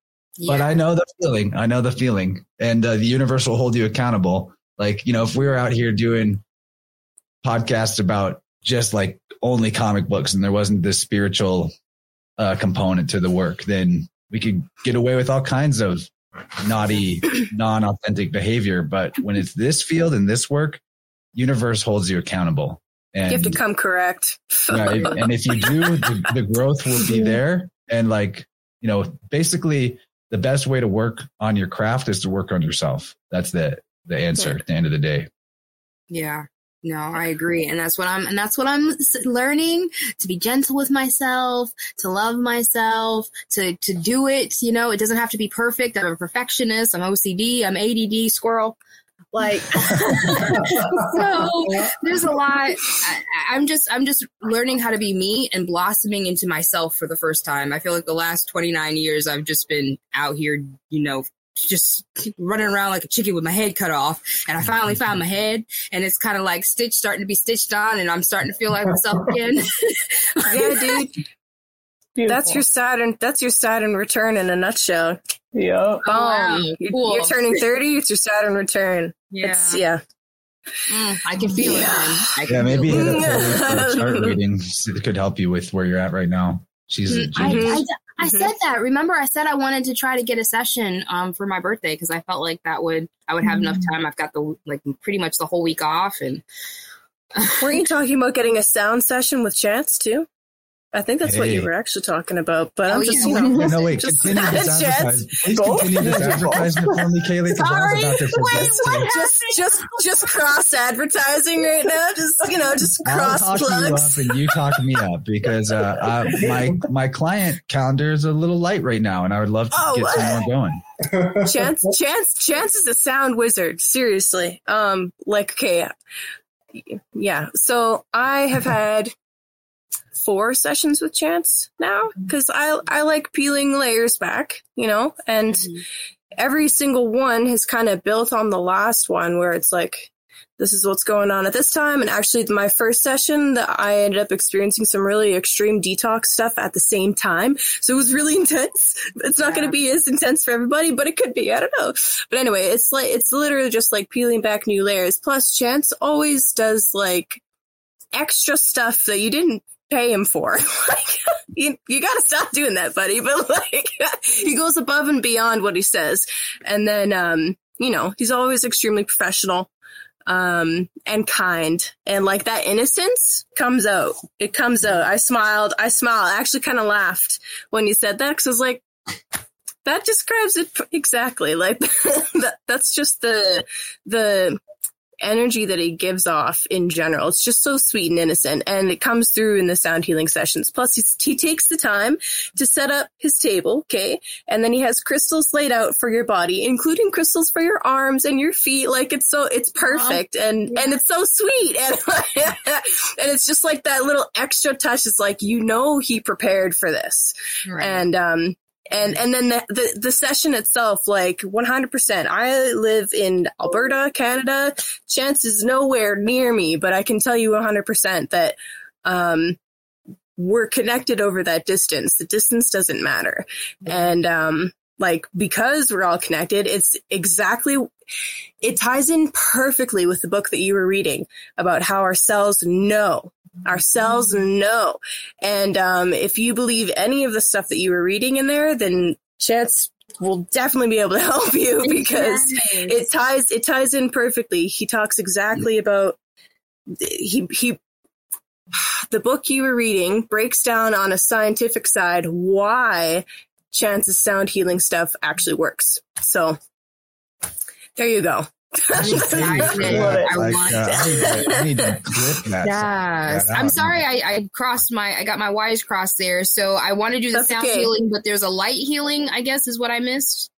But I know the feeling. I know the feeling, and uh, the universe will hold you accountable. Like you know, if we were out here doing podcasts about just like only comic books, and there wasn't this spiritual uh, component to the work, then we could get away with all kinds of naughty, non-authentic behavior. But when it's this field and this work, universe holds you accountable. And You have to come correct. yeah, and if you do, the, the growth will be there. And like, you know, basically the best way to work on your craft is to work on yourself. That's the the answer at the end of the day. Yeah. No, I agree. And that's what I'm, and that's what I'm learning to be gentle with myself, to love myself, to, to do it. You know, it doesn't have to be perfect. I'm a perfectionist. I'm OCD. I'm ADD squirrel. Like, so there's a lot. I, I'm just, I'm just learning how to be me and blossoming into myself for the first time. I feel like the last 29 years I've just been out here, you know, just running around like a chicken with my head cut off. And I finally found my head and it's kind of like stitch starting to be stitched on and I'm starting to feel like myself again. yeah, dude. Beautiful. That's your Saturn. That's your Saturn return in a nutshell. Yeah. Oh, wow. You're, Cool. you're turning thirty. It's your Saturn return. yeah. It's, yeah. Mm, I can feel it. Man. I can Yeah, maybe feel it. up the the chart reading could help you with where you're at right now. She's a Mm, I, genius. I, I said that. Remember, I said I wanted to try to get a session um, for my birthday because I felt like that would I would have enough time. I've got the like pretty much the whole week off, and Weren't you talking about getting a sound session with Chance too? I think that's what you were actually talking about. But Oh, I'm just, yeah. you know, no, wait. Just- Continue this advertisement. Please both? continue this advertisement for me, Kaylee, because I was about to Wait, what? Just, just, just cross advertising right now. Just, you know, just cross I'll cross talk you up and you talk me up because uh, uh, my my client calendar is a little light right now, and I would love to Oh, get some more going. Chance, Chance, Chance is a sound wizard. Seriously. Um, like, okay, yeah. So I have had four sessions with Chance now because I I like peeling layers back, you know, and mm-hmm. every single one has kind of built on the last one where it's like this is what's going on at this time. And actually, my first session that I ended up experiencing some really extreme detox stuff at the same time. So it was really intense. It's not yeah. going to be as intense for everybody, but it could be. I don't know. But anyway, it's like, it's literally just like peeling back new layers. Plus, Chance always does like extra stuff that you didn't pay him for. like, you, you got to stop doing that, buddy. But like, he goes above and beyond what he says. And then, um, you know, he's always extremely professional um, and kind. And like that innocence comes out. It comes out. I smiled. I smiled. I actually kind of laughed when you said that because I was like, that describes it exactly. Like that, that's just the, the, energy that he gives off in general. It's just so sweet and innocent, and it comes through in the sound healing sessions. Plus, he takes the time to set up his table, okay, and then he has crystals laid out for your body, including crystals for your arms and your feet. Like it's so it's perfect, and yeah. and it's so sweet, and and it's just like that little extra touch. It's like you know he prepared for this, right. and um and and then the, the, the session itself like 100% i live in alberta canada. Chance is nowhere near me but i can tell you 100% that um we're connected over that distance. The distance doesn't matter. And um like because we're all connected it's exactly it ties in perfectly with the book that you were reading about how our cells know our cells know. And um, if you believe any of the stuff that you were reading in there, then Chance will definitely be able to help you because it ties it ties in perfectly. He talks exactly about he he the book you were reading breaks down on a scientific side why Chance's sound healing stuff actually works. So there you go. I'm excited. I, like, want uh, I, need to, clip that. Yes. I'm sorry I, I, crossed my I got my wires crossed there. So I want to do the That's sound okay. healing, but there's a light healing, I guess, is what I missed.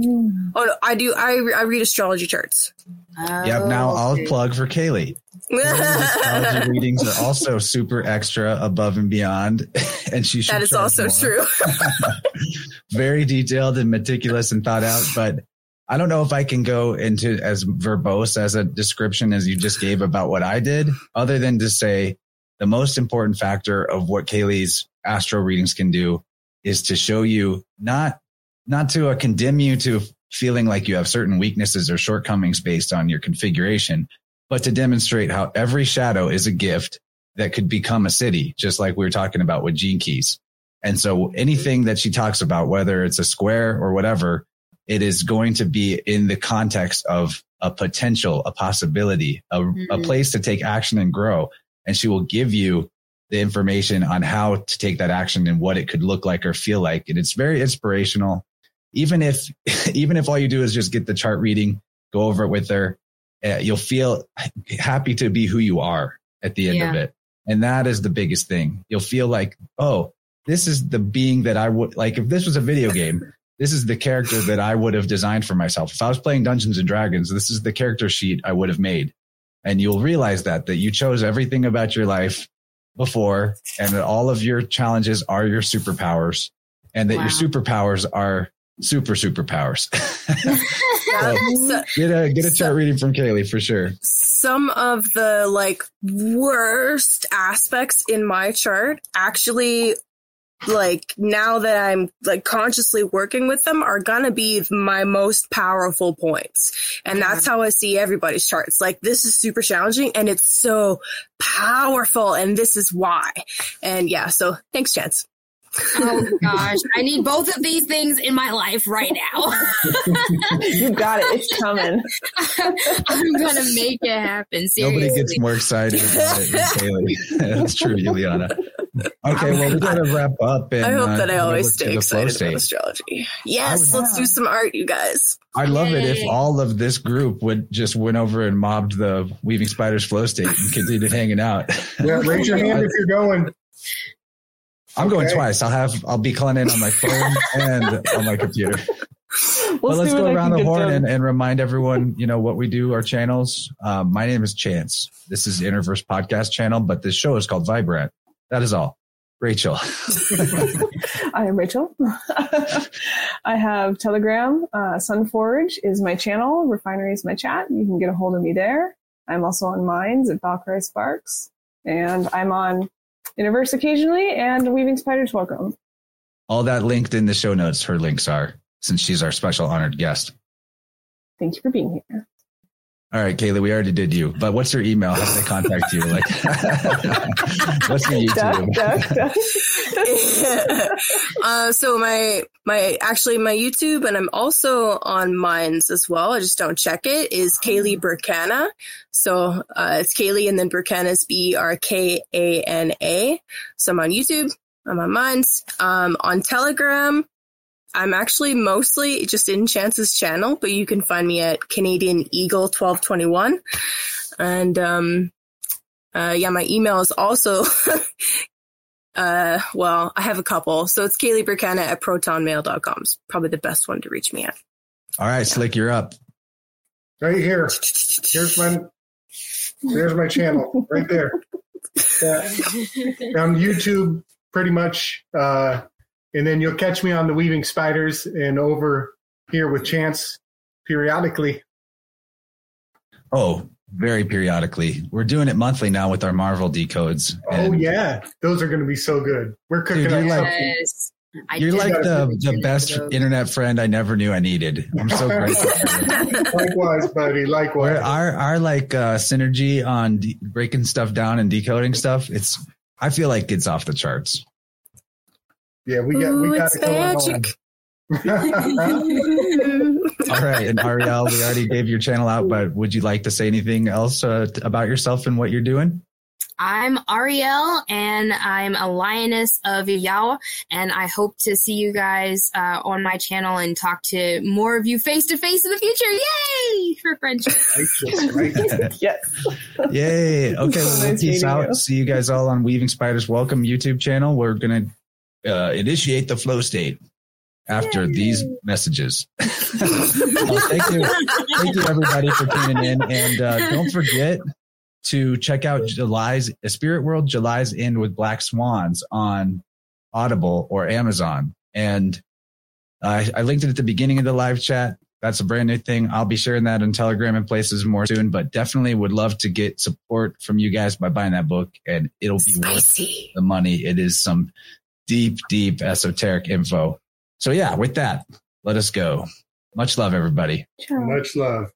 Oh no, I do. I I read astrology charts. Oh, yep. Now I'll plug for Kaylee. astrology readings are also super extra, above and beyond, and she that is also more. true. Very detailed and meticulous and thought out, but I don't know if I can go into as verbose as a description as you just gave about what I did, other than to say the most important factor of what Kaylee's astro readings can do is to show you not not to uh, condemn you to feeling like you have certain weaknesses or shortcomings based on your configuration, but to demonstrate how every shadow is a gift that could become a siddhi, just like we were talking about with gene keys. And so anything that she talks about, whether it's a square or whatever, it is going to be in the context of a potential, a possibility, a, mm-hmm. a place to take action and grow. And she will give you the information on how to take that action and what it could look like or feel like. And it's very inspirational. Even if, even if all you do is just get the chart reading, go over it with her, uh, you'll feel happy to be who you are at the end yeah. of it. And that is the biggest thing. You'll feel like, oh, this is the being that I would like. If this was a video game, this is the character that I would have designed for myself. If I was playing Dungeons and Dragons, this is the character sheet I would have made. And you'll realize that, that you chose everything about your life before and that all of your challenges are your superpowers and that wow. your superpowers are super superpowers. so, get a get a chart reading from Kaylee for sure. Some of the like worst aspects in my chart actually like now that I'm like consciously working with them are gonna be my most powerful points. And that's how I see everybody's charts. Like this is super challenging and it's so powerful and this is why. And yeah, so thanks, Chance. Oh gosh, I need both of these things in my life right now. you got it. It's coming. I'm gonna make it happen. Seriously. Nobody gets more excited about it than That's true, Juliana. Okay, well, we're gonna wrap up. And, I hope uh, that I always stay excited about astrology. Yes, would, let's do some art, you guys. I'd love Yay. it if all of this group would just went over and mobbed the Weaving Spiders flow state and continued hanging out. Yeah, raise your hand if you're going. I'm okay. going twice. I'll have I'll be calling in on my phone and on my computer. We'll let's go around the horn and, and, remind everyone, you know, what we do, our channels. Um, my name is Chance. This is Interverse Podcast channel, but this show is called Vibrant. That is all. Rachel. I am Rachel. I have Telegram. Uh, Sunforge is my channel. Refinery is my chat. You can get a hold of me there. I'm also on Minds at Valkyrie Sparks. And I'm on Universe occasionally and Weaving Spiders Welcome. All that linked in the show notes. Her links are, since she's our special honored guest. Thank you for being here. All right, Kaylee, we already did you, but what's your email? How do they contact you? Like, what's your YouTube? Duck, duck, duck. uh, so my my actually my YouTube, and I'm also on Minds as well. I just don't check it. Is Kaylee Berkana? So uh, it's Kaylee, and then Berkana is B R K A N A. So I'm on YouTube. I'm on Minds. Um, on Telegram, I'm actually mostly just in Chance's channel, but you can find me at Canadian Eagle 1221. And, um, uh, yeah, my email is also, uh, well, I have a couple. So it's Kaylee Berkana at protonmail.com. It's probably the best one to reach me at. All right, Slick, you're up. Right here. Here's my, there's my channel right there. Yeah. On YouTube, pretty much, uh, and then you'll catch me on the Weaving Spiders and over here with Chance periodically. Oh, very periodically. We're doing it monthly now with our Marvel decodes. Oh yeah, those are going to be so good. We're cooking Dude, you're up like, yes. You're like the, the best internet friend I never knew I needed. I'm so grateful. likewise, buddy. Likewise. Our our like uh, synergy on de- breaking stuff down and decoding stuff. It's I feel like it's off the charts. Yeah, we got Ooh, we got it going All right, and Ariel, we already gave your channel out, but would you like to say anything else uh, about yourself and what you're doing? I'm Ariel, and I'm a lioness of Yao, and I hope to see you guys uh, on my channel and talk to more of you face to face in the future. Yay for friendship! yes. Yay. Okay, well, nice peace out. You. See you guys all on Weaving Spiders Welcome YouTube channel. We're gonna uh, initiate the flow state after Yay. these messages. well, thank you, thank you everybody for tuning in, and uh, don't forget to check out July's Spirit World July's End with Black Swans on Audible or Amazon, and I, I linked it at the beginning of the live chat. That's a brand new thing. I'll be sharing that on Telegram and places more soon, but definitely would love to get support from you guys by buying that book and it'll be Spicy. worth the money. It is some deep, deep esoteric info. So yeah, with that, let us go. Much love, everybody. Ciao. Much love.